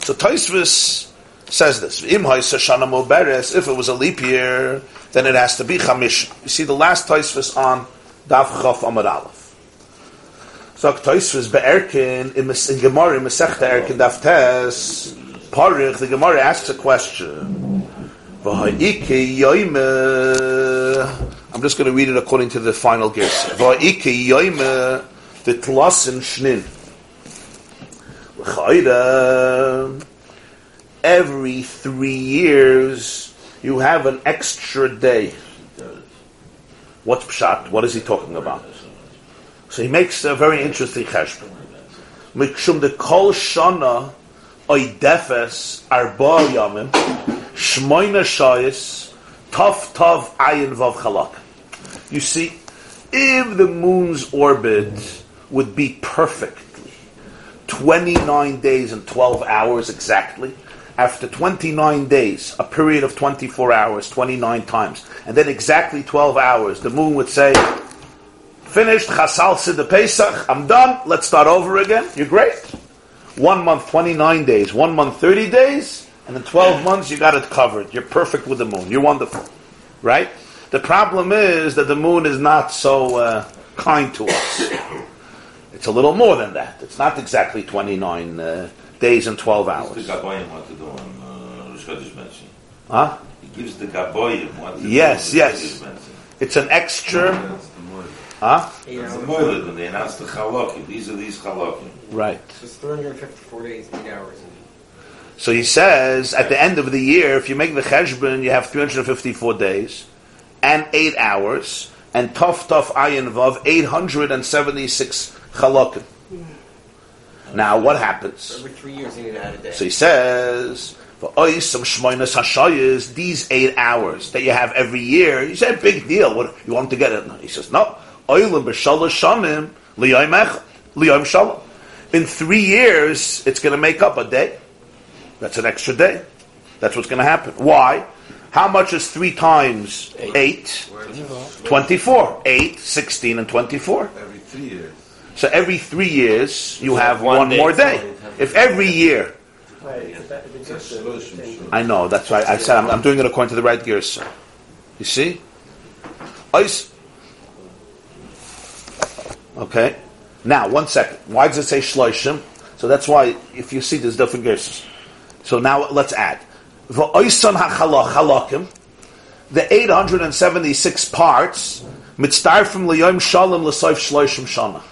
So Tosfos says this. Im ha'isa shana If it was a leap year, then it has to be chamish. You see the last Tosfos on Daf Chaf Amud Aleph. So Tosfos be'erkin in, Gemara, in Masechta Erkin Daf Tes, Parich, the Gemara asks a question. I'm just going to read it according to the final gears. V'ha'iki yoime, the tlasin shnin. Every three years you have an extra day. What's pshat? What is he talking about? So he makes a very interesting cheshbon. Mikshum de kol shana oidefes arba yamim shmoina shayis tov tov ayin vav chalak. You see, if the moon's orbit would be perfectly 29 days and 12 hours exactly, after 29 days, a period of 24 hours, 29 times, and then exactly 12 hours, the moon would say, finished, chasal sid Pesach, I'm done, let's start over again, you're great. One month, 29 days, one month, 30 days, and in 12 months you got it covered. You're perfect with the moon. You're wonderful. Right? The problem is that the moon is not so uh, kind to us. It's a little more than that. It's not exactly 29 uh, days and 12 hours.
Gaboyim what to do on uh, Rosh Chodesh mention.
Huh?
He gives the Gaboyim what
Yes, yes. It's an extra. Huh?
It's the Moed when they announce the Chalokim. These are these Chalokim.
Right.
So it's 354 days, 8 hours.
So he says at the end of the year, if you make the cheshbon, you have 354 days and 8 hours, and tough, tough ayin vav, 876 chalakim. Now, what happens?
Every three years you need to add a day.
So he says, for oisam shmoinas hashayas, these eight hours that you have every year, you say, big deal, what, you want to get it? He says, no, oilam b'shalosh shanim, liyom liyom shalom. In three years, it's going to make up a day. That's an extra day. That's what's going to happen. Why? How much is three times eight? 24. 8, 16, and 24.
Every three years.
So every three years, you have
one
one,
day.
more day. If every year,
Right, it's that- it's just the- the thing.
I know, that's right. I said I'm, I'm doing it according to the right gears, sir. You see? Ice. Okay. Now, one second. Why does it say shloishim? So that's why, if you see, there's different gears. So now let's add. V'oisan hachalach halakim. The 876 parts, mitztar from liyom shalom l'soif shloishim shana.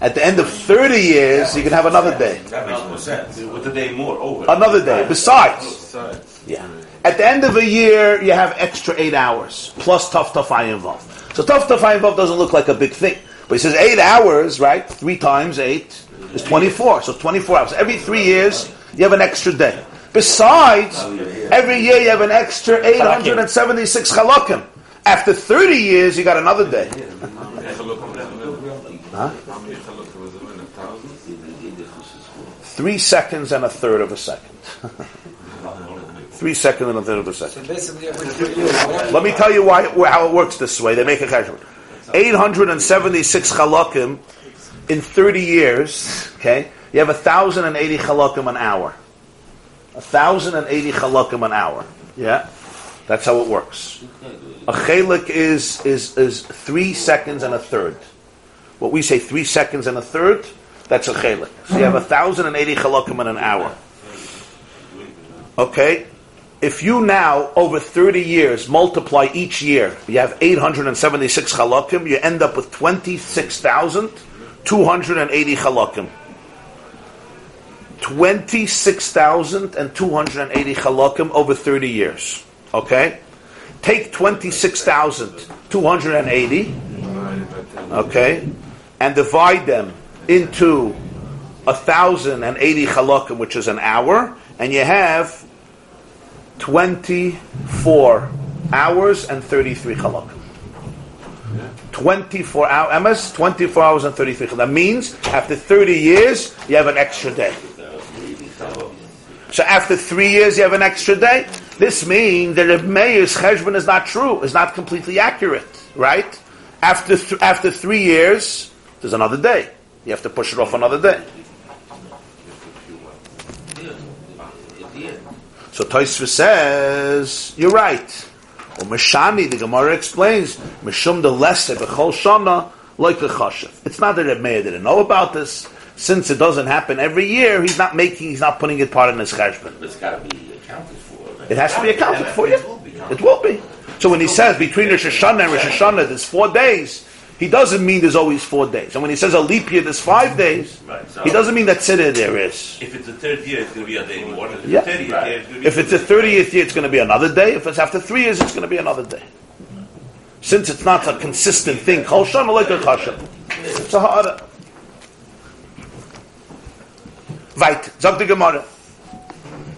At the end of 30 years, you can have another day.
That makes more sense. With the day more over.
Another day. Besides. Yeah. At the end of a year, you have extra eight hours plus tough tough eye involved. So tough tough eye involved doesn't look like a big thing, But he says eight hours, right? Three times eight is 24. So 24 hours. Every three years, you have an extra day. Besides, every year you have an extra 876 halakim. After 30 years, you got another day. Huh? Three seconds and a third of a second. Three seconds and a third of a second.
So basically, every three years,
Let me tell you why, how it works this way. They make a cheshbon. 876 halakim in 30 years, okay, you have 1,080 halakim an hour. 1,080 halakim an hour. Yeah? That's how it works. A chalik is, is, is three seconds and a third. What we say three seconds and a third, that's a chalik. So you have 1,080 halakim in an hour. Okay? If you now, over 30 years, multiply each year, you have 876 halakim, you end up with 26,280 halakim. 26,280 halakim over 30 years. Okay? Take 26,280, okay, and divide them into 1,080 halakim, which is an hour, and you have 24 hours and 33 halakim. 24 hours, MS, 24 hours and 33 halakim. That means after 30 years, you have an extra day. So after three years, you have an extra day. This means that Reb Meir's cheshbon is not true, is not completely accurate, right? After th- after three years, there's another day. You have to push it off another day. So Tosfos says, you're right. Or Meshani, the Gemara explains, Meshum the lesser b'chol shana like the chashav. It's not that Reb Meir didn't know about this. Since it doesn't happen every year, he's not making, he's not putting it part in his cheshbon.
It's got to be accounted for. right?
It has to be accounted for, yeah. It will be. So when he says between Rosh Hashanah and Rosh Hashanah there's four days, he doesn't mean there's always four days. And when he says a leap year there's five days,
Right, so-
he doesn't mean that Siddur there is.
If it's the third year, it's going to be a day more. If it's
Yeah.
the 30th year, it's going to be
If it's the 30th year, it's going to be another day. If it's after three years, it's going to be another day. Since it's not a consistent thing, Kol Shana like a Chashav. It's a harder. Veit, sag the Gemara.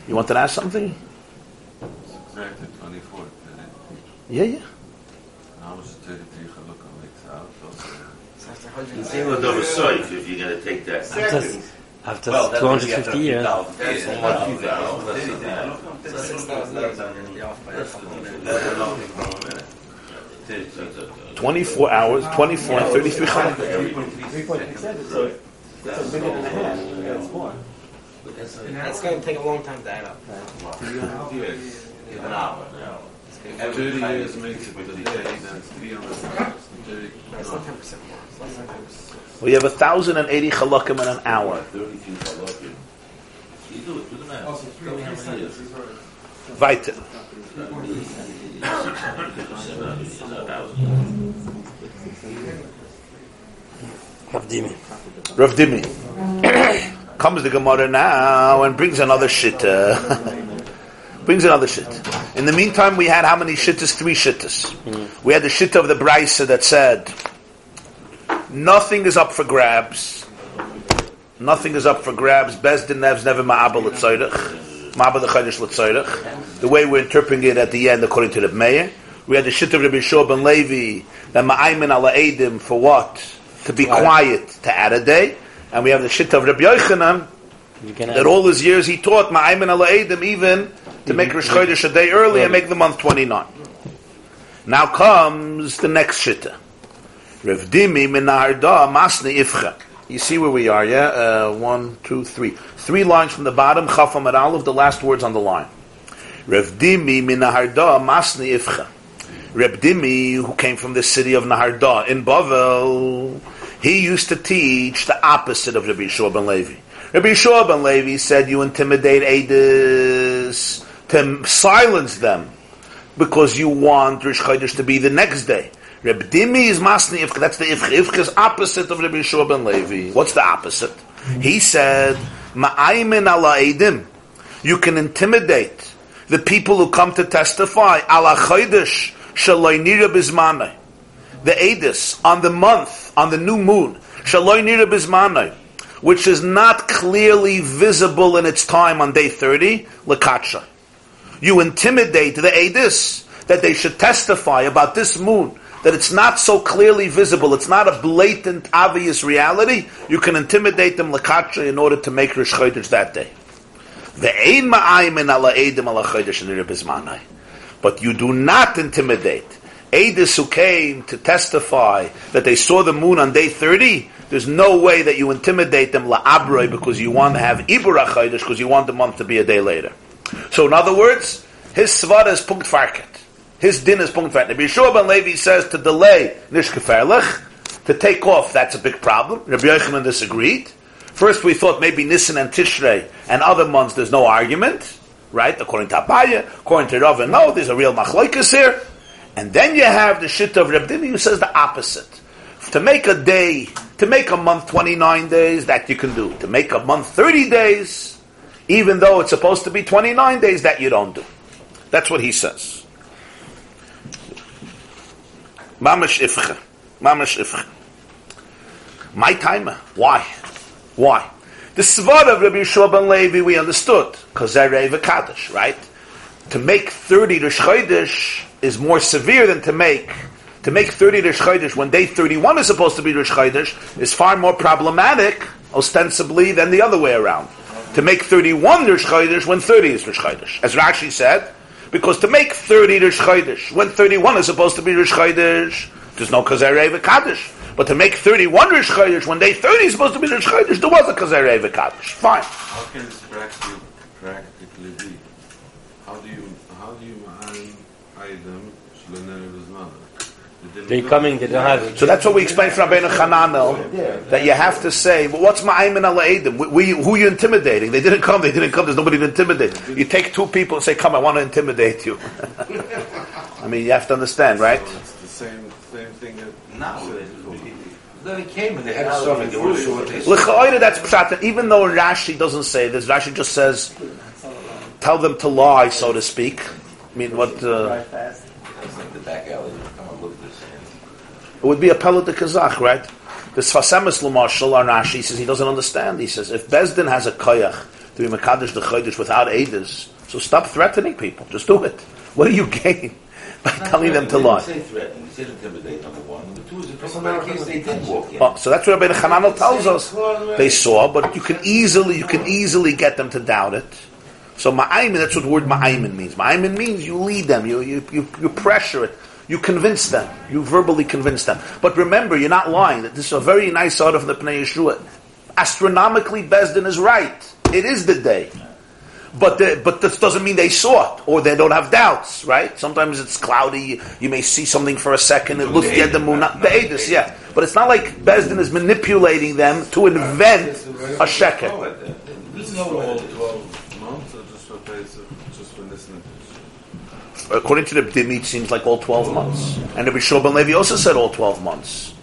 You want to ask something?
Exactly 24.
Yeah, yeah.
How much is 33 Chalakim makes out?
It's even with the soif if you're going to take that.
After, after
Well,
250 years.
That's
Yeah.
one few That's-
6,000 years, you're gonna be off by a couple of
24 hours, 24 and 33 Chalakim.
3.6 so it's a minute and a half. That's more.
It's going to take a long time to add up.
An hour.
If 30 years makes it to the day, then it's 330.
It's not 10% more. Less than 10%.
We have 1,080 Chalakim in an hour.
30 feet halakim. You do it, do the math.
Also,
Tell me how
three
many
seconds
years.
is right.
Weiter.
Rav Dimi.
Rav Dimi. Comes the Gemara now and brings another shitta. brings another shit. In the meantime, we had how many shittas? Three shittas. We had the shitta of the Braisa that said, nothing is up for grabs. Nothing is up for grabs. Bezdin nevs never ma'abel l'tzayrich. Ma'abel l'chaydish l'tzayrich. The way we're interpreting it at the end, according to the Meir. We had the shitta of Rabbi Shua ben Levi, that ma'aymin ala edim for what? To be quiet, to add a day. And we have the shitta of Rabbi Yochanan, that all his years he taught ma'aymin ala edim even to make Rosh Chodesh a day early and make the month 29. Now comes the next shitta. Rav Dimi min Naharda masni ifcha. You see where we are, yeah? Uh, one, two, three. Three lines from the bottom, Chaf Amud Aleph, the last words on the line. Rav Dimi min Naharda masni ifcha. Reb Dimi, who came from the city of Naharda in Bavel, he used to teach the opposite of Rabbi Yeshua ben Levi. Rabbi Yeshua ben Levi said, you intimidate Adis to silence them because you want Rosh Chodesh to be the next day. Reb Dimi is Masni Ifka. That's the Ifka. Ifka is opposite of Rabbi Yeshua ben Levi. What's the opposite? He said, Ma'aymin ala Edim. You can intimidate the people who come to testify ala Chodesh shaloi nira bizmanai. the Adis on the month, on the new moon, Shaloi Nira Bismanai, which is not clearly visible in its time on day 30, Lakacha. You intimidate the Adis that they should testify about this moon, that it's not so clearly visible, it's not a blatant, obvious reality, you can intimidate them Lakacha in order to make Rosh Chodesh that day. But you do not intimidate. Edis who came to testify that they saw the moon on day 30, there's no way that you intimidate them la'abroi because you want to have chodesh because you want the month to be a day later. So in other words, his svara is punkt. His din is punkt farket. Rabbi Yeshua ben Levi says to delay nishkeferlich, to take off, that's a big problem. Rabbi Yochanan disagreed. First, we thought maybe Nisan and Tishrei and other months there's no argument, right? According to Abaye, according to Rav, no, there's a real machloikas here. And then you have the shit of Reb Dimi who says the opposite. To make a day, to make a month 29 days, that you can do. To make a month 30 days, even though it's supposed to be 29 days, that you don't do. That's what he says. Mamash ifcha. Mamash ifcha. My timer. Why? Why? The Svar of Rabbi Yeshua ben Levi we understood, because Kaddish, right? To make 30 Rosh Chodesh is more severe than to make to make 30 Rosh Chodesh when day 31 is supposed to be Rosh Chodesh is far more problematic, ostensibly, than the other way around. To make 31 Rosh Chodesh when 30 is Rosh Chodesh. As Rashi said, because to make 30 Rosh Chodesh when 31 is supposed to be Rosh Chodesh, there's no Kazer Reva Kaddish. But to make 31 Rosh Chodesh when day 30 is supposed to be Rosh Chodesh, there was a Kazer Reva Kaddish. Fine.
How can this practically, practically be? How do you
They coming, they don't have it.
So that's what we explained from Rabbeinu Chananel, that you have to say, well, what's Ma'aymin ala Edim? We, we, who are you intimidating? They didn't come, they didn't come, there's nobody to intimidate. You take two people and say, come, I want to intimidate you. I mean, you have to understand, right?
It's the same same thing that
Now,
They came and
They had a stomach, they weren't sure what they said.
L'cha'oira, that's pshat. Even though Rashi doesn't say this, Rashi just says, tell them to lie, so to speak. I mean, what, uh,
That's like the back alley. Come on, look at this.
It would be a pellet de Kazakh, right? The Sfasemis L'marshal on Rashi says he doesn't understand. He says, if Bezdin has a koyach to be Mekadosh the Chodesh without Eidos, so stop threatening people. Just do it. What do you gain by telling them to lie?
say threaten. He said intimidate, number one. Number two is a talking about a case they did walk in.
Oh, so that's what Rabbi Chananel tells us. They saw, but you can easily, you can easily get them to doubt it. So ma'aymin, that's what the word ma'aymin means. Ma'aymin means you lead them, you, you, you, you pressure it, you convince them, you verbally convince them. But remember, you're not lying. That This is a very nice order from the Pnei Yehoshua. Astronomically, Bezdin is right. It is the day. But the, but this doesn't mean they saw it or they don't have doubts, right? Sometimes it's cloudy. You may see something for a second. It looks at the moon. Not, the Adis, yeah. But it's not like Bezdin is manipulating them to invent a sheker.
This is for all 12 months or just for Pesach, just for listening?
According to the Dimi, it seems like all twelve months. And Rabbi Shlomo ben Levi also said all twelve months.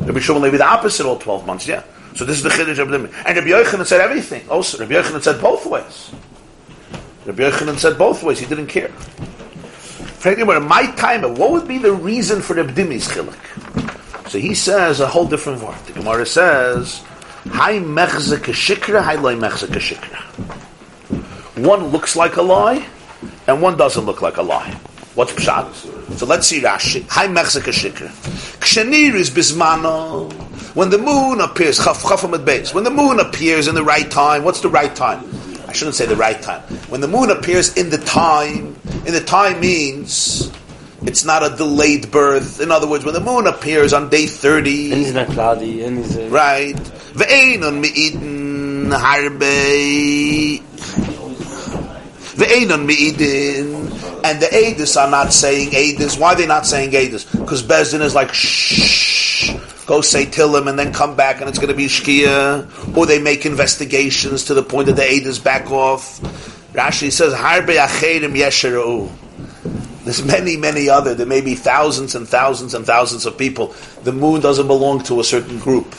Rabbi Shlomo ben Levi the opposite, all twelve months. Yeah. So this is the chiddush of Dimi. And Rabbi Yochanan said everything. Also, Rabbi Yochanan said both ways. Rabbi Yochanan said both ways. He didn't care. Frankly, in my time, what would be the reason for the Dimi's chiluk? So he says a whole different word. The Gemara says, "Hai mechze kashikra, hai loy mechze kashikra." One looks like a lie, and one doesn't look like a lie. What's pshat? So let's see Rashi. Hai mechze kashikra. Kshenir is bismano. When the moon appears, chaf chafam at base. When the moon appears in the right time, what's the right time? I shouldn't say the right time. When the moon appears in the time, in the time means it's not a delayed birth. In other words, when the moon appears on day 30,
And it's not cloudy, and it's... Uh,
right? Ve'enon me'idin harbe. Ve'enon me'idin. And the Adis are not saying Adis. Why are they not saying Adis? Because Bezdin is like, shh, go say Tillim and then come back and it's going to be Shkia. Or they make investigations to the point that the Adis back off. Rashi says, Harbe acherim yesheru. There's many, many other. There may be thousands and thousands and thousands of people. The moon doesn't belong to a certain group.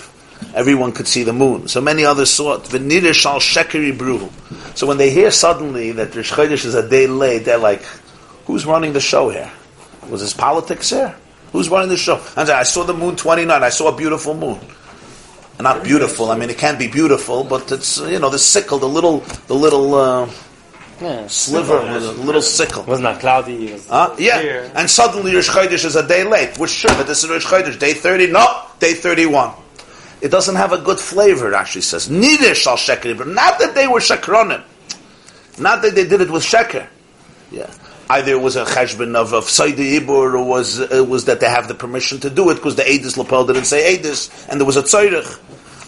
Everyone could see the moon. So many others saw it. V'nidr shal shekeri bru. So when they hear suddenly that Rosh Chodesh is a day late, they're like, "Who's running the show here? Was this politics here? Who's running the show? And I saw the moon 29. I saw a beautiful moon. Not beautiful. I mean, it can be beautiful, but it's you know the sickle, the little, the little uh,
Yeah.
sliver, with a little sickle.
It was not cloudy. It was
Huh? Yeah.
clear.
And suddenly Rosh Chodesh is a day late. We're sure that this is Rosh Chodesh, day 30. No, day 31. It doesn't have a good flavor, it actually says. Neither shall sheker. But not that they were shekronim. Not that they did it with sheker. Yeah. Either it was a cheshbon of, of Saidi Ibur, or was, it was that they have the permission to do it, because the Eidis lapel didn't say Eidis, and there was a tzairich.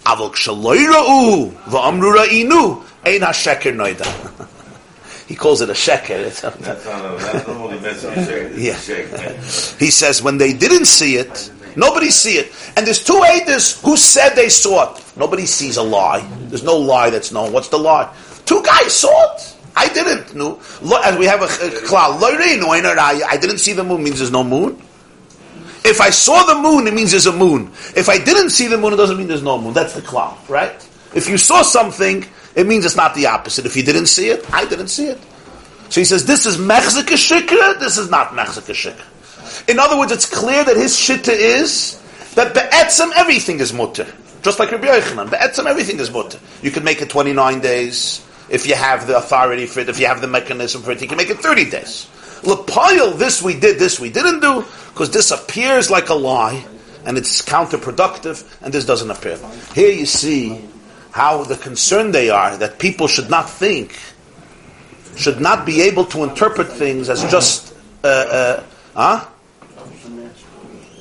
Avol kshaloi va'amru ra'inu, ein ha-sheker noida. He calls it a sheker. It's-
That's not that's not only meant to.
Yeah. He says when they didn't see it, nobody see it. And there's two Aedis who said they saw it. Nobody sees a lie. There's no lie that's known. What's the lie? Two guys saw it. I didn't. No. And we have a, cloud. I I didn't see the moon means there's no moon. If I saw the moon, it means there's a moon. If I didn't see the moon, it doesn't mean there's no moon. That's the cloud, right? If you saw something, it means it's not the opposite. If you didn't see it, I didn't see it. So he says, this is Mechzika Shikra, this is not Mechzika Shikra. In other words, it's clear that his shitta is that be'etzem everything is mutter. Just like Rabbi Yochanan, be'etzem everything is mutter. You can make it 29 days if you have the authority for it, if you have the mechanism for it, you can make it 30 days. Lapayel, this we did, this we didn't do, because this appears like a lie, and it's counterproductive, and this doesn't appear. Here you see how the concern they are that people should not think should not be able to interpret things as just, uh, uh, huh?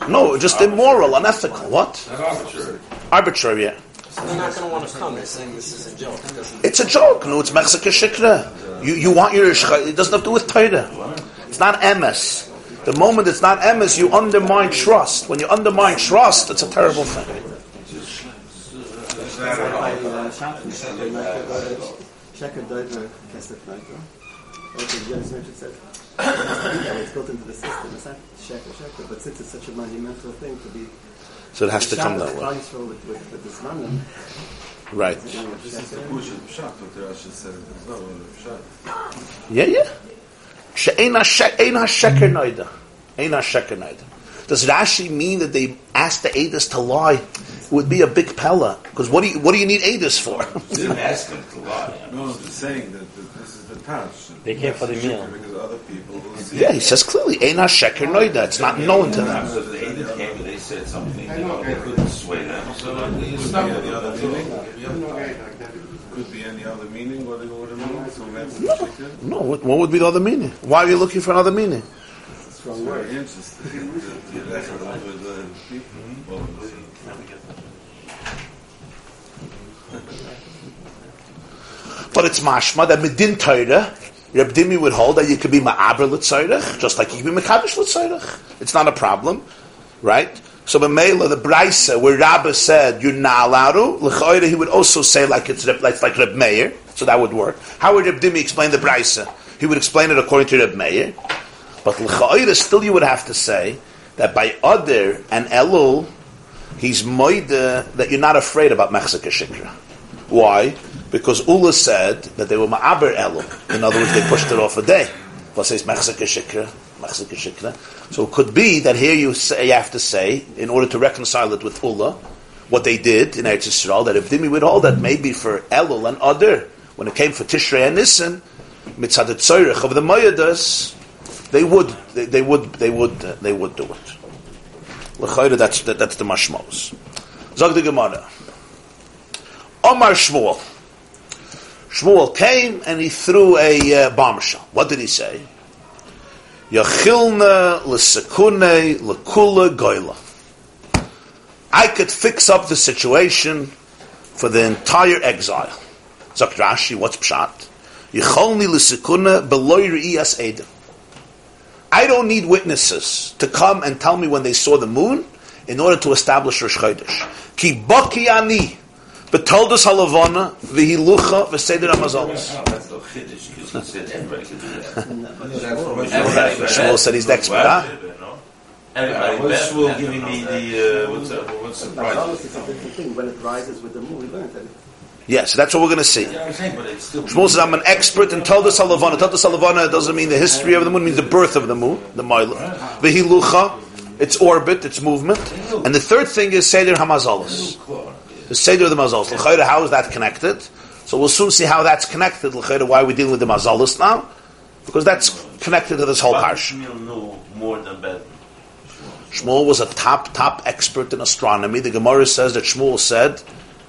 No, just immoral, unethical. What?
Arbitrary.
Arbitrary, yeah.
So they're not going to want to come. They're saying this is a joke. It
It's a joke. No, it's Mechzika Shikra. You, you want your, shcha- it doesn't have to do with Torah. It's not emes. The moment it's not emes, you undermine trust. When you undermine trust, it's a terrible thing.
Checker Deuter Kesef Neiter. Also, Jonas Richard said, yeah, it's built into the system. It's not sheker, sheker, but since it's such a monumental thing to be.
So it has to come that way.
With, with, with this mammon,
Right.
This is the push of Pshat, what the Rashi said. There's no other Pshat.
Yeah, yeah. She'ein ha-shek- ein ha-sheker noida. Ein ha-sheker noida. Does Rashi mean that they asked the Adis to lie? It would be a big pella. Because what do you, what do you need Adis for?
Didn't ask him to lie.
No, I'm saying that, that the Tash.
They came for the meal.
Because other people will see.
yeah, he says clearly, ein ha-sheker noida. It's not known to them.
So the agents came they said something, you know, they couldn't sway them. So
Could
they
be
stopped
any other meaning. Could be any other meaning. What do you mean? So that's.
No, what, what would be the other meaning? Why are you looking for another meaning?
It's very interesting. The- the lesson with the people.
But it's mashma that medin Torah, Reb Dimi would hold that you could be ma'aber l'tzairach, just like you could be mekadosh l'tzairach. It's not a problem, right? So b'meila, the braisa, where Rabbah said you're not allowed to, he would also say like it's, like, like Reb Meir, so that would work. How would Reb Dimi explain the braisa? He would explain it according to Reb Meir. But l'chayra, still you would have to say that by Adar and Elul, he's moida that you're not afraid about Mechzika Shikra. Why? Because Ula said that they were ma'aber Elul. In other words, they pushed it off a day. So it could be that here you say you have to say, in order to reconcile it with Ula, what they did in Eretz Yisrael, that if Dimi would hold that maybe for Elul and other, when it came for Tishrei and Nisan, mitzad Tzoyrich of the Moyadas, they would, they, they would, they would, uh, they would do it. L'chayra, that's that, that's the mashmos. Zog the Gemara. Omar Shmuel. Shmuel came and he threw a uh, bombshell. What did he say? Yachilna l'sekune l'kula goyla. I could fix up the situation for the entire exile. Zok Rashi, what's pshat? Yicholni l'sekune beloy re'iyas edem. I don't need witnesses to come and tell me when they saw the moon in order to establish Rosh Chodesh. Ki baki ani betoldos halavana v'hilucha v'seder hamazolos.
That's no chiddush, because he said everybody could do that.
Shmuel said he's the expert, huh?
Everybody, what's Shmuel giving me the, uh, what's, what's the prize?
a different thing. When it rises with the moon, we learned that
Yes, that's what we're going to see.
Yeah, saying, but it's still.
Shmuel says, I'm an expert in Toldos Halavana. Toldos Halavana doesn't mean the history of the moon, it means the birth of the moon, the Maila. Vehilucha, its orbit, its movement. And the third thing is Seder Hamazalas. The Seder of the Mazalas. L'chayra, how is that connected? So we'll soon see how that's connected. L'chayra, why are we dealing with the Mazalas now? Because that's connected to this whole
But
parsha.
Shmuel knew more than Ben.
Shmuel was a top, top expert in astronomy. The Gemara says that Shmuel said,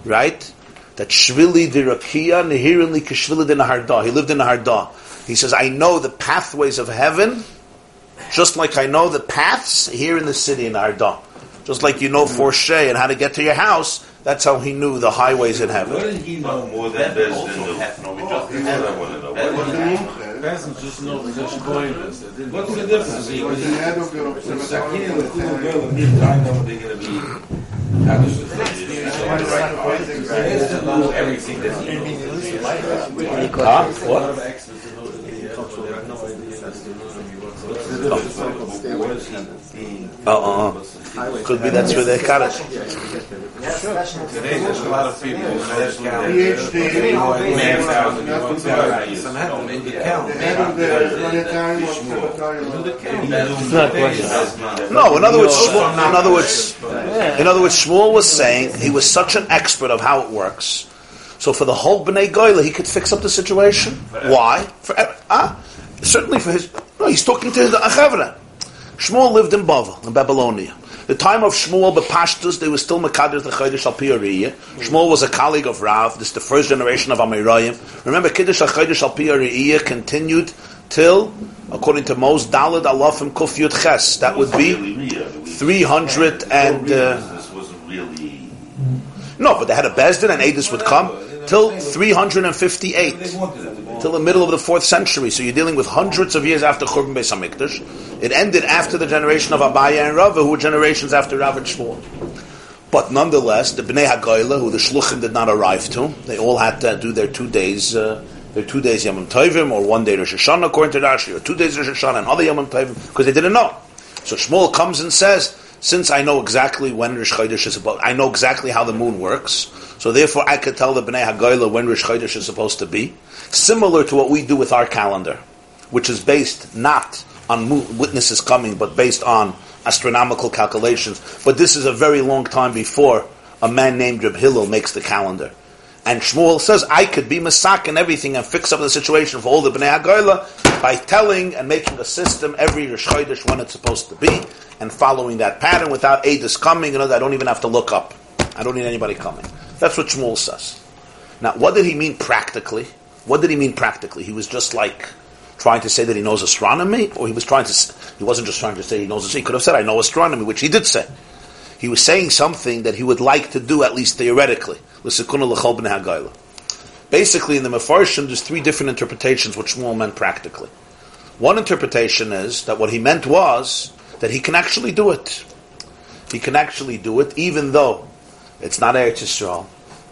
right, that Shvili di Rakia Nehirin li Kishvili dinaharda, He lived in Naharda. He says, I know the pathways of heaven, just like I know the paths here in the city in Naharda. Just like you know Forshay and how to get to your house, that's how he knew the highways in
What
heaven.
did he know more than
Ben
Bez
also
did?
had no, we just
That's what I want to know.
Ben
What
was
did he-
Peasants just know the coin.
What's the difference? He was
The head of the
the
observatory.
Sakina and the Kula girl and I know they're going to be. Kaddish the Chiddush. So I'm right. He has to know everything that he knows.
Huh? What? Uh uh Could be that's where they got it. No, in other words, in other words, in other words, Shmuel was saying he was such an expert of how it works. So for the whole Bnei Goyla, he could fix up the situation. Why? For ah, certainly for his. No, he's talking to the Achavra. Shmuel lived in Bavel, in Babylonia. The time of Shmuel, but Pashtus, they were still Makadir the Chodesh al Piyariyah. Shmuel was a colleague of Rav. This is the first generation of Amoraim. Remember, Kiddush al Chodesh al continued till, according to most Dalad Alafim Kuf Yud Ches. That would be 300 and. Uh,
This wasn't really.
no, but they had a Bezdin and Adis would come till 358.
They wanted it to be.
Till the middle of the fourth century. So you're dealing with hundreds of years after Churban Beis HaMikdash. It ended after the generation of Abaye and Rava, who were generations after Rav and Shmuel. But nonetheless, the Bnei HaGoyla, who the Shluchim did not arrive to, they all had to do their two days, uh, their two days Yom Tovim, or one day Rosh Hashanah, according to Rashi, or two days Rosh Hashanah, and other Yom Tovim, because they didn't know. So Shmuel comes and says, since I know exactly when Rosh Chodesh is about, I know exactly how the moon works, so therefore I could tell the Bnei HaGoyla when Rosh Chodesh is supposed to be, similar to what we do with our calendar, which is based not on mo- witnesses coming, but based on astronomical calculations. But this is a very long time before a man named Reb Hillel makes the calendar. And Shmuel says, I could be Masak and everything and fix up the situation for all the Bnei HaGoyla by telling and making a system every Rosh Chodesh when it's supposed to be and following that pattern without Adis coming. I don't even have to look up. I don't need anybody coming. That's what Shmuel says. Now, what did he mean practically? What did he mean practically? He was just like trying to say that he knows astronomy, or he was trying to. He wasn't just trying to say he knows. He could have said, "I know astronomy," which he did say. He was saying something that he would like to do, at least theoretically. L'sekuna l'chol b'nei hagayla. Basically, in the Mefarshim, there's three different interpretations what Shmuel meant practically. One interpretation is that what he meant was that he can actually do it. He can actually do it, even though it's not Eretz Yisrael,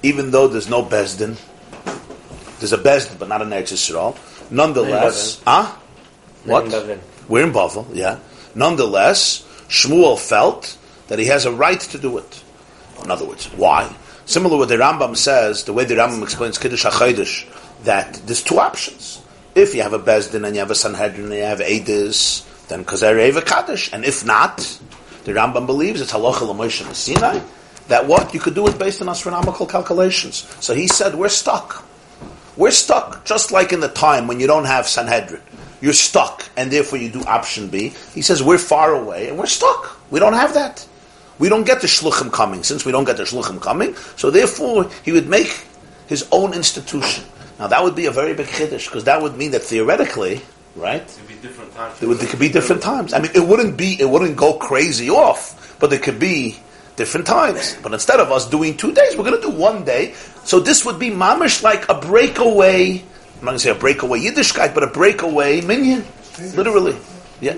even though there's no Bezdin. There's a Bezdin, but not an Eretz Yisrael. Nonetheless, ah, what?
in
We're in Bavel, yeah. Nonetheless, Shmuel felt that he has a right to do it. In other words, why? Similar what the Rambam says, the way the Rambam explains Kiddush HaChodesh, that there's two options. If you have a Bezdin and you have a Sanhedrin and you have Edis, then Kazer Eva Kaddish. And if not, the Rambam believes it's Halacha L'Moshe Sinai, that what? You could do it based on astronomical calculations. So he said, we're stuck. We're stuck, just like in the time when you don't have Sanhedrin. You're stuck, and therefore you do option B. He says, we're far away, and we're stuck. We don't have that. We don't get the shluchim coming. Since we don't get the shluchim coming, so therefore he would make his own institution. Now that would be a very big chiddush, because that would mean that theoretically, right,
It'd be different times.
there, would, there could be different times. I mean, it wouldn't be, it wouldn't go crazy off, but there could be different times. But instead of us doing two days, we're going to do one day. So this would be mamish like a breakaway. I'm not going to say a breakaway Yiddishkeit, but a breakaway minion, literally. Yeah,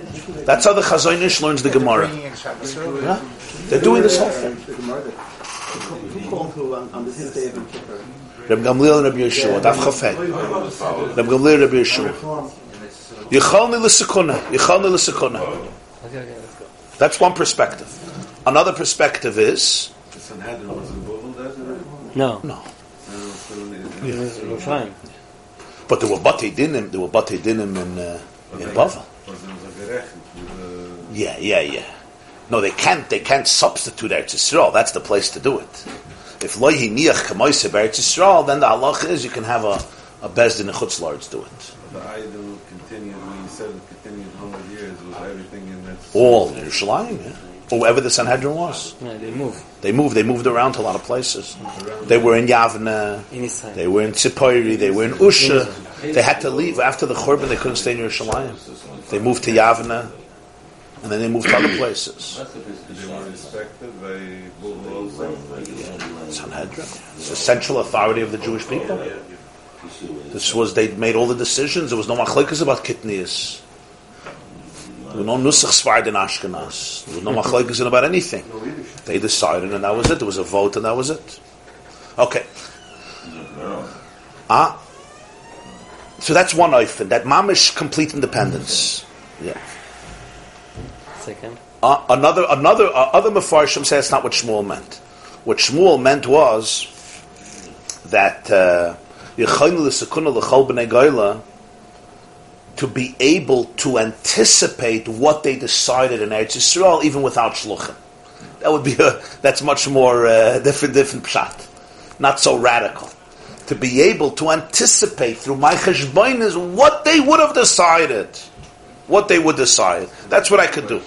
that's how the Chazonish learns the Gemara. Yeah. They're doing this whole thing.
The Gemara that- Who who called who on, on this day of Yom Kippur?
Reb Gamliel and Reb Yeshua, Daf Chafei. Reb Gamliel and Reb Yeshua. Yichalni l'sekuna. Yichalni l'sekuna. That's one perspective. Another perspective is
The Sanhedrin was in Babel, that's it?
No.
no.
Yerushalayim.
But there were Bate Dinim, there were Bate Dinim in, uh, in Bavel. Yeah, yeah, yeah. No, they can't. They can't substitute Eretz Yisrael. That's the place to do it. If lo hiniach kamoise Eretz Yisrael, then the halach is you can have a a bezdin in Chutz La'aretz do it.
the idol continued, when you said it continued 100 years, was everything in that.
All in Yerushalayim, yeah. Or wherever the Sanhedrin was.
Yeah, they move.
They moved. They moved around to a lot of places. They were in Yavna.
In
They were in Tzipoiri. They were in Usha. They had to leave after the Churban. They couldn't stay in Yerushalayim. They moved to Yavna, and then they moved to other places.
Were.
Sanhedrin. It's the central authority of the Jewish people. This was they made all the decisions. There was no machlekas about kitnias. There was no nusach Sfard in Ashkenaz. There was no machlekas about anything. They decided, and that was it. There was a vote, and that was it. Okay. Ah. So that's one oifen. That mamish complete independence. Yeah.
Second.
Uh, another, another, uh, other Mefarshim say it's not what Shmuel meant. What Shmuel meant was that uh, Yechainu l'sekuna l'chol b'nei goyla to be able to anticipate what they decided in Eretz Yisrael, even without shluchim. That would be a, that's much more uh, different, different pshat, not so radical. To be able to anticipate through my cheshboin is what they would have decided, what they would decide. That's what I could do.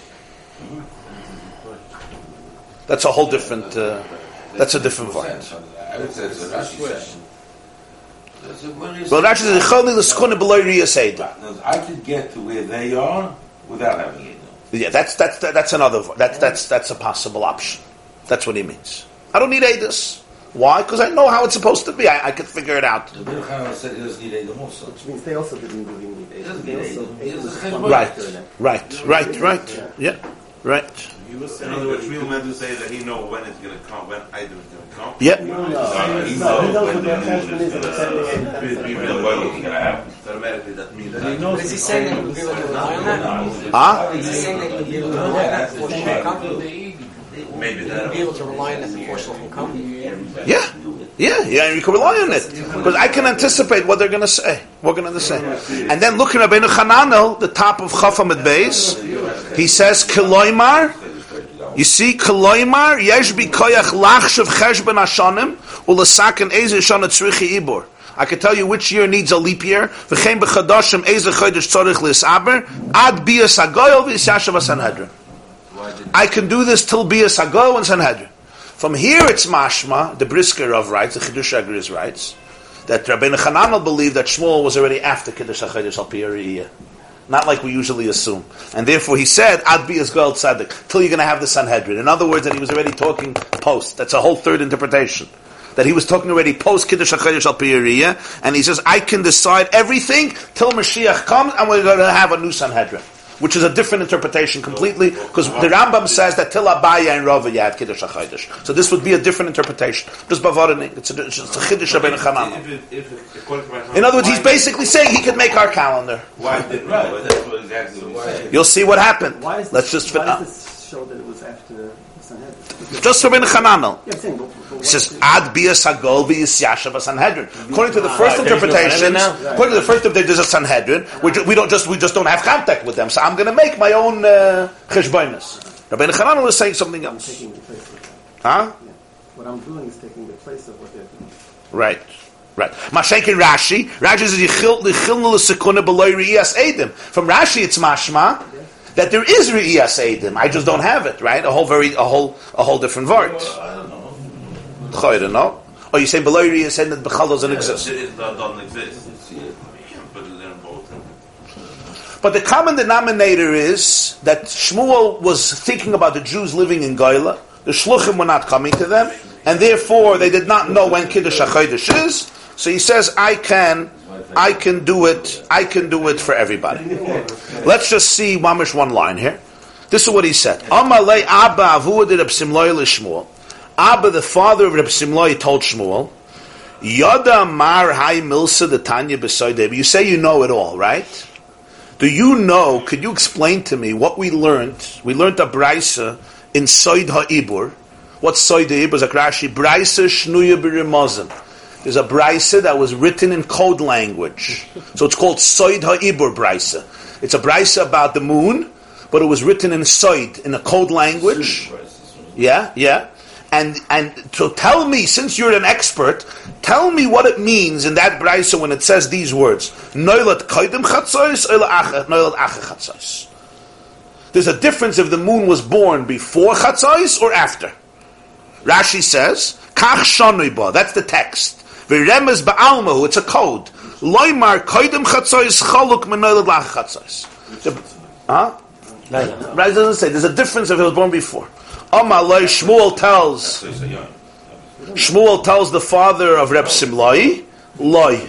That's a whole different. Uh, that's a different variant.
I would say it's a Rashi question. There's a- where is-
Well, actually, the choli l'skuna below riyased.
I could get to where they are without having it.
Yeah, that's that's that's another. That's that's that's a possible option. That's what he means. I don't need Adis. Why? Because I know how it's supposed to be. I, I could figure it out.
The Bill said he doesn't need Edom also.
Which means they also didn't really need aid.
doesn't
They
need
also,
aid.
they
He
also
doesn't
responded
Right, right, right, right. Yeah, right.
In other words, Shmuel meant to say that he know when it's going to come, when item is going to come.
Yeah.
No, no,
So he
he
knows
knows
when the
their
is
is
going to be real well going to happen. So automatically that means that.
But is he saying that he would be able to rely that?
Huh?
Is he saying that he would be able to rely
Maybe that.
be able to rely on that before Shulchan come?
Yeah, yeah, yeah. You can rely on it because I can anticipate what they're going to say. What they're going to say, and then looking at Rabbeinu Chananel, the top of Chaf Amud Beis, he says Kiloimar. You see, Kiloimar yesh bi koyach lachshav cheshben hashanim ulesaken eze shana tzrichi ibor. I can tell you which year needs a leap year. V'chein b'chadashim eze chodesh tzorich lisaber ad bias hagoyel v'yisyashav Sanhedrin. I can do this till bias hagoyel and Sanhedrin. From here, it's mashma. The Brisker of writes, the Chiddushei HaGriz writes that Rabbeinu Chananel believed that Shmuel was already after Kiddush HaChedesh al Not like we usually assume. And therefore he said, Ad be as goel tzaddik, till you're going to have the Sanhedrin. In other words, that he was already talking post. That's a whole third interpretation. That he was talking already post Kiddush HaChedesh al and he says, I can decide everything till Mashiach comes, and we're going to have a new Sanhedrin. Which is a different interpretation completely, because the Rambam says that till Abaye and Rava you had Kiddush HaChedesh. So this would be a different interpretation. Just Bavaroning. It's a, it's a Chiddush Rabbeinu Chananel.
If it, if it, according
In other words, he's basically saying he could make our calendar.
Why did
Right, but that's what exactly what he's saying.
You'll see what happened.
Why is this,
Let's just
why does this show that it was after Sanhedrin?
Just Rabbeinu Chananel.
Yeah, I'm saying, but, but
He says ad bias hagol bias yashav Sanhedrin. According to the first
Right, there's no
interpretation, according to the first of there's a Sanhedrin. We, ju- we don't just we just don't have contact with them. So I'm going to make my own uh, cheshbonis. Rabbeinu Chananel is saying something else.
taking the place of that.
Huh?
Yeah. What I'm doing is taking the place of what they're doing.
Right. Right. Mashenk Rashi. Rashi says yichil yichilnu l'sekuna beloy re'iyas edim. From Rashi, it's mashma that there is re'iyas edim. I just don't have it. Right. A whole very a whole a whole different word.
I don't know.
No. Or you say beloy re'iyas edim that bechal doesn't exist.
It, doesn't exist.
Let's see it.
But.
But the common denominator is that Shmuel was thinking about the Jews living in Goyla. The Shluchim were not coming to them, and therefore they did not know when Kiddush HaChodesh is. So he says, "I can, I can do it. I can do it for everybody." Let's just see mamish one line here. This is what he said. Abba the father of Reb Simloi, told Shmuel, Yada Mar Hai Milsa the Tanya. You say you know it all, right? Do you know, could you explain to me what we learned? We learned a Braisa in Soid HaIbur. What's Soid HaIbur? Zakrashi. Braisa Shnuya B'Rimazim. There's a braisa that was written in code language. So it's called Soid Ha'ibur braisa. It's a braisa about the moon, but it was written in Soid, in a code language. Yeah, yeah. And and so tell me, since you're an expert, tell me what it means in that braisa when it says these words. Noilat koidim chatzos, noilat acha chatzos. There's a difference if the moon was born before chatzos or after. Rashi says, kach that's the text. V'remez ba'almahu, it's a code. Loimar koidim chatzos chaluk menoilad lacha chatzos. Huh? Right, doesn't say. There's a difference if it was born before. Amalai Shmuel tells Shmuel tells the father of Reb Simlai, Loi.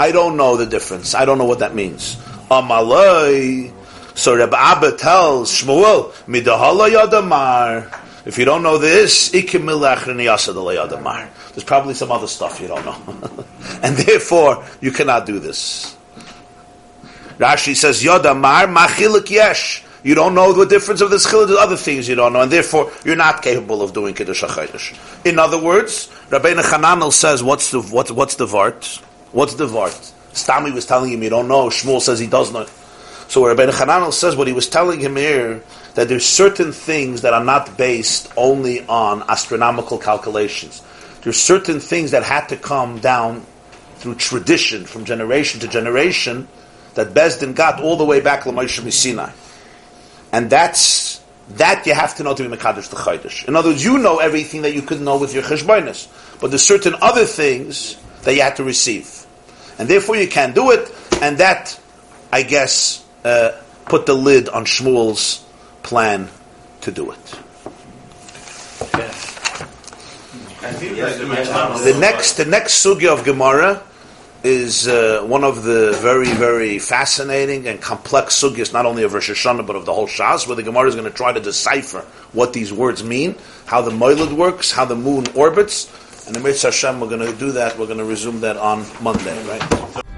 I don't know the difference. I don't know what that means. Amalai. So Reb Abba tells Shmuel, Midahala Yadamar. If you don't know this, there's probably some other stuff you don't know. and therefore, you cannot do this. Rashi says, Yodamar machilik yesh. You don't know the difference of the schillah, there's other things you don't know, and therefore you're not capable of doing Kiddush HaChadosh. In other words, Rabbeinu Chananel says, what's the, what, what's the Vart? What's the Vart? Stami was telling him you don't know, Shmuel says he does know. So Rabbeinu Chananel says what he was telling him here, that there's certain things that are not based only on astronomical calculations. There's certain things that had to come down through tradition, from generation to generation, that Bezdin got all the way back to Moshe Sinai. And that's, that you have to know to be Mekadosh the Chaydish. In other words, you know everything that you could know with your Cheshbonis. But there's certain other things that you had to receive. And therefore you can't do it, and that, I guess, uh, put the lid on Shmuel's plan to do it. The next, the next sugya of Gemara is uh, one of the very, very fascinating and complex sugyas, not only of Rosh Hashanah, but of the whole Shas, where the Gemara is going to try to decipher what these words mean, how the Moilid works, how the moon orbits, and the Mitzvah Hashem, we're going to do that, we're going to resume that on Monday, right?